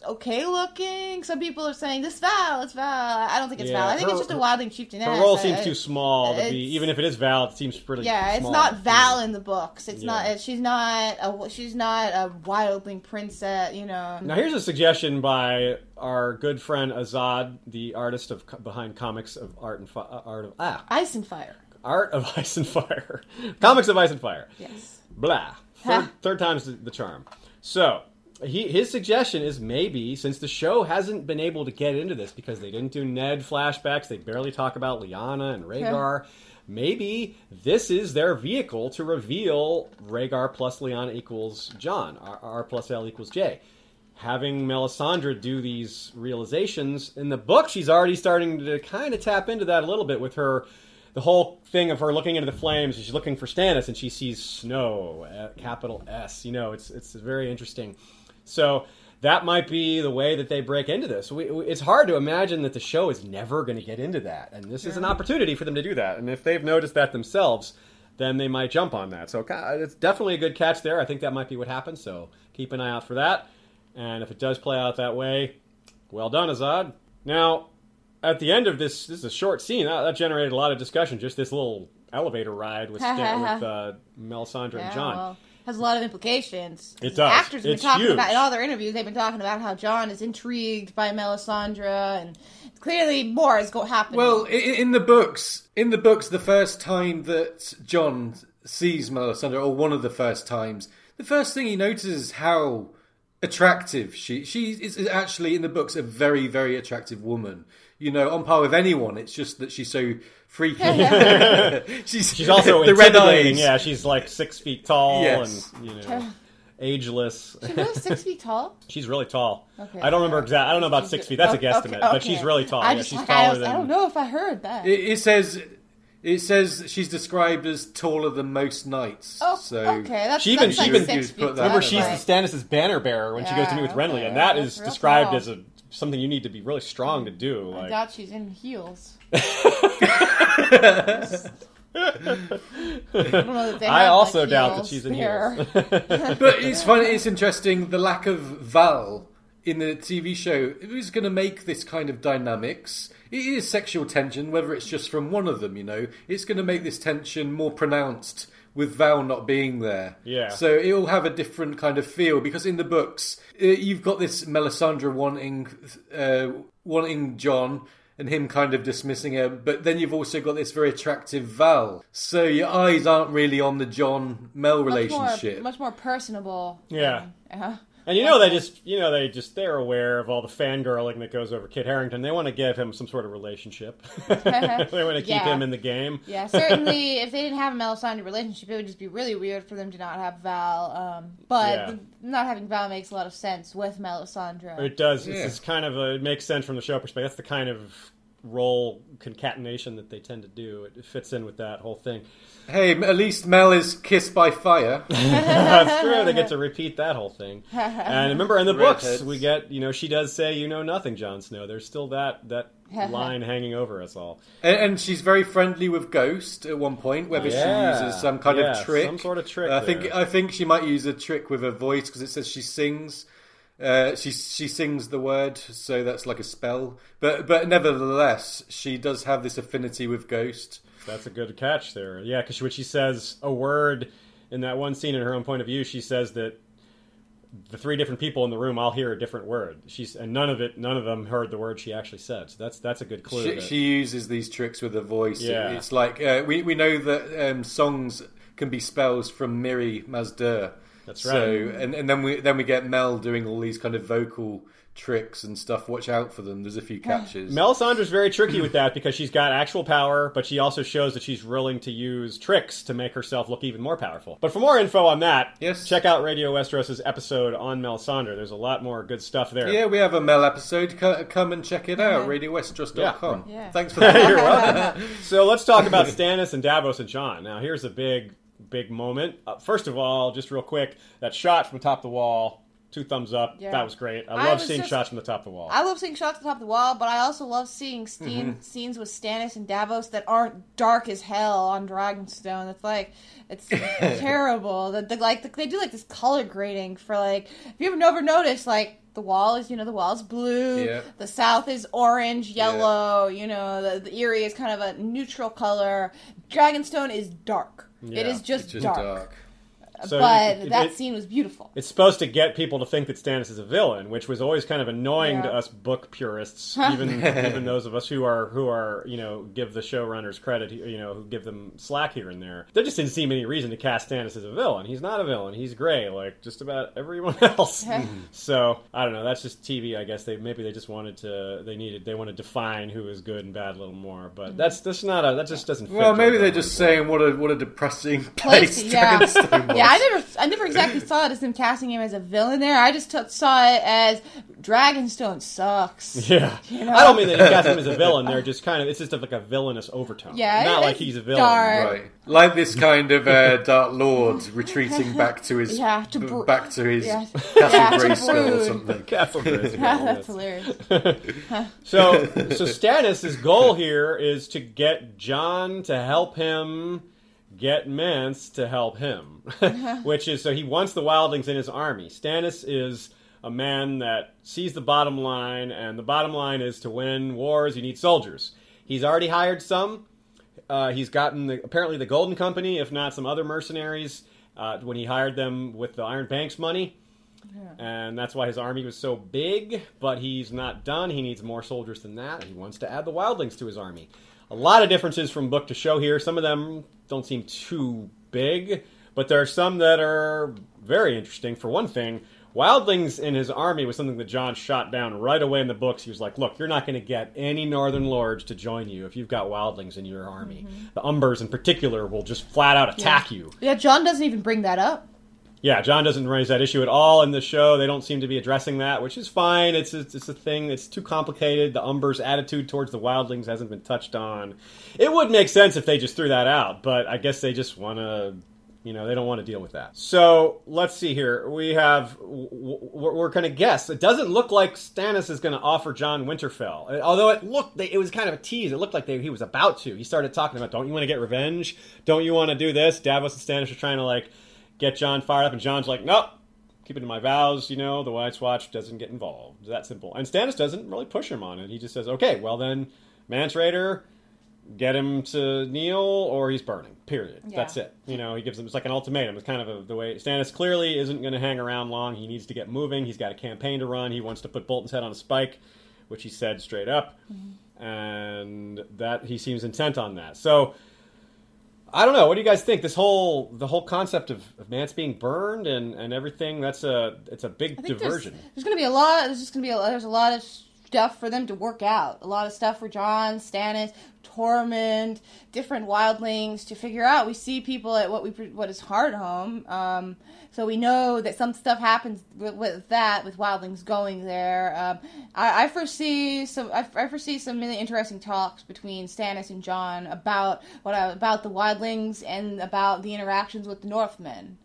[SPEAKER 1] okay looking. Some people are saying this Val, it's Val. I don't think it's
[SPEAKER 2] Yeah,
[SPEAKER 1] Val. I think
[SPEAKER 2] her-
[SPEAKER 1] it's just a Wildling chieftainess.
[SPEAKER 2] Her role seems
[SPEAKER 1] I-
[SPEAKER 2] too small to be, even if it is Val, it seems pretty.
[SPEAKER 1] yeah, it's
[SPEAKER 2] small.
[SPEAKER 1] not Val in the books. It's
[SPEAKER 2] Yeah.
[SPEAKER 1] not. She's not. A, she's not a wildling princess. You know.
[SPEAKER 2] Now here's a suggestion by our good friend Azad, the artist of behind comics of art and fi- uh, art of ah
[SPEAKER 1] Ice and fire.
[SPEAKER 2] art of ice and fire, *laughs* comics of ice and fire.
[SPEAKER 1] Yes.
[SPEAKER 2] Blah. Third, third time's the, the charm. So he, his suggestion is maybe since the show hasn't been able to get into this because they didn't do Ned flashbacks, they barely talk about Lyanna and Rhaegar. Maybe this is their vehicle to reveal Rhaegar plus Lyanna equals Jon, R, R plus L equals J. Having Melisandre do these realizations in the book, she's already starting to kind of tap into that a little bit with her the whole thing of her looking into the flames and she's looking for Stannis and she sees snow, uh, capital S. You know, it's it's very interesting. So that might be the way that they break into this. We, we, it's hard to imagine that the show is never going to get into that, and this is an opportunity for them to do that. And if they've noticed that themselves, then they might jump on that. So it's definitely a good catch there. I think that might be what happens. So keep an eye out for that. And if it does play out that way, well done, Azad. Now, at the end of this, this is a short scene. That, that generated a lot of discussion. Just this little elevator ride with *laughs* Stan, with uh, Melisandre
[SPEAKER 1] Yeah,
[SPEAKER 2] and Jon.
[SPEAKER 1] well, has a lot of implications.
[SPEAKER 2] It
[SPEAKER 1] The
[SPEAKER 2] does.
[SPEAKER 1] Actors have
[SPEAKER 2] It's
[SPEAKER 1] been talking
[SPEAKER 2] huge.
[SPEAKER 1] about in all their interviews. They've been talking about how Jon is intrigued by Melisandre, and clearly more is going to happen.
[SPEAKER 3] Well, i- i- in the books, in the books, the first time that Jon sees Melisandre, or one of the first times, the first thing he notices is how attractive she she is is actually in the books a very very attractive woman. You know, on par with anyone. It's just that she's so freaky. *laughs* *laughs* she's
[SPEAKER 2] She's also *laughs*
[SPEAKER 3] the red
[SPEAKER 2] intimidating.
[SPEAKER 3] eyes.
[SPEAKER 2] Yeah, she's like six feet tall
[SPEAKER 3] Yes.
[SPEAKER 2] and you know ageless.
[SPEAKER 1] She really six feet tall.
[SPEAKER 2] she's really tall.
[SPEAKER 1] Okay.
[SPEAKER 2] I don't remember exactly. I don't know about six feet. That's a guesstimate,
[SPEAKER 1] okay,
[SPEAKER 2] but she's really tall.
[SPEAKER 1] I
[SPEAKER 2] yeah,
[SPEAKER 1] just
[SPEAKER 2] she's
[SPEAKER 1] like, I,
[SPEAKER 2] taller
[SPEAKER 1] was-
[SPEAKER 2] than.
[SPEAKER 1] I don't know if I heard that.
[SPEAKER 3] It, it says. It says she's described as taller than most knights.
[SPEAKER 1] oh,
[SPEAKER 3] so
[SPEAKER 1] okay. That's,
[SPEAKER 2] She even-
[SPEAKER 1] that's
[SPEAKER 2] she
[SPEAKER 1] like
[SPEAKER 2] even-
[SPEAKER 1] six
[SPEAKER 3] You'd
[SPEAKER 1] feet
[SPEAKER 3] put that-
[SPEAKER 2] Remember, she's
[SPEAKER 1] right.
[SPEAKER 2] the Stannis' banner bearer when she goes to meet with
[SPEAKER 1] Yeah,
[SPEAKER 2] Renly,
[SPEAKER 1] okay,
[SPEAKER 2] and that
[SPEAKER 1] that's
[SPEAKER 2] is described
[SPEAKER 1] tall.
[SPEAKER 2] as a something you need to be really strong to do.
[SPEAKER 1] I
[SPEAKER 2] Like,
[SPEAKER 1] doubt she's in heels. *laughs* I don't know that they
[SPEAKER 2] I also
[SPEAKER 1] like,
[SPEAKER 2] doubt that she's in
[SPEAKER 1] there.
[SPEAKER 2] heels. *laughs*
[SPEAKER 3] But it's funny. It's interesting the lack of Val in the TV show. It was going to make this kind of dynamics. It is sexual tension, whether it's just from one of them. You know, it's going to make this tension more pronounced with Val not being there.
[SPEAKER 2] Yeah.
[SPEAKER 3] So it will have a different kind of feel because in the books uh, you've got this Melisandre wanting uh, wanting Jon. And him kind of dismissing her, but then you've also got this very attractive Val. So your eyes aren't really on the Jon Mel
[SPEAKER 1] much more,
[SPEAKER 3] relationship.
[SPEAKER 1] much more personable.
[SPEAKER 2] Yeah.
[SPEAKER 1] than- uh,
[SPEAKER 2] And you know they just you know they just they're aware of all the fangirling that goes over Kit Harington. They want to give him some sort of relationship. *laughs* they want to keep
[SPEAKER 1] Yeah.
[SPEAKER 2] him in the game.
[SPEAKER 1] Yeah, certainly. if they didn't have a Melisandre relationship, it would just be really weird for them to not have Val. Um, but
[SPEAKER 2] Yeah.
[SPEAKER 1] not having Val makes a lot of sense with Melisandre.
[SPEAKER 2] It does. It's
[SPEAKER 3] Yeah.
[SPEAKER 2] this kind of a, it makes sense from the show perspective. That's the kind of role concatenation that they tend to do. It, it fits in with that whole thing.
[SPEAKER 3] Hey, at least Mel is kissed by fire. *laughs*
[SPEAKER 2] That's true. They get to repeat that whole thing. And remember, in the books,
[SPEAKER 3] Redheads.
[SPEAKER 2] we get you know she does say, "You know nothing, Jon Snow." There's still that that *laughs* line hanging over us all.
[SPEAKER 3] And, and she's very friendly with Ghost at one point, whether
[SPEAKER 2] Yeah.
[SPEAKER 3] she uses some kind
[SPEAKER 2] Yeah,
[SPEAKER 3] of trick.
[SPEAKER 2] some sort of trick
[SPEAKER 3] I think. I think she might use a trick with her voice because it says she sings. Uh, she she sings the word, so that's like a spell. But but nevertheless, she does have this affinity with Ghost.
[SPEAKER 2] That's a good catch there. Yeah, because when she says a word in that one scene in her own point of view, she says that the three different people in the room all hear a different word. She's and none of it, none of them heard the word she actually said. So that's that's a good clue.
[SPEAKER 3] She,
[SPEAKER 2] that-
[SPEAKER 3] she uses these tricks with her voice.
[SPEAKER 2] Yeah.
[SPEAKER 3] It's like uh, we we know that um, songs can be spells from Mirri Maz Duur.
[SPEAKER 2] That's right.
[SPEAKER 3] So
[SPEAKER 2] right.
[SPEAKER 3] and, and then we then we get Mel doing all these kind of vocal tricks and stuff. Watch out for them. There's a few *sighs* catches.
[SPEAKER 2] Melisandre's very tricky with that because she's got actual power, but she also shows that she's willing to use tricks to make herself look even more powerful. But for more info on that,
[SPEAKER 3] Yes.
[SPEAKER 2] check out Radio Westeros' episode on Melisandre. There's a lot more good stuff there.
[SPEAKER 3] Yeah, we have a Mel episode. Co- Come and check it out. RadioWesteros.com.
[SPEAKER 1] Yeah.
[SPEAKER 3] Thanks for that. *laughs*
[SPEAKER 2] You're welcome. *laughs* so let's talk about Stannis and Davos and John. Now, here's a big, big moment. Uh, first of all, just real quick, that shot from the top of the wall, two thumbs up.
[SPEAKER 1] Yeah.
[SPEAKER 2] That was great. I
[SPEAKER 1] I
[SPEAKER 2] love seeing
[SPEAKER 1] just-
[SPEAKER 2] shots from the top of the wall.
[SPEAKER 1] I love seeing shots at the top of the wall, but I also love seeing scene,
[SPEAKER 2] Mm-hmm.
[SPEAKER 1] scenes with Stannis and Davos that aren't dark as hell on Dragonstone. It's like it's *laughs* terrible. That the, like they do like this color grading for like. If you ever never noticed, like the wall is you know the wall is blue,
[SPEAKER 3] Yeah.
[SPEAKER 1] the south is orange, yellow. You know the, the Eyrie is kind of a neutral color. Dragonstone is dark. It
[SPEAKER 2] Yeah,
[SPEAKER 1] is just,
[SPEAKER 3] just
[SPEAKER 1] dark.
[SPEAKER 3] dark.
[SPEAKER 2] So
[SPEAKER 1] but
[SPEAKER 2] it- it-
[SPEAKER 1] that
[SPEAKER 2] it-
[SPEAKER 1] scene was beautiful.
[SPEAKER 2] It's supposed to get people to think that Stannis is a villain, which was always kind of annoying to us book purists, even *laughs* even those of us who are who are you know give the showrunners credit, you know, who give them slack here and there. There just didn't seem any reason to cast Stannis as a villain. He's not a villain. He's gray like just about everyone *laughs* else. *laughs* so I don't know. That's just TV. I guess they maybe they just wanted to they needed they want to define who is good and bad a little more. But mm-hmm. that's that's not a that just doesn't. Fit
[SPEAKER 3] Well, maybe they're just saying what a what a depressing
[SPEAKER 1] place.
[SPEAKER 3] place
[SPEAKER 1] Yeah, yeah. I never, I never exactly saw it as them casting him as a villain. There, I just t- saw it as Dragonstone sucks. *laughs*
[SPEAKER 2] Yeah,
[SPEAKER 1] know?
[SPEAKER 2] I don't mean that he cast him as a villain. They're just kind of it's just like a villainous overtone.
[SPEAKER 1] Yeah,
[SPEAKER 2] not
[SPEAKER 1] it-
[SPEAKER 2] like he's a villain.
[SPEAKER 1] dark.
[SPEAKER 3] Right, like this kind of uh, Dark Lord retreating back to his *laughs*
[SPEAKER 1] Yeah, to bro-
[SPEAKER 3] back to his
[SPEAKER 1] Yeah.
[SPEAKER 3] Castle
[SPEAKER 1] Yeah,
[SPEAKER 3] Grayskull or
[SPEAKER 1] brood.
[SPEAKER 3] something. *laughs*
[SPEAKER 2] Castle Grayskull,
[SPEAKER 1] That's hilarious.
[SPEAKER 2] So, so Stannis' goal here is to get Jon to help him get Mance to help him, *laughs* which is so he wants the wildlings in his army. Stannis is a man that sees the bottom line, and the bottom line is to win wars, you need soldiers. He's already hired some. Uh, he's gotten the, apparently the Golden Company, if not some other mercenaries, uh, when he hired them with the Iron Banks money. And that's why his army was so big, but he's not done. He needs more soldiers than that. He wants to add the wildlings to his army. A lot of differences from book to show here. Some of them don't seem too big, but there are some that are very interesting. For one thing, wildlings in his army was something that Jon shot down right away in the books. He was like, "Look, you're not going to get any northern lords to join you if you've got wildlings in your army. Mm-hmm. The Umbers, in particular, will just flat out attack you."
[SPEAKER 1] Yeah, Jon doesn't even bring that up.
[SPEAKER 2] Yeah, Jon doesn't raise that issue at all in the show. They don't seem to be addressing that, which is fine. It's a, it's a thing. It's too complicated. The Umber's attitude towards the Wildlings hasn't been touched on. It would make sense if they just threw that out, but I guess they just want to, you know, they don't want to deal with that. So let's see here. We have we're, we're going to guess. It doesn't look like Stannis is going to offer Jon Winterfell, Uh, although it looked it was kind of a tease. It looked like they, he was about to. He started talking about, "Don't you want to get revenge? Don't you want to do this?" Davos and Stannis are trying to like get Jon fired up, and Jon's like, nope, keep it to my vows, you know, the Night's Watch doesn't get involved. It's that simple. And Stannis doesn't really push him on it. He just says, okay, well then, Mance Rayder, get him to kneel or he's burning, period.
[SPEAKER 1] Yeah.
[SPEAKER 2] That's it. You know, he gives him, it's like an ultimatum. It's kind of a, the way, Stannis clearly isn't going to hang around long. He needs to get moving. He's got a campaign to run. He wants to put Bolton's head on a spike, which he said straight up. Mm-hmm. And that, he seems intent on that. So, I don't know. What do you guys think? This whole the whole concept of, of Mance being burned and, and everything that's a it's a big diversion.
[SPEAKER 1] There's, there's going to be a lot. There's just going to be a, there's a lot of stuff for them to work out. A lot of stuff for Jon, Stannis, Tormund, different wildlings to figure out. We see people at what we what is Hardhome, um, so we know that some stuff happens with, with that with wildlings going there. Um, I, I, foresee some. I, I, foresee some really interesting talks between Stannis and Jon about what about the wildlings and about the interactions with the Northmen.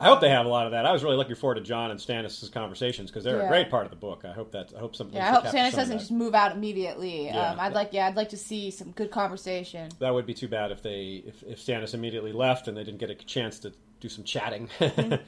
[SPEAKER 2] I hope they have a lot of that. I was really looking forward to Jon and Stannis' conversations because they're
[SPEAKER 1] Yeah.
[SPEAKER 2] a great part of the book. I hope that I hope something.
[SPEAKER 1] Yeah, I hope Stannis doesn't just move out immediately.
[SPEAKER 2] Yeah.
[SPEAKER 1] Um, I'd like, yeah, I'd like to see some good conversation.
[SPEAKER 2] That would be too bad if they if, if Stannis immediately left and they didn't get a chance to do some chatting. *laughs*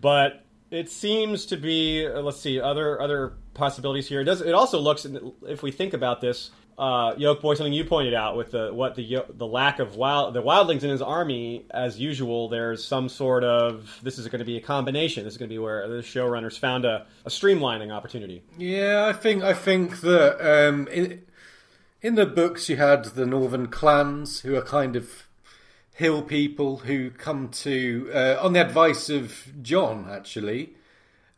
[SPEAKER 2] but it seems to be uh, let's see other other possibilities here. It does it also looks if we think about this. Uh, Yolkboy, something you pointed out with the what the the lack of wild the wildlings in his army as usual. There's some sort of this is going to be a combination. This is going to be where the showrunners found a, a streamlining opportunity.
[SPEAKER 3] Yeah, I think I think that um, in in the books you had the northern clans who are kind of hill people who come to uh, on the advice of Jon actually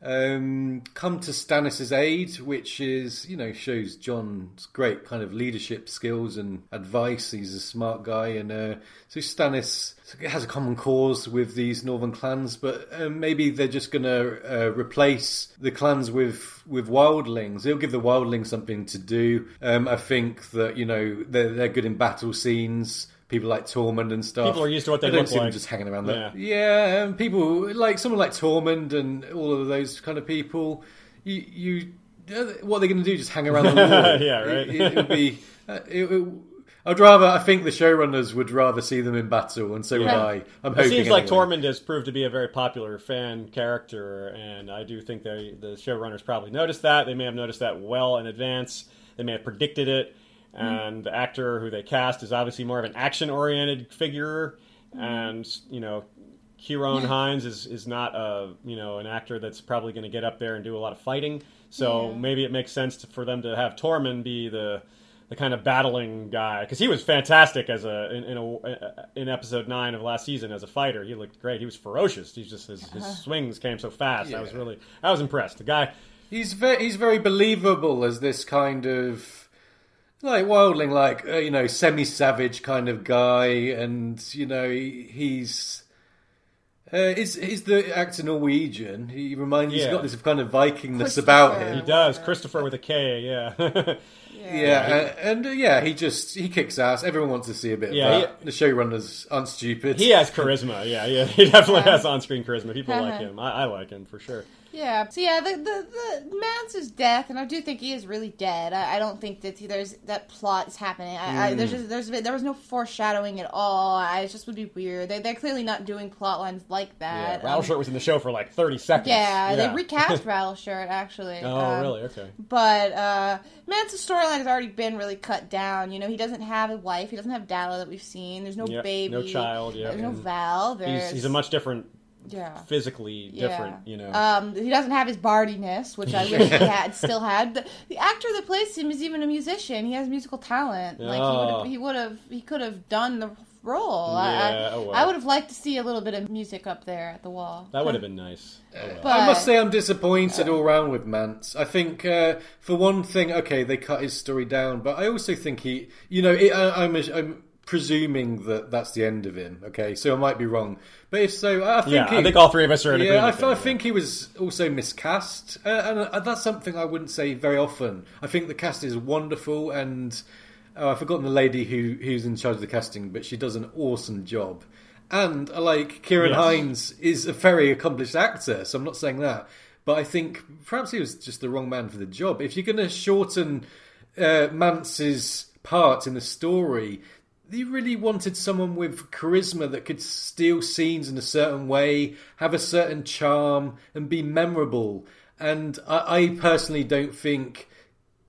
[SPEAKER 3] um, come to Stannis's aid, which is you know shows Jon's great kind of leadership skills and advice. He's a smart guy, and uh, so Stannis has a common cause with these northern clans, but um, maybe they're just going to uh, replace the clans with with wildlings. It'll give the wildlings something to do. Um, I think that you know they're, they're good in battle scenes. People like Tormund and stuff.
[SPEAKER 2] People are used to what they
[SPEAKER 3] I don't
[SPEAKER 2] look
[SPEAKER 3] see them
[SPEAKER 2] like.
[SPEAKER 3] just hanging around there.
[SPEAKER 2] Yeah.
[SPEAKER 3] Yeah, and people like someone like Tormund and all of those kind of people. You, you uh, what are they going to do? Just hang around the wall? *laughs*
[SPEAKER 2] Yeah, right.
[SPEAKER 3] It, it would be. Uh, it, it- I'd rather. I think the showrunners would rather see them in battle, and so would I. I'm
[SPEAKER 2] It
[SPEAKER 3] hoping.
[SPEAKER 2] seems like
[SPEAKER 3] anyway.
[SPEAKER 2] Tormund has proved to be a very popular fan character, and I do think they, the showrunners probably noticed that. They may have noticed that well in advance. They may have predicted it. Mm-hmm. And the actor who they cast is obviously more of an action-oriented figure, and you know, Ciarán Hinds is, is not a you know an actor that's probably going to get up there and do a lot of fighting. So
[SPEAKER 1] Yeah.
[SPEAKER 2] maybe it makes sense to, for them to have Tormund be the the kind of battling guy because he was fantastic as a in, in a in episode nine of last season as a fighter. He looked great. He was ferocious. He's just his, his uh-huh. swings came so fast. I was really I was impressed. The guy.
[SPEAKER 3] He's very, he's very believable as this kind of like wildling, like uh, you know, semi-savage kind of guy, and you know, he- he's. Uh, is is the actor Norwegian? He reminds.
[SPEAKER 2] yeah.
[SPEAKER 3] he's got this kind of Vikingness about him.
[SPEAKER 2] He
[SPEAKER 3] him.
[SPEAKER 2] does Christopher with a K. Yeah. *laughs*
[SPEAKER 3] Yeah, and, and uh, yeah, he just he kicks ass. Everyone wants to see a bit of
[SPEAKER 2] Yeah,
[SPEAKER 3] that. The showrunners aren't stupid.
[SPEAKER 2] he has charisma. Yeah, yeah. *laughs* He definitely
[SPEAKER 1] Yeah.
[SPEAKER 2] has on-screen charisma. People like
[SPEAKER 1] Uh-huh.
[SPEAKER 2] him. I, I like him for sure.
[SPEAKER 1] Yeah. So yeah, the the, the Mance's death, and I do think he is really dead. I, I don't think that there's that plot is happening. I, I, there's just there's there was no foreshadowing at all. I it just would be weird. They they're clearly not doing plot lines like
[SPEAKER 2] Yeah,
[SPEAKER 1] that. Um,
[SPEAKER 2] was in the show for like thirty seconds.
[SPEAKER 1] yeah, they recast *laughs* Rattleshirt actually.
[SPEAKER 2] Oh,
[SPEAKER 1] Um,
[SPEAKER 2] really? Okay.
[SPEAKER 1] But uh, Mance's storyline has already been really cut down. You know, he doesn't have a wife. He doesn't have Dalla that we've seen. There's no
[SPEAKER 2] Yep,
[SPEAKER 1] baby.
[SPEAKER 2] no child, yep.
[SPEAKER 1] There's no Val. There's
[SPEAKER 2] He's he's a much different,
[SPEAKER 1] yeah.
[SPEAKER 2] physically different. You know.
[SPEAKER 1] Um, he doesn't have his bardiness, which I wish he had *laughs* still had. The, the actor that plays him is even a musician. He has musical talent. Like
[SPEAKER 2] Oh.
[SPEAKER 1] he would have, he could have done the role.
[SPEAKER 2] Yeah,
[SPEAKER 1] I,
[SPEAKER 2] oh well.
[SPEAKER 1] I would have liked to see a little bit of music up there at the wall.
[SPEAKER 2] that would have been nice. Oh, well.
[SPEAKER 1] But-
[SPEAKER 3] I must say I'm disappointed all round with Mance. I think, uh, for one thing, okay, they cut his story down, but I also think he, you know, it, I, I'm, I'm presuming that that's the end of him. Okay, so I might be wrong, but if so, I think
[SPEAKER 2] yeah,
[SPEAKER 3] he,
[SPEAKER 2] I think all three of us are in
[SPEAKER 3] yeah, I,
[SPEAKER 2] agreement.
[SPEAKER 3] th- I
[SPEAKER 2] there,
[SPEAKER 3] think he was also miscast, uh, and uh, that's something I wouldn't say very often. I think the cast is wonderful, and oh, I've forgotten the lady who who's in charge of the casting, but she does an awesome job. And I like Ciarán
[SPEAKER 2] Yes.
[SPEAKER 3] Hinds is a very accomplished actor, so I'm not saying that, but I think perhaps he was just the wrong man for the job. If you're going to shorten uh, Mance's part in the story, you really wanted someone with charisma that could steal scenes in a certain way, have a certain charm, and be memorable. And I, I personally don't think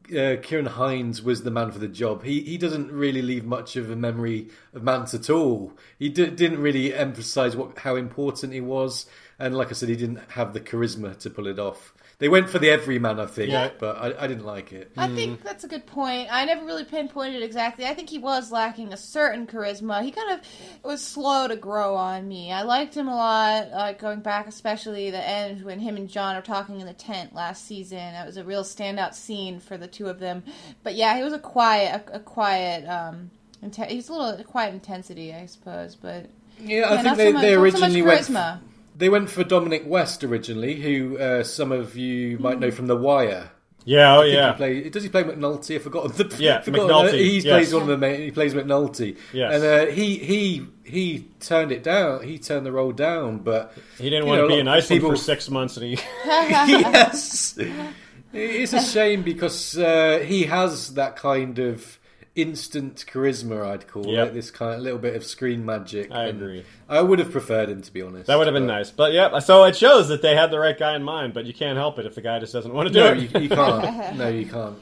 [SPEAKER 3] uh, Ciarán Hinds was the man for the job. He he doesn't really leave much of a memory of Mance at all. He d- didn't really emphasize what how important he was. and like I said, he didn't have the charisma to pull it off. They went for the everyman, I think,
[SPEAKER 2] Yeah.
[SPEAKER 3] but I, I didn't like it.
[SPEAKER 1] I think that's a good point. I never really pinpointed it exactly. I think he was lacking a certain charisma. He kind of was slow to grow on me. I liked him a lot, uh, going back, especially the end when him and Jon are talking in the tent last season. That was a real standout scene for the two of them. But yeah, he was a quiet, a, a quiet. Um, inte- he's a little quiet intensity, I suppose. But
[SPEAKER 3] Yeah,
[SPEAKER 1] yeah,
[SPEAKER 3] I think
[SPEAKER 1] not
[SPEAKER 3] they,
[SPEAKER 1] so much,
[SPEAKER 3] they
[SPEAKER 1] not so much
[SPEAKER 3] originally went.
[SPEAKER 1] charisma.
[SPEAKER 3] They went for Dominic West originally, who uh, some of you might know from The Wire.
[SPEAKER 2] Yeah, oh
[SPEAKER 3] I think
[SPEAKER 2] yeah.
[SPEAKER 3] He play, does he play McNulty? I forgot the *laughs*
[SPEAKER 2] Yeah,
[SPEAKER 3] forgotten-
[SPEAKER 2] McNulty,
[SPEAKER 3] He
[SPEAKER 2] yes.
[SPEAKER 3] plays one of the main, he plays McNulty.
[SPEAKER 2] Yes.
[SPEAKER 3] and uh, he he he turned it down. He turned the role down, but
[SPEAKER 2] He didn't want
[SPEAKER 3] know,
[SPEAKER 2] to be
[SPEAKER 3] a
[SPEAKER 2] in
[SPEAKER 3] lot of
[SPEAKER 2] Iceland for six months, and he *laughs* *laughs*
[SPEAKER 3] yes, it's a shame because uh, he has that kind of instant charisma. I'd call
[SPEAKER 2] Yep.
[SPEAKER 3] it this kind of little bit of screen magic.
[SPEAKER 2] I agree.
[SPEAKER 3] I would have preferred him to be honest.
[SPEAKER 2] that would have been
[SPEAKER 3] but-
[SPEAKER 2] nice. But yeah, so it shows that they had the right guy in mind. But you can't help it if the guy just doesn't want to do
[SPEAKER 3] No,
[SPEAKER 2] it.
[SPEAKER 3] you, you can't. *laughs* No, you can't.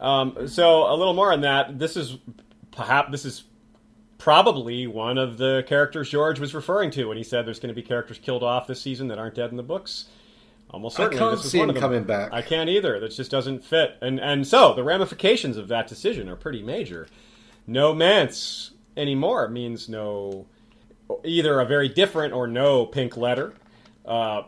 [SPEAKER 2] Um, so a little more on that. This is perhaps this is probably one of the characters George was referring to when he said there's going to be characters killed off this season that aren't dead in the books. Almost
[SPEAKER 3] I
[SPEAKER 2] certainly,
[SPEAKER 3] can't
[SPEAKER 2] this is
[SPEAKER 3] see
[SPEAKER 2] one
[SPEAKER 3] him
[SPEAKER 2] of them.
[SPEAKER 3] coming back.
[SPEAKER 2] I can't either. That just doesn't fit. And and so the ramifications of that decision are pretty major. No Mance anymore means no either a very different or no pink letter. Uh,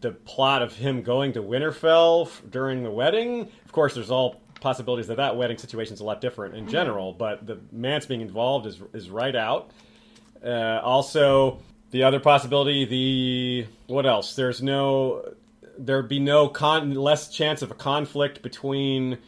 [SPEAKER 2] the plot of him going to Winterfell during the wedding. Of course, there's all possibilities that that wedding situation is a lot different in general, but the Mance being involved is is right out. Uh, also, the other possibility, the what else? There's no, there'd be no con, less chance of a conflict between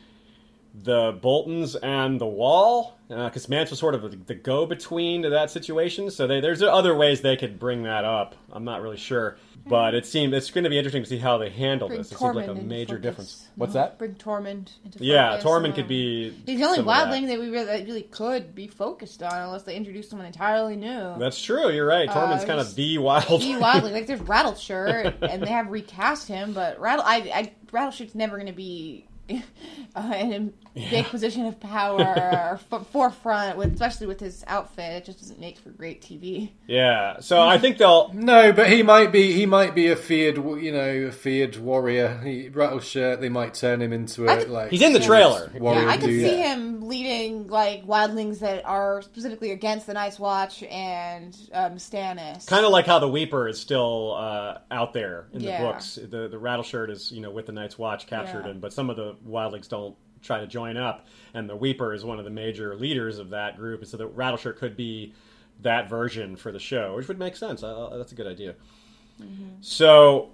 [SPEAKER 2] the Boltons and the Wall, uh, because Mance was sort of the, the go-between to that situation. So they, there's other ways they could bring that up. I'm not really sure, but it seemed it's going to be interesting to see how they handle
[SPEAKER 1] bring
[SPEAKER 2] this. It seems like a major difference. What's that?
[SPEAKER 1] Bring Tormund into
[SPEAKER 2] Yeah,
[SPEAKER 1] focus.
[SPEAKER 2] Tormund
[SPEAKER 1] Um,
[SPEAKER 2] could be.
[SPEAKER 1] He's the only
[SPEAKER 2] of that.
[SPEAKER 1] wildling that we really, that really could be focused on, unless they introduce someone entirely new.
[SPEAKER 2] That's true. You're right. Tormund's kind of the wild.
[SPEAKER 1] He wildling like there's Rattleshirt, *laughs* and they have recast him, but Rattle, I, I Rattleshirt's never going to be *laughs* uh, in a big position of power or f- forefront, with especially with his outfit. It just doesn't make for great TV.
[SPEAKER 2] Yeah. So I think they'll.
[SPEAKER 3] No, but he might be. He might be a feared, you know, a feared warrior. He, Rattleshirt. They might turn him into
[SPEAKER 1] I
[SPEAKER 3] a
[SPEAKER 1] could-
[SPEAKER 3] like.
[SPEAKER 2] He's in the trailer.
[SPEAKER 3] warrior
[SPEAKER 1] Yeah, I could
[SPEAKER 3] dude.
[SPEAKER 1] see him leading like wildlings that are specifically against the Night's Watch and um, Stannis.
[SPEAKER 2] Kind of like how the Weeper is still uh, out there in
[SPEAKER 1] Yeah.
[SPEAKER 2] the books. The the Rattleshirt is you know with the Night's Watch captured,
[SPEAKER 1] Yeah.
[SPEAKER 2] and but some of the wildlings don't try to join up, and the Weeper is one of the major leaders of that group, and so the Rattleshirt could be that version for the show, which would make sense. Uh, that's a good idea. So,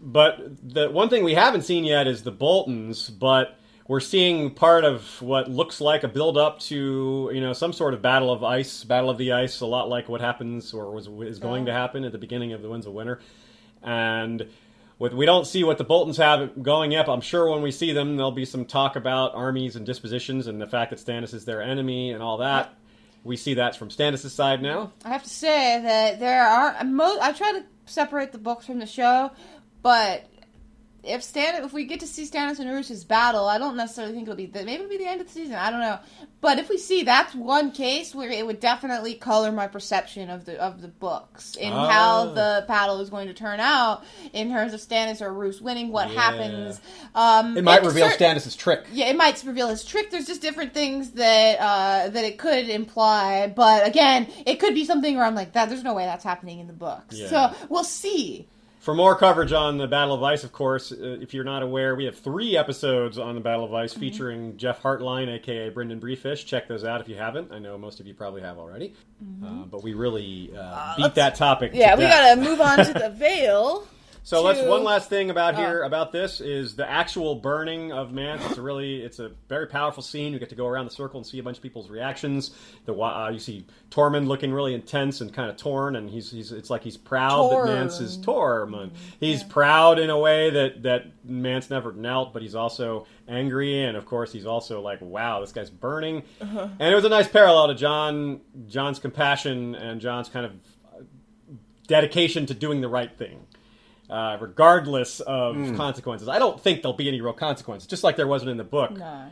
[SPEAKER 2] but the one thing we haven't seen yet is the Boltons, but we're seeing part of what looks like a build up to you know some sort of battle of ice, battle of the ice, a lot like what happens or was is going to happen at the beginning of the Winds of Winter, and. With, we don't see what the Boltons have going up. I'm sure when we see them, there'll be some talk about armies and dispositions and the fact that Stannis is their enemy and all that. We see that from Stannis' side now.
[SPEAKER 1] I have to say that there are mo- I try to separate the books from the show, but if Stan if we get to see Stannis and Roose's battle, I don't necessarily think it'll be the, maybe it'll be the end of the season. I don't know, but if we see that's one case where it would definitely color my perception of the of the books and
[SPEAKER 2] Ah.
[SPEAKER 1] how the battle is going to turn out in terms of Stannis or Roos winning. What
[SPEAKER 2] Yeah.
[SPEAKER 1] happens? Um,
[SPEAKER 2] It might reveal
[SPEAKER 1] cer-
[SPEAKER 2] Stannis' trick.
[SPEAKER 1] yeah, it might reveal his trick. There's just different things that uh, that it could imply, but again, it could be something where I'm like, that. There's no way that's happening in the books.
[SPEAKER 2] Yeah.
[SPEAKER 1] So we'll see.
[SPEAKER 2] For more coverage on the Battle of Ice, of course, uh, if you're not aware, we have three episodes on the Battle of Ice
[SPEAKER 1] Mm-hmm.
[SPEAKER 2] featuring Jeff Hartline, aka Brendan Briefish. Check those out if you haven't. I know most of you probably have already, uh, but we really uh, beat that topic. to
[SPEAKER 1] Mm-hmm. Yeah, we gotta move on to the *laughs* Vale.
[SPEAKER 2] So let's one last thing about here uh. about this is the actual burning of Mance. It's a really it's a very powerful scene. You get to go around the circle and see a bunch of people's reactions. The uh, you see Tormund looking really intense and kind of torn, and he's he's it's like he's proud that Mance is Tormund. He's proud in a way that that Mance never knelt, but he's also angry, and of course he's also like, wow, this guy's burning. Uh-huh. And it was a nice parallel to Jon Jon's compassion and Jon's kind of uh, dedication to doing the right thing. Uh, regardless of consequences. I don't think there'll be any real consequences, just like there wasn't in the book.
[SPEAKER 1] No.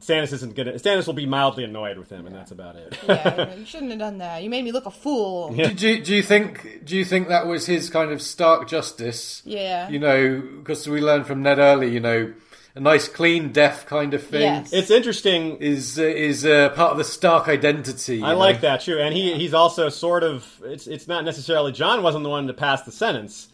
[SPEAKER 2] Stannis isn't gonna. Stannis will be mildly annoyed with him, and that's about it.
[SPEAKER 1] Yeah, you *laughs* shouldn't have done that. You made me look a fool.
[SPEAKER 2] Yeah.
[SPEAKER 3] Do, do, do you think? Do you think that was his kind of stark justice?
[SPEAKER 1] Yeah.
[SPEAKER 3] You know, because we learned from Ned early. You know, a nice clean death kind of thing
[SPEAKER 1] Yes.
[SPEAKER 2] It's interesting.
[SPEAKER 3] is uh, is uh, part of the Stark identity.
[SPEAKER 2] I
[SPEAKER 3] know?
[SPEAKER 2] like that too, and he he's also sort of. It's it's not necessarily Jon wasn't the one to pass the sentence,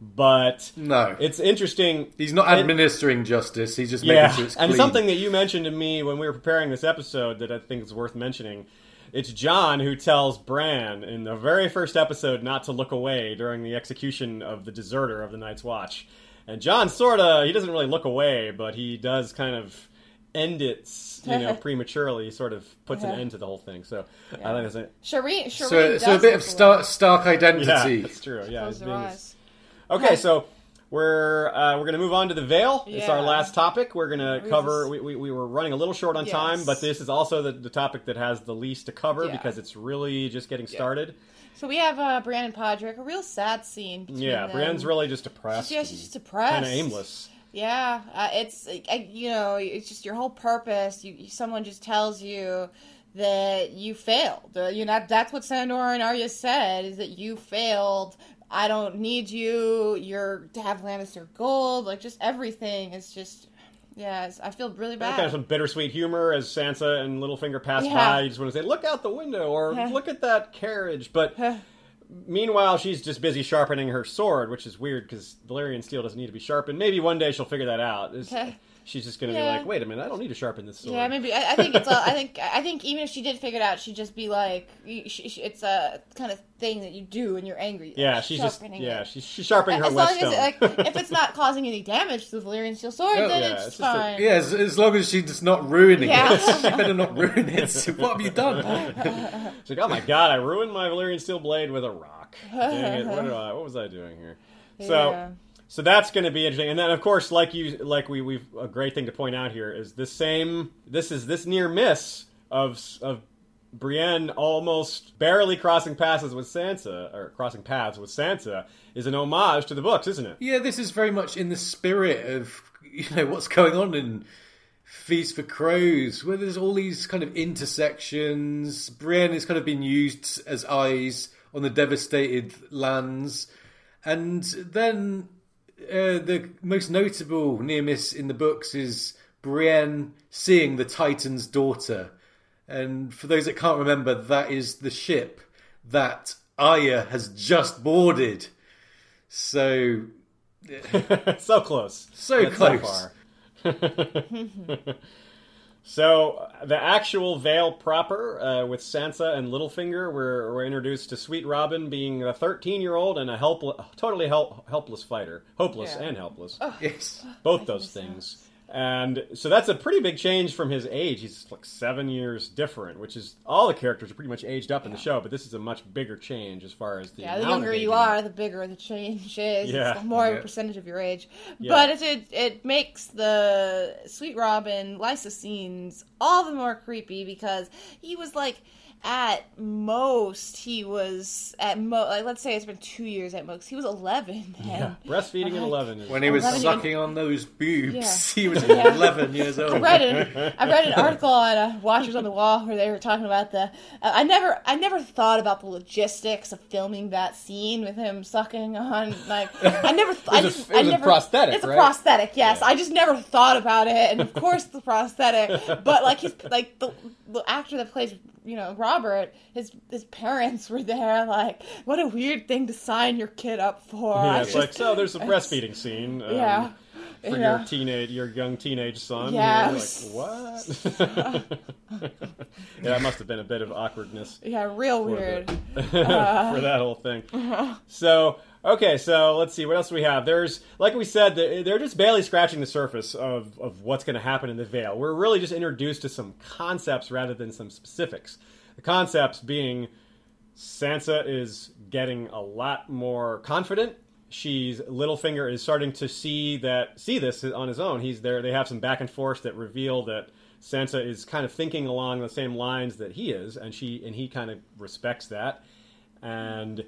[SPEAKER 2] but
[SPEAKER 3] No,
[SPEAKER 2] it's interesting.
[SPEAKER 3] he's not
[SPEAKER 2] it-
[SPEAKER 3] administering justice. He's just
[SPEAKER 2] Yeah,
[SPEAKER 3] making sure it's
[SPEAKER 2] and something that you mentioned to me when we were preparing this episode that I think is worth mentioning. It's Jon who tells Bran in the very first episode not to look away during the execution of the deserter of the Night's Watch. And Jon sort of he doesn't really look away, but he does kind of end it, you know, *laughs* prematurely. He sort of puts an end to the whole thing. So I think that's it.
[SPEAKER 1] Shireen, Shireen
[SPEAKER 3] so,
[SPEAKER 1] does
[SPEAKER 3] so a bit
[SPEAKER 1] look
[SPEAKER 3] of Stark, Stark
[SPEAKER 2] Yeah,
[SPEAKER 3] identity.
[SPEAKER 2] that's true. Yeah,
[SPEAKER 1] Close
[SPEAKER 2] it's
[SPEAKER 1] their
[SPEAKER 2] being-
[SPEAKER 1] eyes.
[SPEAKER 2] Okay, so we're uh, we're gonna move on to the Vale. It's our last topic. We're gonna
[SPEAKER 1] We
[SPEAKER 2] cover.
[SPEAKER 1] just-
[SPEAKER 2] We, we, we were running a little short on
[SPEAKER 1] Yes.
[SPEAKER 2] time, but this is also the, the topic that has the least to cover
[SPEAKER 1] Yeah.
[SPEAKER 2] because it's really just getting started.
[SPEAKER 1] So we have uh, Brienne and Podrick, a real sad scene.
[SPEAKER 2] Yeah,
[SPEAKER 1] them.
[SPEAKER 2] Brienne's really just depressed.
[SPEAKER 1] Yeah, she's just depressed.
[SPEAKER 2] Kind of aimless.
[SPEAKER 1] Yeah, uh, it's I, you know, it's just your whole purpose. You, you someone just tells you that you failed. Uh, you know, that's what Sandor and Arya said is that you failed. I don't need you. You're to have Lannister gold. Like just everything is just. Yeah, I feel really bad.
[SPEAKER 2] Kind of some bittersweet humor as Sansa and Littlefinger pass
[SPEAKER 1] Yeah.
[SPEAKER 2] by. You just want to say, "Look out the window," or "Look at that carriage." But meanwhile, she's just busy sharpening her sword, which is weird because Valyrian steel doesn't need to be sharpened. Maybe one day she'll figure that out. It's-
[SPEAKER 1] Huh.
[SPEAKER 2] she's just going to
[SPEAKER 1] Yeah.
[SPEAKER 2] be like, "Wait a minute, I don't need to sharpen this sword."
[SPEAKER 1] Yeah, maybe. I, I think it's. A, I *laughs* think. I think even if she did figure it out, she'd just be like, she, she, "It's a kind of thing that you do when you're angry."
[SPEAKER 2] Yeah,
[SPEAKER 1] like
[SPEAKER 2] she's just
[SPEAKER 1] sharpening
[SPEAKER 2] yeah,
[SPEAKER 1] it.
[SPEAKER 2] she's, she's sharpening her
[SPEAKER 1] as long
[SPEAKER 2] whetstone.
[SPEAKER 1] as like *laughs* if it's not causing any damage to the Valyrian steel sword,
[SPEAKER 3] Oh,
[SPEAKER 1] then
[SPEAKER 2] yeah,
[SPEAKER 1] it's,
[SPEAKER 2] it's just a-
[SPEAKER 1] fine.
[SPEAKER 3] Yeah, as, as long as she's not ruining
[SPEAKER 1] Yeah.
[SPEAKER 3] it. she better not ruin it. *laughs* what have you done?
[SPEAKER 2] She's like, "Oh my god, I ruined my Valyrian steel blade with a rock. Dang it! What, I, what was I doing here?" So,
[SPEAKER 1] Yeah.
[SPEAKER 2] So that's going to be interesting. And then, of course, like you, like we, we've a great thing to point out here is this same. This is this near miss of of Brienne almost barely crossing passes with Sansa or crossing paths with Sansa is an homage to the books, isn't it?
[SPEAKER 3] Yeah, this is very much in the spirit of you know what's going on in Feast for Crows, where there's all these kind of intersections. Brienne has kind of been used as eyes on the devastated lands, and then uh, the most notable near miss in the books is Brienne seeing the Titan's daughter. And for those that can't remember, that is the ship that Arya has just boarded. So *laughs*
[SPEAKER 2] so close.
[SPEAKER 3] So
[SPEAKER 2] Yet
[SPEAKER 3] close.
[SPEAKER 2] far. *laughs* *laughs* so the actual Vale proper uh, with Sansa and Littlefinger, we're, we're introduced to Sweet Robin being a 13 year old and a helpless, totally help, helpless fighter, hopeless
[SPEAKER 1] Yeah.
[SPEAKER 2] and helpless,
[SPEAKER 3] yes,
[SPEAKER 2] both those things. And so that's a pretty big change from his age. He's like seven years different, which is all the characters are pretty much aged up in the show, but this is a much bigger change as far as the
[SPEAKER 1] Yeah, the
[SPEAKER 2] amount of
[SPEAKER 1] younger you are, the bigger the change is.
[SPEAKER 2] Yeah.
[SPEAKER 1] It's the more of a percentage of your age.
[SPEAKER 2] Yeah.
[SPEAKER 1] But it, it it makes the Sweet Robin Lysa scenes all the more creepy because he was like at most he was at mo like let's say it's been two years at most he was 11 then
[SPEAKER 2] Yeah, breastfeeding at 11
[SPEAKER 3] when he was
[SPEAKER 1] Eleven-
[SPEAKER 3] sucking on those boobs,
[SPEAKER 1] Yeah.
[SPEAKER 3] he was
[SPEAKER 1] Yeah.
[SPEAKER 3] 11 years
[SPEAKER 1] I
[SPEAKER 3] old.
[SPEAKER 1] read an I read an *laughs* article on uh, Watchers on the Wall where they were talking about the. Uh, I never I never thought about the logistics of filming that scene with him sucking on like *laughs* I never I
[SPEAKER 2] was a-
[SPEAKER 1] just
[SPEAKER 2] it was
[SPEAKER 1] I
[SPEAKER 2] a
[SPEAKER 1] never,
[SPEAKER 2] prosthetic,
[SPEAKER 1] It's a prosthetic, yes.
[SPEAKER 2] Yeah.
[SPEAKER 1] I just never thought about it, and of *laughs* course the prosthetic. But like he's like the, the actor that plays you know Robert, his his parents were there. Like what a weird thing to sign your kid up for.
[SPEAKER 2] Yeah, *laughs* it's
[SPEAKER 1] just-
[SPEAKER 2] like so. There's a breastfeeding scene. Um,
[SPEAKER 1] Yeah.
[SPEAKER 2] For
[SPEAKER 1] Yeah.
[SPEAKER 2] your teenage, your young teenage son. You're like what? *laughs* yeah, that must have been a bit of awkwardness
[SPEAKER 1] yeah, real weird.
[SPEAKER 2] the- *laughs* for uh, that whole thing. *laughs* Uh-huh. So okay, so let's see what else we have. There's like we said, they're just barely scratching the surface of of what's going to happen in the Vale. We're really just introduced to some concepts rather than some specifics. The concepts being Sansa is getting a lot more confident. She's Littlefinger is starting to see that see this on his own. He's there. They have some back and forth that reveal that Sansa is kind of thinking along the same lines that he is, and she and he kind of respects that. And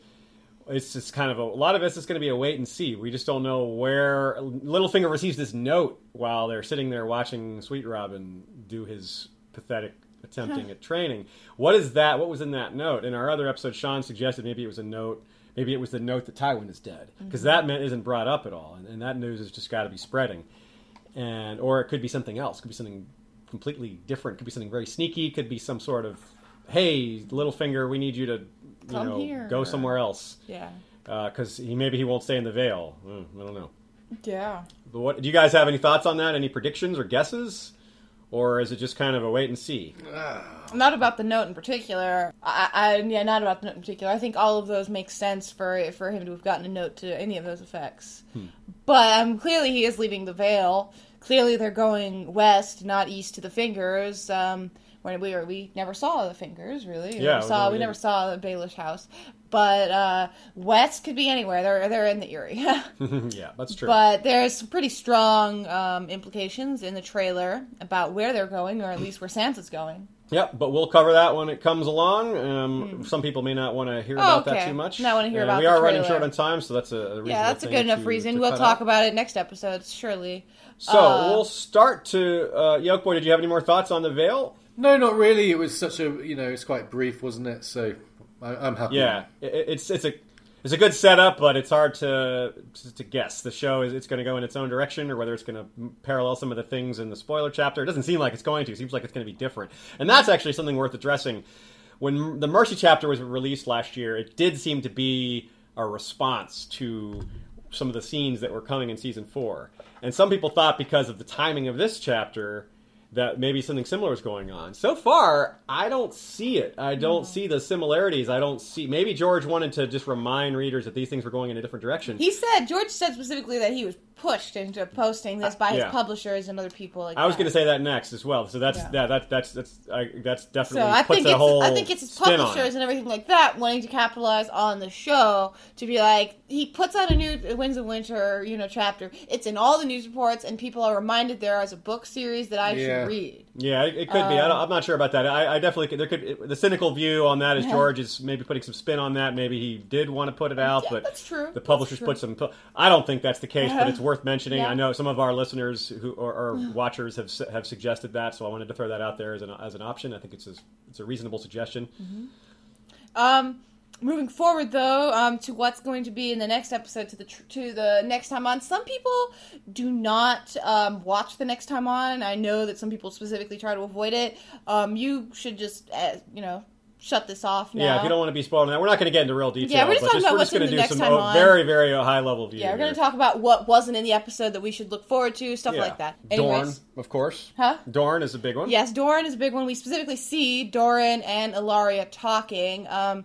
[SPEAKER 2] it's just kind of a, a lot of this is going to be a wait and see. We just don't know where Littlefinger receives this note while they're sitting there watching Sweet Robin do his pathetic attempting at training. What is that? What was in that note? In our other episode, Sean suggested maybe it was a note. Maybe it was the note that Tywin is dead because that meant isn't brought up at all, and, and that news has just got to be spreading. And or it could be something else. It could be something completely different. It could be something very sneaky. It could be some sort of hey, Littlefinger, we need you to you
[SPEAKER 1] Come
[SPEAKER 2] know
[SPEAKER 1] here.
[SPEAKER 2] go somewhere else
[SPEAKER 1] Yeah.
[SPEAKER 2] because he maybe he won't stay in the Vale. Hmm, I don't know.
[SPEAKER 1] Yeah.
[SPEAKER 2] But what do you guys have any thoughts on that? Any predictions or guesses, or is it just kind of a wait and see?
[SPEAKER 1] Not about the note in particular. I, I yeah, not about the note in particular. I think all of those make sense for for him to have gotten a note to any of those effects. But um, clearly he is leaving the Vale. Clearly they're going west, not east to the Fingers. Um, when we were, we never saw the Fingers really. We
[SPEAKER 2] Yeah,
[SPEAKER 1] never saw we never saw the Baelish house. But uh, west could be anywhere. They're they're in the Eyrie. *laughs* *laughs*
[SPEAKER 2] yeah, that's true.
[SPEAKER 1] But there's some pretty strong um, implications in the trailer about where they're going, or at least where Sansa's going.
[SPEAKER 2] Yep, but we'll cover that when it comes along. Um, Some people may not want to hear about that.
[SPEAKER 1] Oh, okay.
[SPEAKER 2] too much.
[SPEAKER 1] Not wanna hear
[SPEAKER 2] And
[SPEAKER 1] about
[SPEAKER 2] We
[SPEAKER 1] the
[SPEAKER 2] are running short on time, so that's a, a reasonable
[SPEAKER 1] Yeah, that's a good enough
[SPEAKER 2] to-
[SPEAKER 1] reason.
[SPEAKER 2] to
[SPEAKER 1] We'll talk
[SPEAKER 2] out.
[SPEAKER 1] about it next episode, surely.
[SPEAKER 2] So
[SPEAKER 1] Uh,
[SPEAKER 2] we'll start to uh, Yolkboy. Did you have any more thoughts on the Vale?
[SPEAKER 3] No, not really. It was such a you know, it's quite brief, wasn't it? So I, I'm happy.
[SPEAKER 2] Yeah, it, it's it's a it's a good setup, but it's hard to to guess. The show is it's going to go in its own direction, or whether it's going to parallel some of the things in the spoiler chapter. It doesn't seem like it's going to. It seems like it's going to be different, and that's actually something worth addressing. When the Mercy chapter was released last year, it did seem to be a response to some of the scenes that were coming in season four, and some people thought because of the timing of this chapter that maybe something similar is going on. So far, I don't see it. I don't hmm. see the similarities. I don't see. Maybe George wanted to just remind readers that these things were going in a different direction.
[SPEAKER 1] he said George said specifically that he was pushed into posting this by his
[SPEAKER 2] Yeah.
[SPEAKER 1] publishers and other people. Like
[SPEAKER 2] I was going to say that next as well. So that's
[SPEAKER 1] Yeah.
[SPEAKER 2] that, that that's that's I, that's
[SPEAKER 1] So
[SPEAKER 2] definitely
[SPEAKER 1] I
[SPEAKER 2] puts
[SPEAKER 1] think
[SPEAKER 2] a
[SPEAKER 1] it's
[SPEAKER 2] whole
[SPEAKER 1] I think it's his publishers
[SPEAKER 2] it.
[SPEAKER 1] and everything like that wanting to capitalize on the show to be like he puts out a new Winds of Winter you know chapter. It's in all the news reports and people are reminded there is a book series that I
[SPEAKER 3] Yeah.
[SPEAKER 1] should read.
[SPEAKER 2] Yeah, it, it could be. I
[SPEAKER 1] Um,
[SPEAKER 2] don't, I'm not sure about that. I, I definitely could, there could. The cynical view on that is George is maybe putting some spin on that. Maybe he did want to put it out,
[SPEAKER 1] Yeah,
[SPEAKER 2] but
[SPEAKER 1] that's true.
[SPEAKER 2] the publishers
[SPEAKER 1] true.
[SPEAKER 2] put some. I don't think that's the case, but
[SPEAKER 1] Uh-huh.
[SPEAKER 2] it's worth mentioning.
[SPEAKER 1] Yeah.
[SPEAKER 2] I know some of our listeners who or, or *sighs* watchers have have suggested that, so I wanted to throw that out there as an as an option. I think it's a, it's a reasonable suggestion.
[SPEAKER 1] Um, moving forward though, um, to what's going to be in the next episode to the tr- to the next time on. Some people do not um, watch the next time on. I know that some people specifically try to avoid it. Um, you should just uh, you know shut this off now.
[SPEAKER 2] Yeah, if you don't want to be spoiled on that, we're not going to get into real detail.
[SPEAKER 1] Yeah, we're just
[SPEAKER 2] but
[SPEAKER 1] talking about
[SPEAKER 2] we're
[SPEAKER 1] what's
[SPEAKER 2] just
[SPEAKER 1] in
[SPEAKER 2] gonna
[SPEAKER 1] the
[SPEAKER 2] do
[SPEAKER 1] next
[SPEAKER 2] some
[SPEAKER 1] time
[SPEAKER 2] oh,
[SPEAKER 1] on.
[SPEAKER 2] very very high level view.
[SPEAKER 1] Yeah, we're going to talk about what wasn't in the episode that we should look forward to, stuff
[SPEAKER 2] Yeah.
[SPEAKER 1] like that. Dorne,
[SPEAKER 2] of course.
[SPEAKER 1] huh?
[SPEAKER 2] Dorne is a big one.
[SPEAKER 1] Yes, Dorne is a big one. We specifically see Doran and Ellaria talking. Um,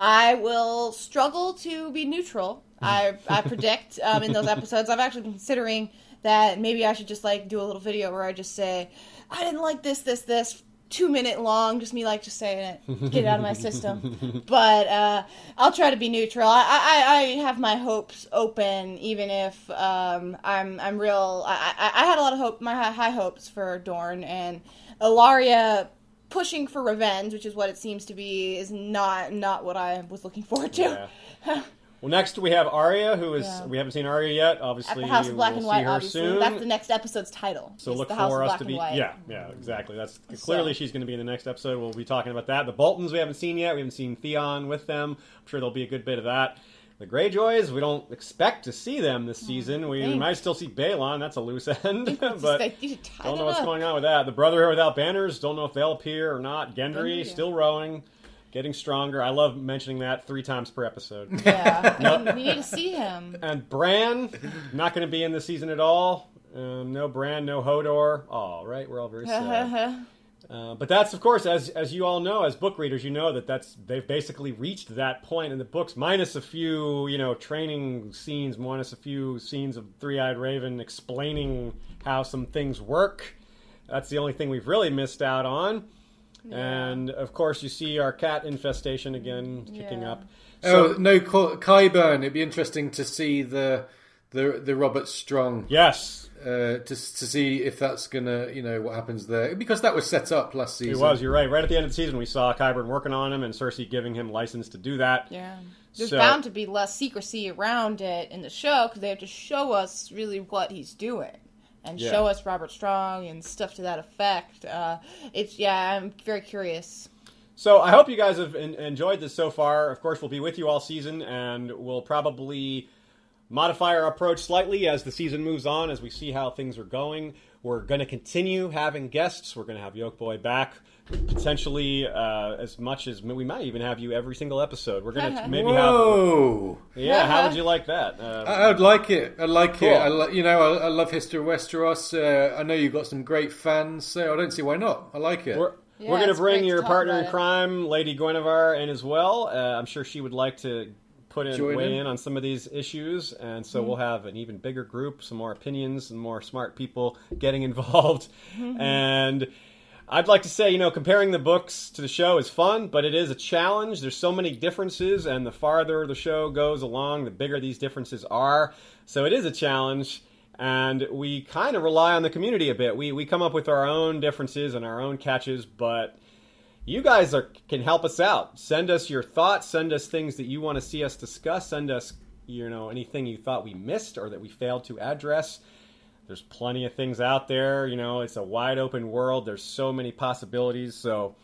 [SPEAKER 1] I will struggle to be neutral. I I *laughs* predict um, in those episodes. I've actually been considering that maybe I should just like do a little video where I just say I didn't like this, this, this. Two minute long, just me like just saying it, get it out of my system. *laughs* But uh, I'll try to be neutral. I, I, I have my hopes open, even if um, I'm I'm real. I, I, I had a lot of hope, my high, high hopes for Dorne and Ellaria pushing for revenge, which is what it seems to be, is not not what I was looking forward to.
[SPEAKER 2] Yeah. *laughs* Well, next we have Arya, who is
[SPEAKER 1] Yeah.
[SPEAKER 2] we haven't seen Arya yet.
[SPEAKER 1] At
[SPEAKER 2] Obviously,
[SPEAKER 1] the House of Black
[SPEAKER 2] we'll
[SPEAKER 1] and White,
[SPEAKER 2] see her
[SPEAKER 1] obviously,
[SPEAKER 2] soon.
[SPEAKER 1] that's the next episode's title.
[SPEAKER 2] so look
[SPEAKER 1] the House
[SPEAKER 2] for
[SPEAKER 1] of
[SPEAKER 2] us
[SPEAKER 1] Black
[SPEAKER 2] to
[SPEAKER 1] and
[SPEAKER 2] be
[SPEAKER 1] White.
[SPEAKER 2] yeah, yeah, exactly. That's clearly
[SPEAKER 1] So-
[SPEAKER 2] she's going to be in the next episode. We'll be talking about that. The Boltons we haven't seen yet. We haven't seen Theon with them. I'm sure there'll be a good bit of that. The Greyjoys, we don't expect to see them this mm, season. We, might still see Balon. That's a loose *laughs* end, *laughs* but
[SPEAKER 1] like, you should tie
[SPEAKER 2] don't know what's
[SPEAKER 1] up.
[SPEAKER 2] going on with that. The Brotherhood without banners. Don't know if they'll appear or not. Gendry
[SPEAKER 1] Gendry, yeah.
[SPEAKER 2] still rowing, getting stronger. I love mentioning that three times per episode. *laughs*
[SPEAKER 1] Yeah, *laughs* we, we need to see him.
[SPEAKER 2] And Bran, not going to be in this season at all. Um, no Bran, no Hodor. All right, we're all very sad. *laughs* Uh, but that's, of course, as as you all know, as book readers, you know that that's they've basically reached that point in the books, minus a few, you know, training scenes, minus a few scenes of Three Eyed Raven explaining how some things work. That's the only thing we've really missed out on. And of course, you see our cat infestation again kicking
[SPEAKER 1] Yeah.
[SPEAKER 2] up.
[SPEAKER 3] Oh no, Qyburn. It'd be interesting to see the the the Robert Strong
[SPEAKER 2] yes,
[SPEAKER 3] uh, to to see if that's gonna you know what happens there because that was set up last
[SPEAKER 2] He
[SPEAKER 3] season.
[SPEAKER 2] was. You're right. Right at the end of the season, we saw Qyburn working on him, and Cersei giving him license to do that.
[SPEAKER 1] Yeah. There's
[SPEAKER 2] So-
[SPEAKER 1] bound to be less secrecy around it in the show because they have to show us really what he's doing and
[SPEAKER 2] Yeah.
[SPEAKER 1] show us Robert Strong and stuff to that effect. Uh, it's yeah, I'm very curious.
[SPEAKER 2] So I hope you guys have en- enjoyed this so far. Of course, we'll be with you all season, and we'll probably modify our approach slightly as the season moves on, as we see how things are going. We're going to continue having guests. We're going to have Yolkboy back, potentially uh, as much as we might even have you every single episode. We're going *laughs* to maybe have.
[SPEAKER 3] Whoa!
[SPEAKER 2] Yeah, how would you like that? Uh,
[SPEAKER 3] I- I'd like it. I like
[SPEAKER 2] Cool.
[SPEAKER 3] it. I li- you know, I, I love History of Westeros. Uh, I know you've got some great fans, so I don't see why not. I like it.
[SPEAKER 2] We're,
[SPEAKER 1] Yeah,
[SPEAKER 2] we're going to bring your partner in crime, Lady Guinevere, in as well. Uh, I'm sure she would like to put in
[SPEAKER 3] Join
[SPEAKER 2] weigh
[SPEAKER 3] in.
[SPEAKER 2] in on some of these issues, and
[SPEAKER 1] Mm-hmm.
[SPEAKER 2] so we'll have an even bigger group, some more opinions, and more smart people getting *laughs* involved.
[SPEAKER 1] Mm-hmm.
[SPEAKER 2] And I'd like to say, you know, comparing the books to the show is fun, but it is a challenge. There's so many differences, and the farther the show goes along, the bigger these differences are. So it is a challenge, and we kind of rely on the community a bit. We we come up with our own differences and our own catches, but you guys are can help us out. Send us your thoughts. Send us things that you want to see us discuss. Send us, you know, anything you thought we missed or that we failed to address. There's plenty of things out there. You know, it's a wide open world. There's so many possibilities. So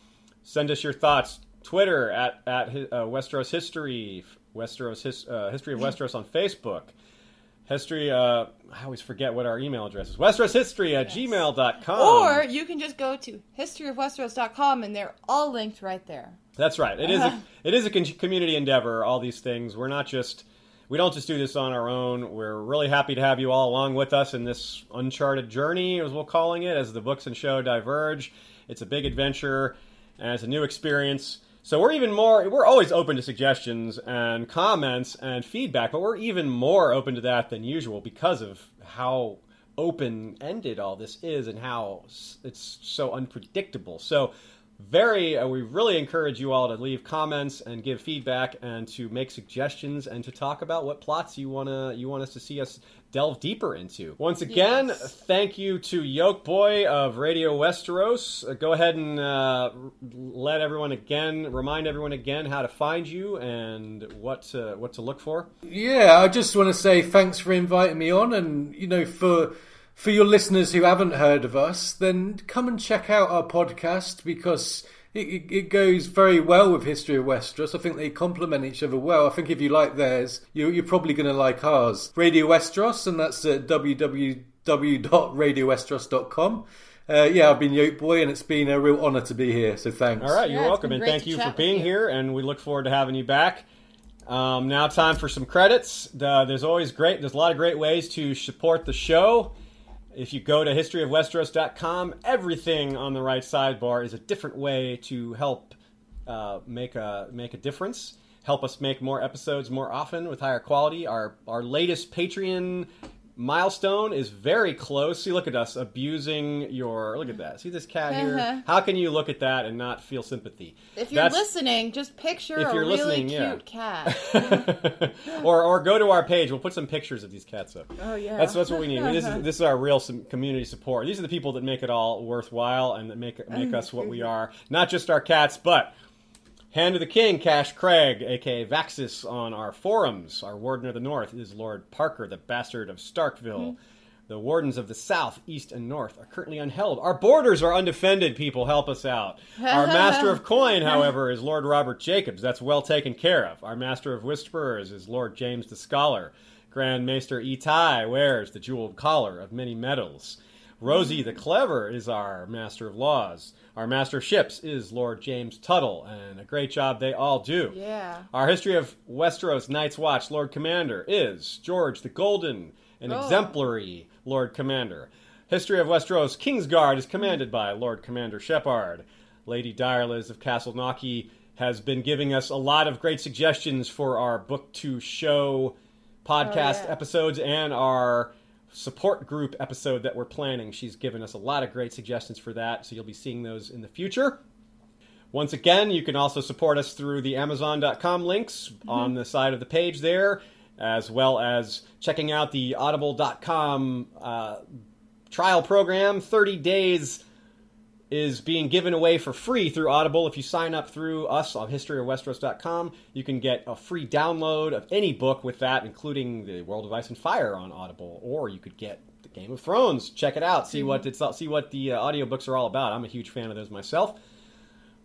[SPEAKER 2] send us your thoughts. Twitter at at uh, Westeros History, Westeros His, uh, History of Westeros on Facebook. History. Uh, I always forget what our email address is. Westeros History at gmail.com.
[SPEAKER 1] Or you can just go to historyofwesteros.com and they're all linked right there.
[SPEAKER 2] That's right. It is a *laughs* it is a con- community endeavor. All these things. We're not just we don't just do this on our own. We're really happy to have you all along with us in this uncharted journey, as we're calling it, as the books and show diverge. It's a big adventure and it's a new experience. So we're even more we're always open to suggestions and comments and feedback, but we're even more open to that than usual because of how open ended all this is and how it's so unpredictable. So very uh, we really encourage you all to leave comments and give feedback and to make suggestions and to talk about what plots you want to you want us to see us delve deeper into. Once again
[SPEAKER 1] Yes.
[SPEAKER 2] thank you to Yolkboy of radio westeros. Uh, go ahead and uh, let everyone again remind everyone again how to find you and what to, what to look for.
[SPEAKER 3] Yeah, I just want to say thanks for inviting me on, and you know, for for your listeners who haven't heard of us, then come and check out our podcast because it, it, it goes very well with History of Westeros. I think they complement each other well. I think if you like theirs, you, you're probably going to like ours. Radio Westeros, and that's at www.radiowesteros.com. Uh, yeah, I've been Yolkboy, and it's been a real honour to be here. So thanks.
[SPEAKER 2] All right, you're
[SPEAKER 1] it's
[SPEAKER 2] welcome, and thank you for being
[SPEAKER 1] you.
[SPEAKER 2] here. And we look forward to having you back. Um, now, time for some credits. Uh, there's always great. There's a lot of great ways to support the show. If you go to historyofwesteros.com, everything on the right sidebar is a different way to help uh, make a make a difference. Help us make more episodes more often with higher quality. Our our latest Patreon milestone is very close. See, look at us abusing your. Look at that. See this cat
[SPEAKER 1] Uh-huh.
[SPEAKER 2] here. How can you look at that and not feel sympathy?
[SPEAKER 1] If you're
[SPEAKER 2] That's-
[SPEAKER 1] listening, just picture
[SPEAKER 2] If
[SPEAKER 1] a
[SPEAKER 2] you're
[SPEAKER 1] really
[SPEAKER 2] listening,
[SPEAKER 1] cute
[SPEAKER 2] yeah.
[SPEAKER 1] cat. *laughs*
[SPEAKER 2] or or go to our page. We'll put some pictures of these cats up.
[SPEAKER 1] Oh, yeah.
[SPEAKER 2] That's that's what we need. This is this is our real community support. These are the people that make it all worthwhile and that make make us what we are. Not just our cats, but Hand of the King, Cash Craig, aka Vaxis, on our forums. Our Warden of the North is Lord Parker, the bastard of Starkville. Hmm. The wardens of the south, east, and north are currently unheld. Our borders are undefended, people. Help us out. Our *laughs* master of coin, *laughs* however, is Lord Robert Jacobs. That's well taken care of. Our master of whisperers is Lord James the Scholar. Grand Maester Itai wears the jeweled collar of many metals. Rosie the Clever is our Master of Laws. Our Master of Ships is Lord James Tuttle, and a great job they all do.
[SPEAKER 1] Yeah.
[SPEAKER 2] Our History of Westeros Night's Watch Lord Commander is George the Golden, an
[SPEAKER 1] Oh.
[SPEAKER 2] exemplary Lord Commander. History of Westeros Kingsguard is commanded by Lord Commander Shepard. Lady Direliz of Castle Naki has been giving us a lot of great suggestions for our book to show oh, podcast
[SPEAKER 1] Oh, yeah.
[SPEAKER 2] episodes and our support group episode that we're planning. She's given us a lot of great suggestions for that, so you'll be seeing those in the future. Once again, you can also support us through the Amazon.com links on the side of the page there, as well as checking out the Audible.com uh, trial program 30 days is being given away for free through Audible. If you sign up through us on historyofwesteros.com, you can get a free download of any book with that, including The World of Ice and Fire on Audible, or you could get The Game of Thrones. Check it out. See what it's see what the uh, audiobooks are all about. I'm a huge fan of those myself.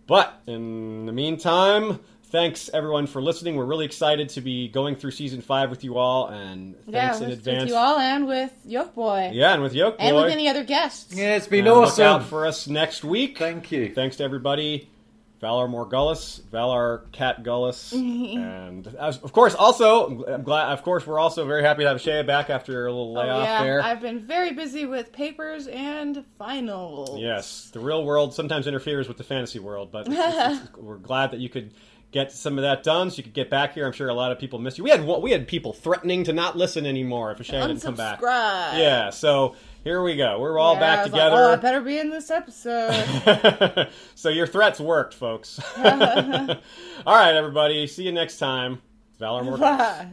[SPEAKER 2] But in the meantime, thanks everyone for listening. We're really excited to be going through season five with you all, and
[SPEAKER 1] Yeah,
[SPEAKER 2] thanks in
[SPEAKER 1] with,
[SPEAKER 2] advance.
[SPEAKER 1] with you all and with Yolkboy.
[SPEAKER 2] Yeah, and with Yoke
[SPEAKER 1] And with any other guests.
[SPEAKER 3] Yeah, it's been
[SPEAKER 2] And look
[SPEAKER 3] awesome.
[SPEAKER 2] out for us next week.
[SPEAKER 3] Thank you.
[SPEAKER 2] Thanks to everybody. Valar Morghulis, Valar Cat Gullis, *laughs* and as, of course, also I'm glad. Of course, we're also very happy to have Shea back after a little
[SPEAKER 1] Oh,
[SPEAKER 2] layoff
[SPEAKER 1] yeah,
[SPEAKER 2] there.
[SPEAKER 1] I've been very busy with papers and finals.
[SPEAKER 2] Yes, the real world sometimes interferes with the fantasy world, but it's- it's- it's- we're glad that you could get some of that done, so you could get back here. I'm sure a lot of people missed you. We had we had people threatening to not listen anymore if Shea didn't come back. Yeah, so here we go. We're all
[SPEAKER 1] Yeah,
[SPEAKER 2] back
[SPEAKER 1] was like,
[SPEAKER 2] together.
[SPEAKER 1] oh, I better be in this episode. *laughs*
[SPEAKER 2] so your threats worked, folks. *laughs* *laughs* All right, everybody. See you next time. Valor.
[SPEAKER 1] Bye.